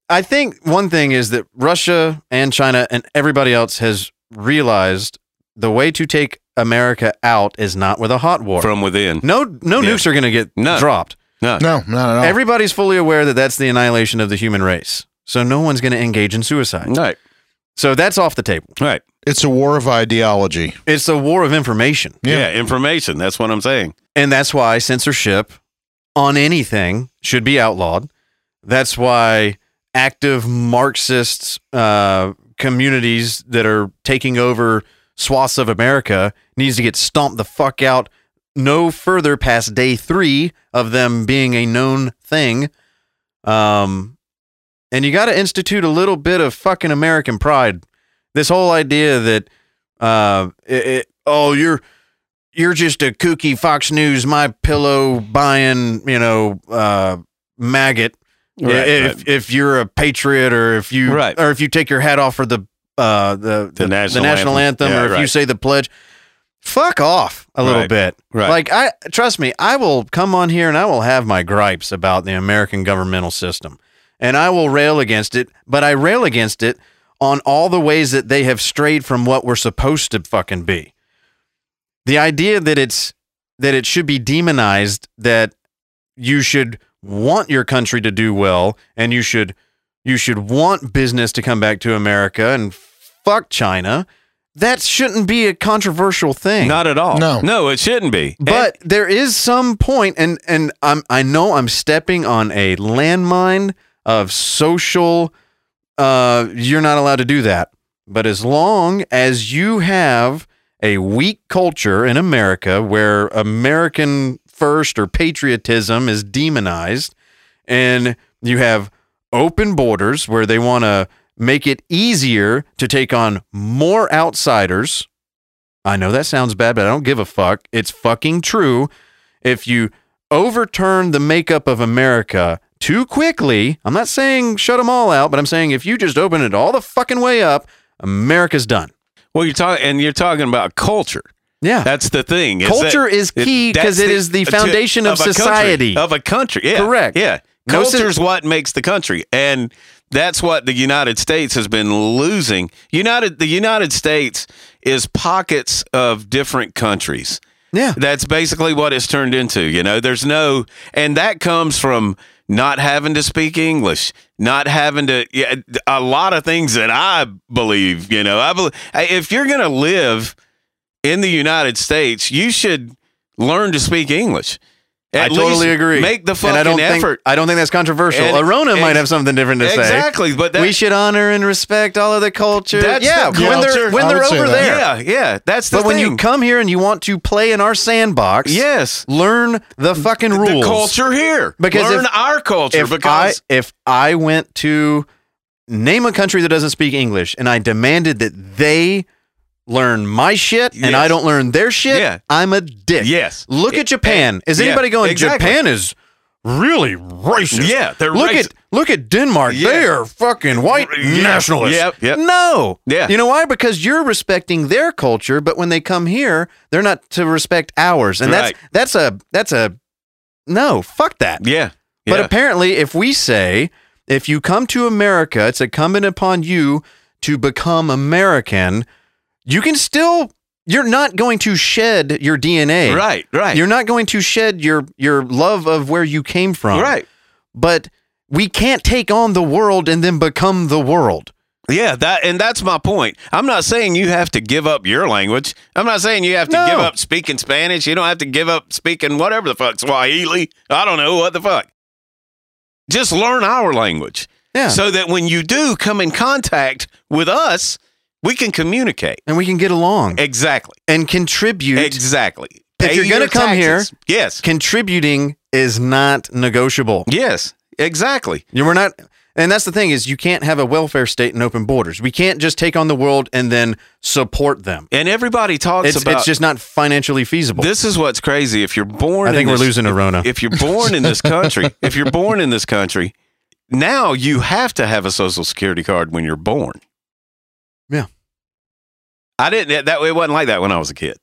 I think one thing is that Russia and China and everybody else has realized the way to take America out is not with a hot war.
from within.
no, no
Yeah.
nukes are going to get
No.
dropped.
No.
No, not at all.
Everybody's fully aware that that's the annihilation of the human race. So no one's going to engage in suicide.
Right.
So that's off the table.
Right.
it's a war of ideology.
It's a war of information.
Yeah.
Yeah.
Information. That's what I'm saying.
And that's why censorship on anything should be outlawed. That's why active Marxist uh, communities that are taking over swaths of America needs to get stomped the fuck out no further past day three of them being a known thing. Um, and you got to institute a little bit of fucking American pride. This whole idea that, uh, it, it, oh, you're you're just a kooky Fox News, MyPillow buying, you know, uh, maggot.
Right,
if
right.
if you're a patriot, or if you,
Right.
or if you take your hat off for the uh the
The national
national anthem,
anthem. Yeah,
or if you say the pledge, fuck off a little
Right,
bit.
right.
Like I trust me, I will come on here and I will have my gripes about the American governmental system, and I will rail against it. But I rail against it on all the ways that they have strayed from what we're supposed to fucking be the idea that it's that it should be demonized that you should want your country to do well and you should you should want business to come back to America and fuck China that shouldn't be a controversial thing
Not at all.
No.
No, it shouldn't be.
but there is some point and and I'm I know I'm stepping on a landmine of social uh you're not allowed to do that but as long as you have a weak culture in America where American first or patriotism is demonized and you have open borders where they want to make it easier to take on more outsiders I know that sounds bad, but I don't give a fuck. It's fucking true. If you overturn the makeup of America too quickly, I'm not saying shut them all out, but I'm saying if you just open it all the fucking way up, America's done.
well, you're talking, and you're talking about culture.
Yeah.
That's the thing. is
Culture
that-
is key
that's
'cause it is the
to-
foundation of
a country-
society.
of a country. Yeah,
Correct.
Yeah,
culture
is what makes the country, and that's what the United States has been losing. United, the United States is pockets of different countries.
yeah.
That's basically what it's turned into. You know, there's no, and that comes from not having to speak English, not having to, yeah, a lot of things that I believe, you know, I believe if you're going to live in the United States, you should learn to speak English.
I totally agree.
Make the
and
fucking
I don't
effort.
Think, I don't think that's controversial.
And-
Arona might have something different to say.
exactly, but that,
we should honor and respect all of the culture.
That's
yeah,
the
when they're when
I
they're over there.
yeah, yeah, that's the
But when you come here and you want to play in our sandbox,
yes,
learn the fucking rules.
the culture here,
Because
learn
if-
our culture
if I
because
if I went to name a country that doesn't speak English and I demanded that they learn my shit and I don't learn their shit,
Yeah.
I'm a dick.
yes,
Look at eh, Japan. Eh, is
yeah,
anybody going?
exactly.
Japan is really racist.
Yeah, they're
look
racist.
at look at Denmark.
Yeah.
They are fucking white
Yeah,
nationalists.
yep, yep.
No.
Yeah.
You know why? Because you're respecting their culture, but when they come here, they're not to respect ours, and
Right.
that's that's a that's a no. Fuck that.
yeah,
But apparently, if we say, if you come to America, it's incumbent upon you to become American, you can still you're not going to shed your DNA.
Right, right.
You're not going to shed your your love of where you came from.
right.
But we can't take on the world and then become the world.
Yeah, that and that's my point. I'm not saying you have to give up your language. I'm not saying you have to
No.
give up speaking Spanish. You don't have to give up speaking whatever the fuck Swahili. I don't know what the fuck. Just learn our language.
Yeah.
So that when you do come in contact with us, we can communicate.
and we can get along
Exactly.
and contribute.
Exactly.
If
Pay
you're gonna
your
come here-
Yes.
Contributing is not negotiable.
Yes. Exactly.
You- We're not, and that's the thing is you can't have a welfare state and open borders. We can't just take on the world and then support them.
And everybody talks
It's,
about
it's just not financially feasible.
This is what's crazy. If you're born,
I think
in
we're losing a Rona.
If you're born in this country, if you're born in this country, now you have to have a social security card when you're born. I didn't. That it wasn't like that when I was a kid.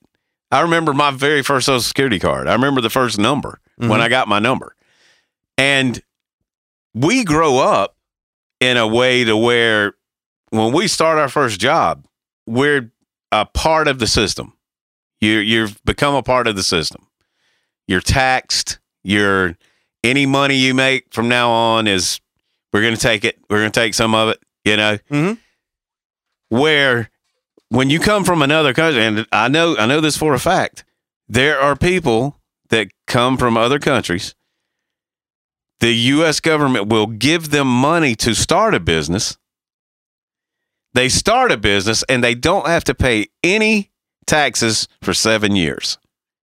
I remember my very first social security card. I remember the first number when
Mhm.
I got my number, and we grow up in a way to where when we start our first job, we're a part of the system. You you've become a part of the system. You're taxed. You're any money you make from now on is we're going to take it. We're going to take some of it. You know,
Mhm.
where when you come from another country, and I know I know this for a fact, there are people that come from other countries. The U.S. government will give them money to start a business. They start a business and they don't have to pay any taxes for seven years.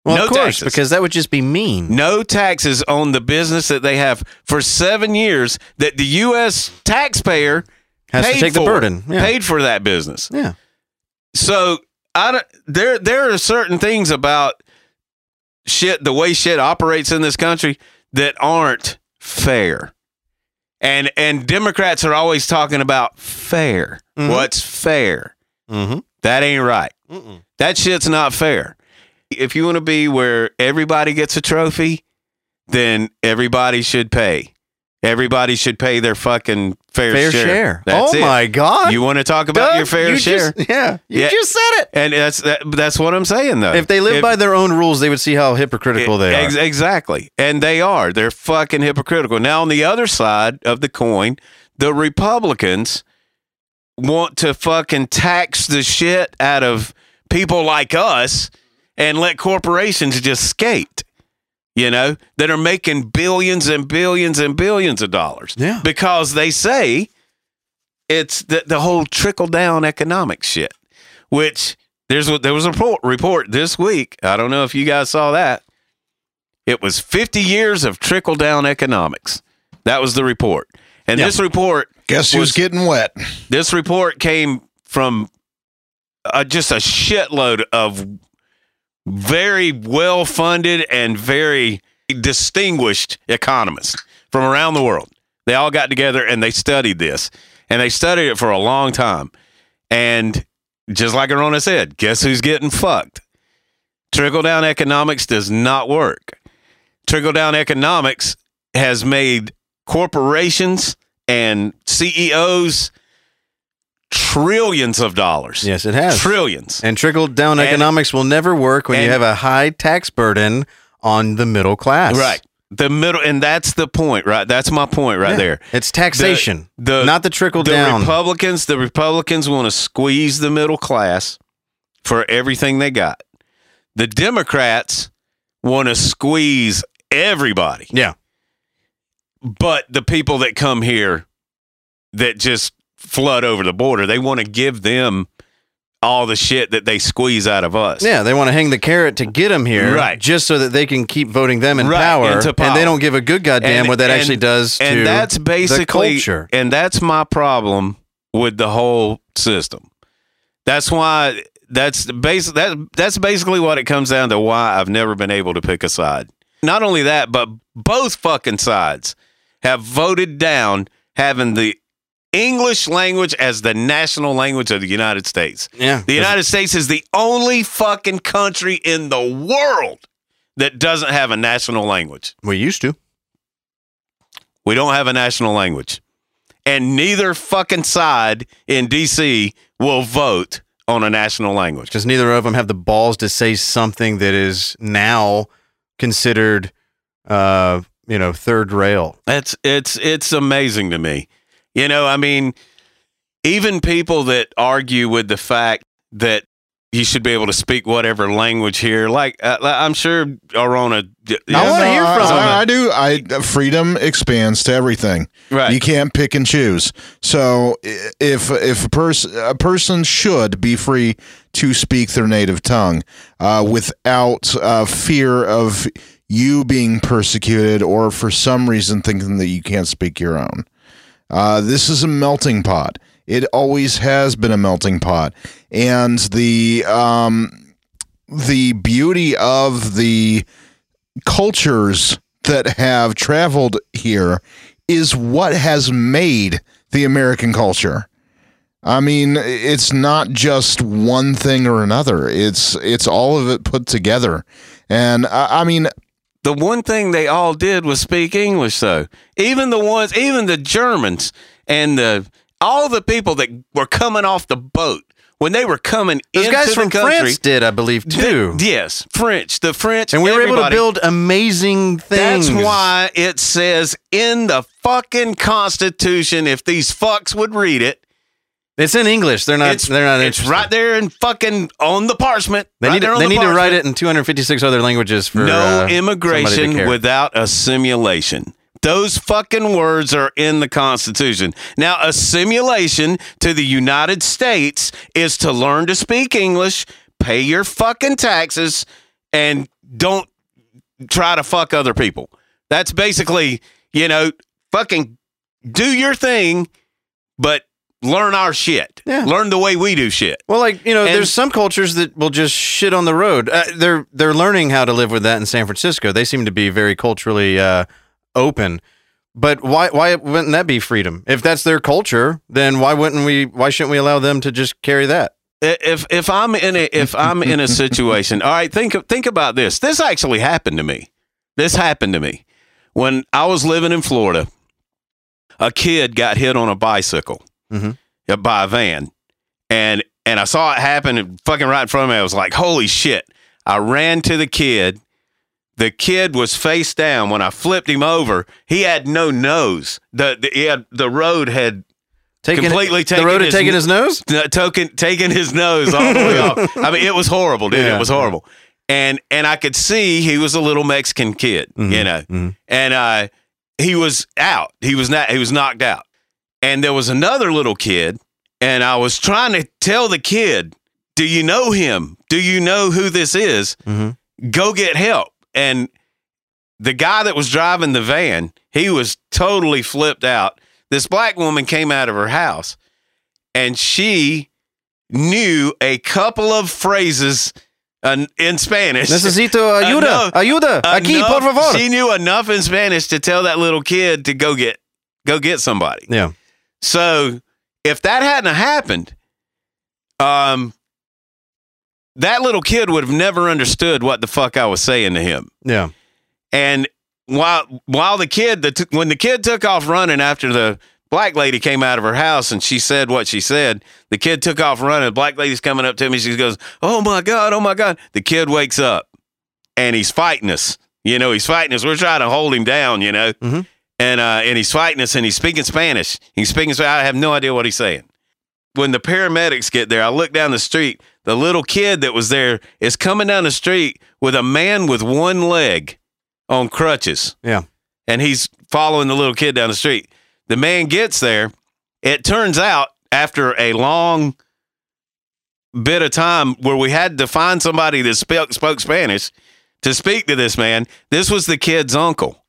well,
no
of course,
taxes.
because that would just be mean.
No taxes on the business that they have for seven years that the U.S. taxpayer
Has to take the
for,
burden. Yeah.
paid for that business.
Yeah.
So I don't, there there are certain things about shit the way shit operates in this country that aren't fair. And and Democrats are always talking about fair.
Mhm.
What's fair?
Mm-hmm.
That ain't right. That shit's not fair. If you want to be where everybody gets a trophy, then everybody should pay. Everybody should pay their fucking fair,
Fair
share.
share.
That's
oh
it.
my God.
You want to talk about
Doug,
your fair
you
share?
just- yeah. You
Yeah.
just said it.
And that's that, that's what I'm saying though.
If they live by their own rules, they would see how hypocritical they are.
Ex- exactly, and they are. They're fucking hypocritical. Now on the other side of the coin, the Republicans want to fucking tax the shit out of people like us and let corporations just skate. You know, that are making billions and billions and billions of dollars.
Yeah.
Because they say it's the, the whole trickle down economic shit, which there's what there was a report, report this week. I don't know if you guys saw that. It was 50 years of trickle down economics. That was the report. And
Yeah.
this report
Guess who's
was-
getting wet?
this report came from uh, just a shitload of very well funded and very distinguished economists from around the world. They all got together and they studied this, and they studied it for a long time. And just like Arona said, guess who's getting fucked? Trickle down economics does not work. Trickle down economics has made corporations and CEOs trillions of dollars.
yes, it has.
Trillions.
and trickle down
And-
economics will never work when you have a high tax burden on the middle class.
Right. The middle, and that's the point, right? That's my point right
Yeah.
there.
It's taxation,
The
not the trickle
the
down.
Republicans, the Republicans want to squeeze the middle class for everything they got. The Democrats want to squeeze everybody.
yeah.
But the people that come here that just flood over the border, they want to give them all the shit that they squeeze out of us.
Yeah, they want to hang the carrot to get them here,
Right.
Just so that they can keep voting them in
Right,
power,
into
and they don't give a good goddamn
And-
what that
and-
actually does to
and that's basically and that's my problem with the whole system. That's why that's base that that's basically what it comes down to why I've never been able to pick a side. Not only that but both fucking sides have voted down having the English language as the national language of the United States
Yeah,
the United States is the only fucking country in the world that doesn't have a national language
we used to.
we don't have a national language. And neither fucking side in DC will vote on a national language.
because neither of them have the balls to say something that is now considered, uh, you know, third rail.
It's it's it's amazing to me. You know, I mean, even people that argue with the fact that you should be able to speak whatever language here, like uh, I'm sure Arona.
I wanna hear from
I. I do. I freedom expands to everything.
Right.
You can't pick and choose. So if if a person a person should be free to speak their native tongue uh, without uh, fear of you being persecuted or for some reason thinking that you can't speak your own. Uh, this is a melting pot. It always has been a melting pot, and the um, the beauty of the cultures that have traveled here is what has made the American culture. I mean, it's not just one thing or another. It's it's all of it put together. And I, I mean,
the one thing they all did was speak English, though. Even the ones, even the Germans and the all the people that were coming off the boat when they were coming
Those
into
guys
the
from
country.
France did, I believe, too.
Th- yes, French, the French,
and we were able to build amazing things.
That's why it says in the fucking Constitution, if these fucks would read it,
it's in English. They're not.
it's,
they're not.
it's
interested.
right there and fucking on the parchment.
They
right
need. To, they
the
need to write it in 256 other languages for
no
uh,
immigration without assimilation. Those fucking words are in the Constitution. Now, assimilation to the United States is to learn to speak English, pay your fucking taxes, and don't try to fuck other people. That's basically, you know, fucking do your thing, but learn our shit.
Yeah.
Learn the way we do shit.
Well, like you know,
And-
there's some cultures that will just shit on the road. Uh, they're they're learning how to live with that in San Francisco. They seem to be very culturally uh, open. But why why wouldn't that be freedom? If that's their culture, then why wouldn't we? Why shouldn't we allow them to just carry that?
if if I'm in a if I'm in a situation, all right, think think about this. This actually happened to me. This happened to me when I was living in Florida. A kid got hit on a bicycle
Mhm.
uh, by a van, and and I saw it happen fucking right in front of me. I was like, "Holy shit!" I ran to the kid. The kid was face down. When I flipped him over, he had no nose. The, the he had the road had
Taking
Completely
the road had
his-
taken his nose.
uh, token taking his nose all the way off. I mean, it was horrible, dude.
Yeah.
It was horrible. And and I could see he was a little Mexican kid,
Mhm,
you know,
mhm.
and uh, he was out. He was not. He was knocked out. And there was another little kid, and I was trying to tell the kid, "Do you know him? Do you know who this is?
Mhm.
Go get help." And the guy that was driving the van, he was totally flipped out. This black woman came out of her house and she knew a couple of phrases uh, in Spanish.
Necesito ayuda,
Enough-
ayuda. Aquí,
Enough-
por favor.
She knew enough in Spanish to tell that little kid to go get go get somebody.
Yeah.
So if that hadn't happened, um, that little kid would have never understood what the fuck I was saying to him.
Yeah.
And while while the kid the t- when the kid took off running after the black lady came out of her house and she said what she said, the kid took off running. The black lady's coming up to me. She goes, "Oh my god, oh my god!" The kid wakes up and he's fighting us. You know, he's fighting us. We're trying to hold him down. You know,
Mhm.
And uh, and he's fighting us and he's speaking Spanish. He's speaking. Spanish. I have no idea what he's saying. When the paramedics get there, I look down the street. The little kid that was there is coming down the street with a man with one leg on crutches.
Yeah.
And he's following the little kid down the street. The man gets there. It turns out after a long bit of time where we had to find somebody that spoke, spoke Spanish to speak to this man, this was the kid's uncle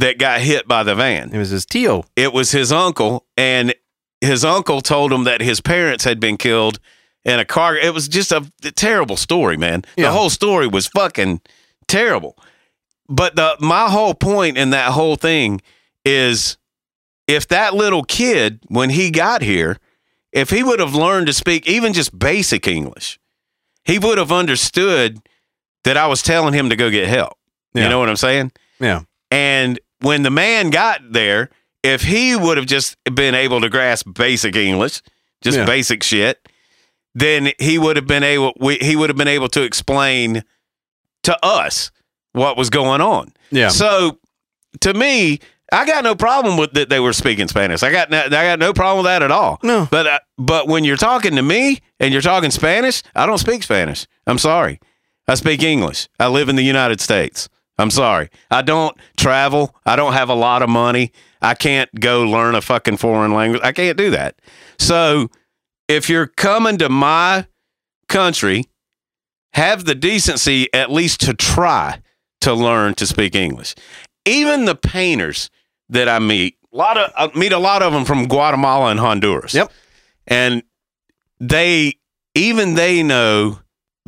that got hit by the van
It was his Tio.
it was his uncle and his uncle told him that his parents had been killed in a car it was just a, terrible story man
Yeah.
the whole story was fucking terrible but the my whole point in that whole thing is if that little kid when he got here if he would have learned to speak even just basic english he would have understood that i was telling him to go get help
Yeah.
you know what i'm saying
Yeah.
and when the man got there, if he would have just been able to grasp basic English, just
Yeah.
basic shit, then he would have been able we, he would have been able to explain to us what was going on.
Yeah.
So to me, I got no problem with that they were speaking Spanish. I got no, I got no problem with that at all.
No.
But uh, but when you're talking to me and you're talking Spanish, I don't speak Spanish. I'm sorry. I speak English. I live in the United States. I'm sorry. I don't travel. I don't have a lot of money. I can't go learn a fucking foreign language. I can't do that. So if you're coming to my country, have the decency at least to try to learn to speak English. Even the painters that I meet, a lot of I meet a lot of them from Guatemala and Honduras.
Yep.
And they even they know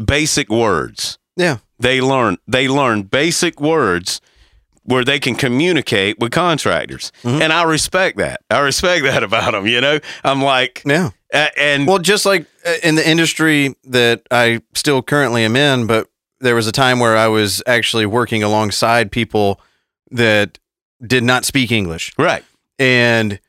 basic words.
Yeah.
They learn they learn basic words where they can communicate with contractors.
Mhm.
And I respect that. I respect that about them, you know. I'm like
Yeah.
a- and
Well, just like uh, in the industry that I still currently am in, but there was a time where I was actually working alongside people that did not speak English.
right.
And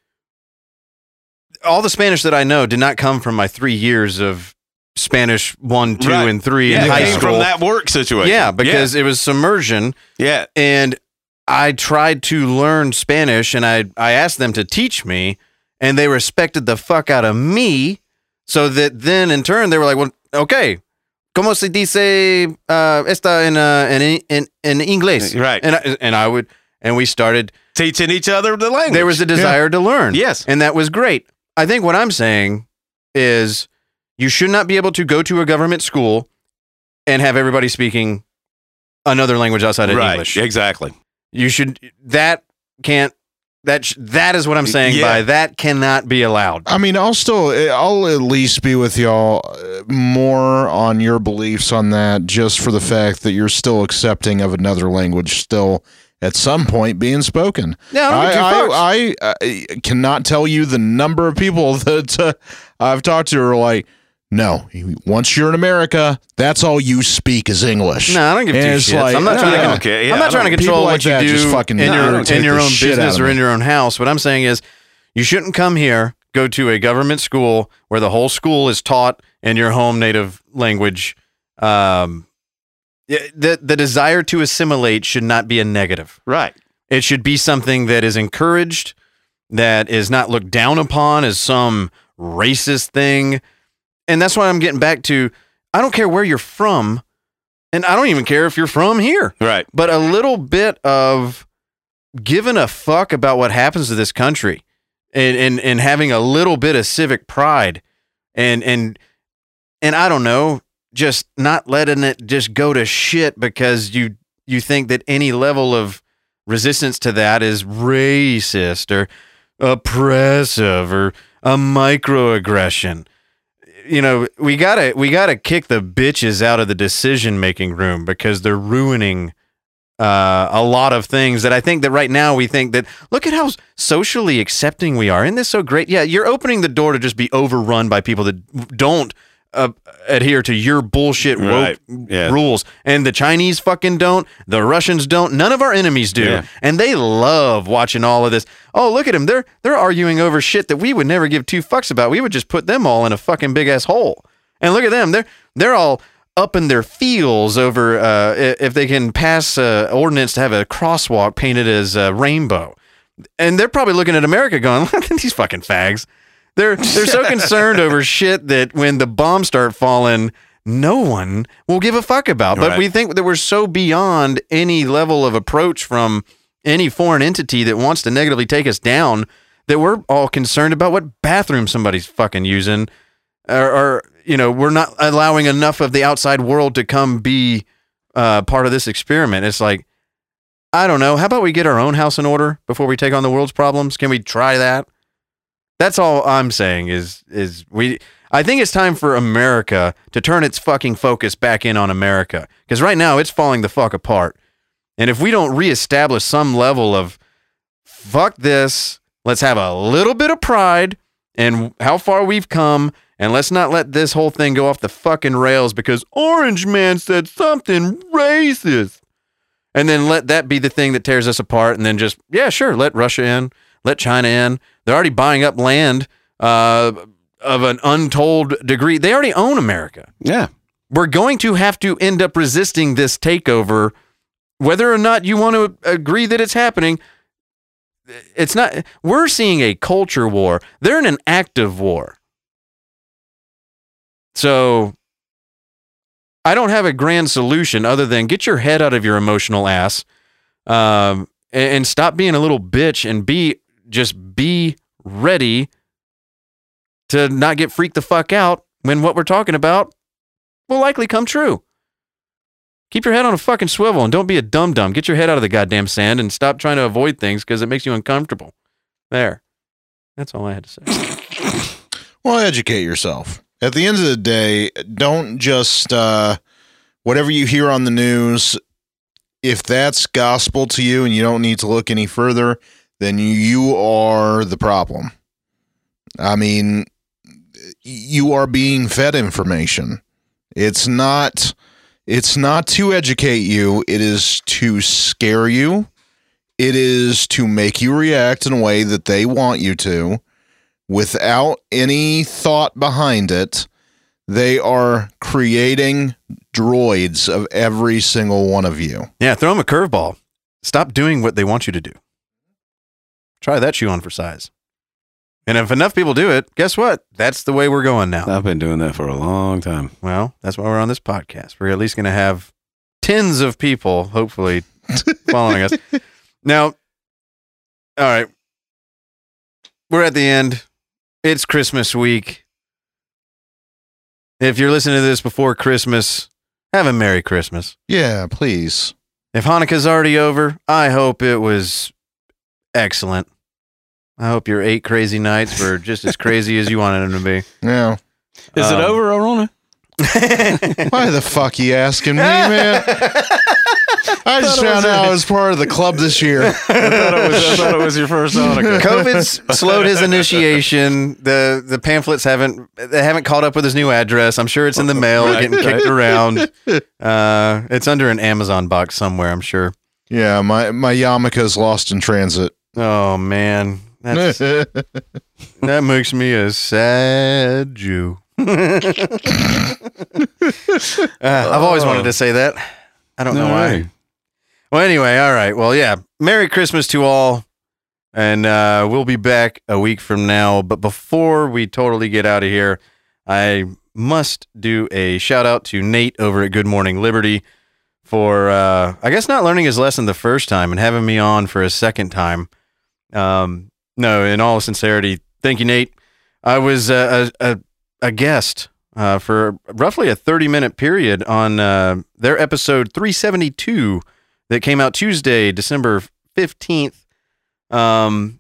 all the Spanish that I know did not come from my three years of Spanish one, two,
Right.
and three
Yeah,
in high school.
from that work situation.
yeah, because it was submersion.
yeah.
and I tried to learn Spanish and I I asked them to teach me and they respected the fuck out of me so that then in turn they were like, "Well, okay, ¿Cómo se dice uh, esta en, uh, en en en inglés?"
Right.
And I, and I would and we started
Teaching each other the language.
there was a desire to learn.
Yes.
And that was great. I think what I'm saying is you should not be able to go to a government school and have everybody speaking another language outside of
right.
English.
Exactly.
You should that can't that sh- that is what I'm saying
Yeah.
by that cannot be allowed.
I mean, I'll still, I'll at least be with y'all uh, more on your beliefs on that, just for the fact that you're still accepting of another language still at some point being spoken.
Yeah, I don't give two fucks.
I, I, I cannot tell you the number of people that uh, I've talked to are like, no, once you're in America, that's all you speak is English.
No, I don't give
And
two shits.
like,
I'm not
no,
trying
I
to.
don't.
Yeah,
I'm not trying to control
people
what
like
you
that
do
just fucking
in your in your own business or in your own house. What I'm saying is, you shouldn't come here, go to a government school where the whole school is taught in your home native language. Um, the the desire to assimilate should not be a negative.
Right.
It should be something that is encouraged, that is not looked down upon as some racist thing. And that's why I'm getting back to I don't care where you're from, and I don't even care if you're from here,
Right.
but a little bit of giving a fuck about what happens to this country and, and, and having a little bit of civic pride and, and, and I don't know, just not letting it just go to shit because you, you think that any level of resistance to that is racist or oppressive or a microaggression. You know, we gotta we gotta kick the bitches out of the decision making room because they're ruining uh, a lot of things that I think that right now we think that look at how socially accepting we are. Isn't this so great? Yeah, you're opening the door to just be overrun by people that don't uh, adhere to your bullshit
Right. Yeah.
rules. And the Chinese fucking don't. The Russians don't. None of our enemies do.
Yeah.
And they love watching all of this. Oh, look at them. They're they're arguing over shit that we would never give two fucks about. We would just put them all in a fucking big ass hole. And look at them. They're they're all up in their feels over uh, if they can pass uh, ordinance to have a crosswalk painted as a rainbow. And they're probably looking at America going, look at these fucking fags. They're they're so concerned over shit that when the bombs start falling, no one will give a fuck about. But
Right.
we think that we're so beyond any level of approach from any foreign entity that wants to negatively take us down that we're all concerned about what bathroom somebody's fucking using. Or, or you know we're not allowing enough of the outside world to come be uh, part of this experiment. It's like i don't know. How about we get our own house in order before we take on the world's problems? Can we try that that's all i'm saying is is we i think it's time for america to turn its fucking focus back in on america. Because right now it's falling the fuck apart. And if we don't reestablish some level of fuck this, let's have a little bit of pride and how far we've come, and let's not let this whole thing go off the fucking rails because Orange Man said something racist. And then let that be the thing that tears us apart, and then just, yeah, sure, let Russia in, let China in. They're already buying up land uh, of an untold degree. They already own America.
Yeah.
We're going to have to end up resisting this takeover, whether or not you want to agree that it's happening. It's not. We're seeing a culture war. They're in an active war. So I don't have a grand solution other than get your head out of your emotional ass um, and, and stop being a little bitch and be just be ready to not get freaked the fuck out when what we're talking about will likely come true. Keep your head on a fucking swivel and don't be a dum dum. Get your head out of the goddamn sand and stop trying to avoid things because it makes you uncomfortable. There. That's all I had to say.
Well, educate yourself. At the end of the day, don't just uh, whatever you hear on the news. If that's gospel to you and you don't need to look any further, then you are the problem. I mean, you are being fed information. It's not it's not to educate you, it is to scare you. It is to make you react in a way that they want you to without any thought behind it. They are creating droids of every single one of you.
Yeah, throw them a curveball. Stop doing what they want you to do. Try that shoe on for size. And if enough people do it, guess what? That's the way we're going now.
I've been doing that for a long time.
Well, that's why we're on this podcast. We're at least going to have tens of people, hopefully, following us. Now, all right. We're at the end. It's Christmas week. If you're listening to this before Christmas, have a Merry Christmas.
Yeah, please.
If Hanukkah's already over, I hope it was excellent. I hope your eight crazy nights were just as crazy as you wanted them to be.
Yeah.
Is it
Um,
over, Arona?
Why the fuck you asking me, man? I just found out I was part of the club this year.
I thought it was, I thought it was your first Hanukkah.
COVID's slowed his initiation. The the pamphlets haven't they haven't caught up with his new address. I'm sure it's in the mail,
Right,
getting kicked around. Uh, it's under an Amazon box somewhere. I'm sure.
Yeah, my my yarmulke's lost in transit.
Oh man, that's, that makes me a sad Jew. Uh, I've always wanted to say that. I don't know
No
why.
way.
Well, anyway, all right. Well, yeah. Merry Christmas to all. And uh, we'll be back a week from now. But before we totally get out of here, I must do a shout out to Nate over at Good Morning Liberty for, uh, I guess, not learning his lesson the first time and having me on for a second time. Um, no, in all sincerity, thank you, Nate. I was a, a, a guest uh, for roughly a 30 minute period on uh, their episode 372 that came out Tuesday, December 15th. Um,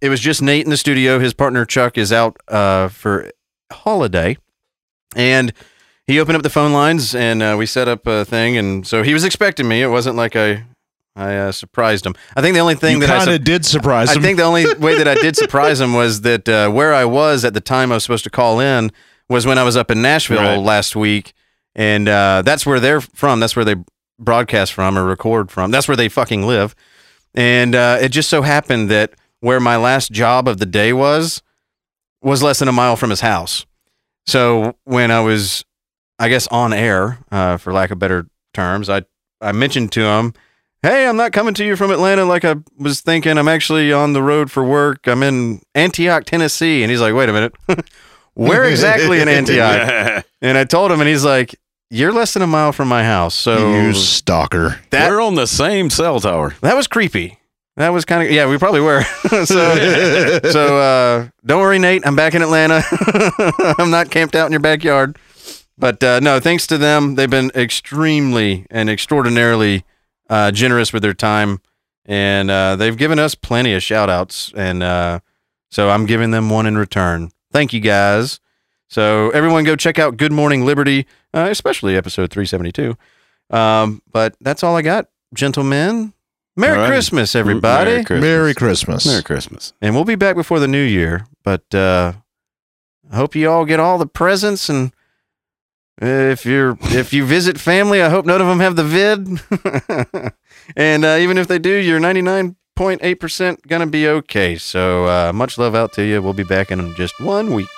it was just Nate in the studio. His partner Chuck is out uh, for holiday. And he opened up the phone lines and uh, we set up a thing. And so he was expecting me. It wasn't like I, I uh, surprised him. I think the only thing
you
that I
kind
su-
of did surprise
I
him.
think the only way that I did surprise him was that uh, where I was at the time I was supposed to call in was when I was up in Nashville
Right.
last week, and uh, that's where they're from. That's where they broadcast from or record from. That's where they fucking live. And uh, it just so happened that where my last job of the day was was less than a mile from his house. So when I was, I guess, on air, uh, for lack of better terms, I I mentioned to him hey, I'm not coming to you from Atlanta like I was thinking. I'm actually on the road for work. I'm in Antioch, Tennessee. And he's like, wait a minute. Where exactly in Antioch? And I told him, and he's like, you're less than a mile from my house. So
you stalker.
that,
We're on the same cell tower.
that was creepy. That was kind of, yeah, we probably were. so, so uh, don't worry, Nate. I'm back in Atlanta. I'm not camped out in your backyard. But uh, no, thanks to them, they've been extremely and extraordinarily uh, generous with their time, and uh, they've given us plenty of shout outs. And uh, so I'm giving them one in return. Thank you guys. So everyone go check out Good Morning Liberty, uh, especially episode 372. Um, but that's all I got, gentlemen. Merry
All right.
Christmas, everybody.
Merry Christmas.
Merry Christmas.
Merry Christmas.
And we'll be back before the new year. But uh, I hope you all get all the presents. And if you're if you visit family, I hope none of them have the vid. and uh, even if they do, you're 99.8% gonna be okay. So uh, much love out to you. We'll be back in just one week.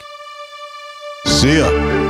See ya.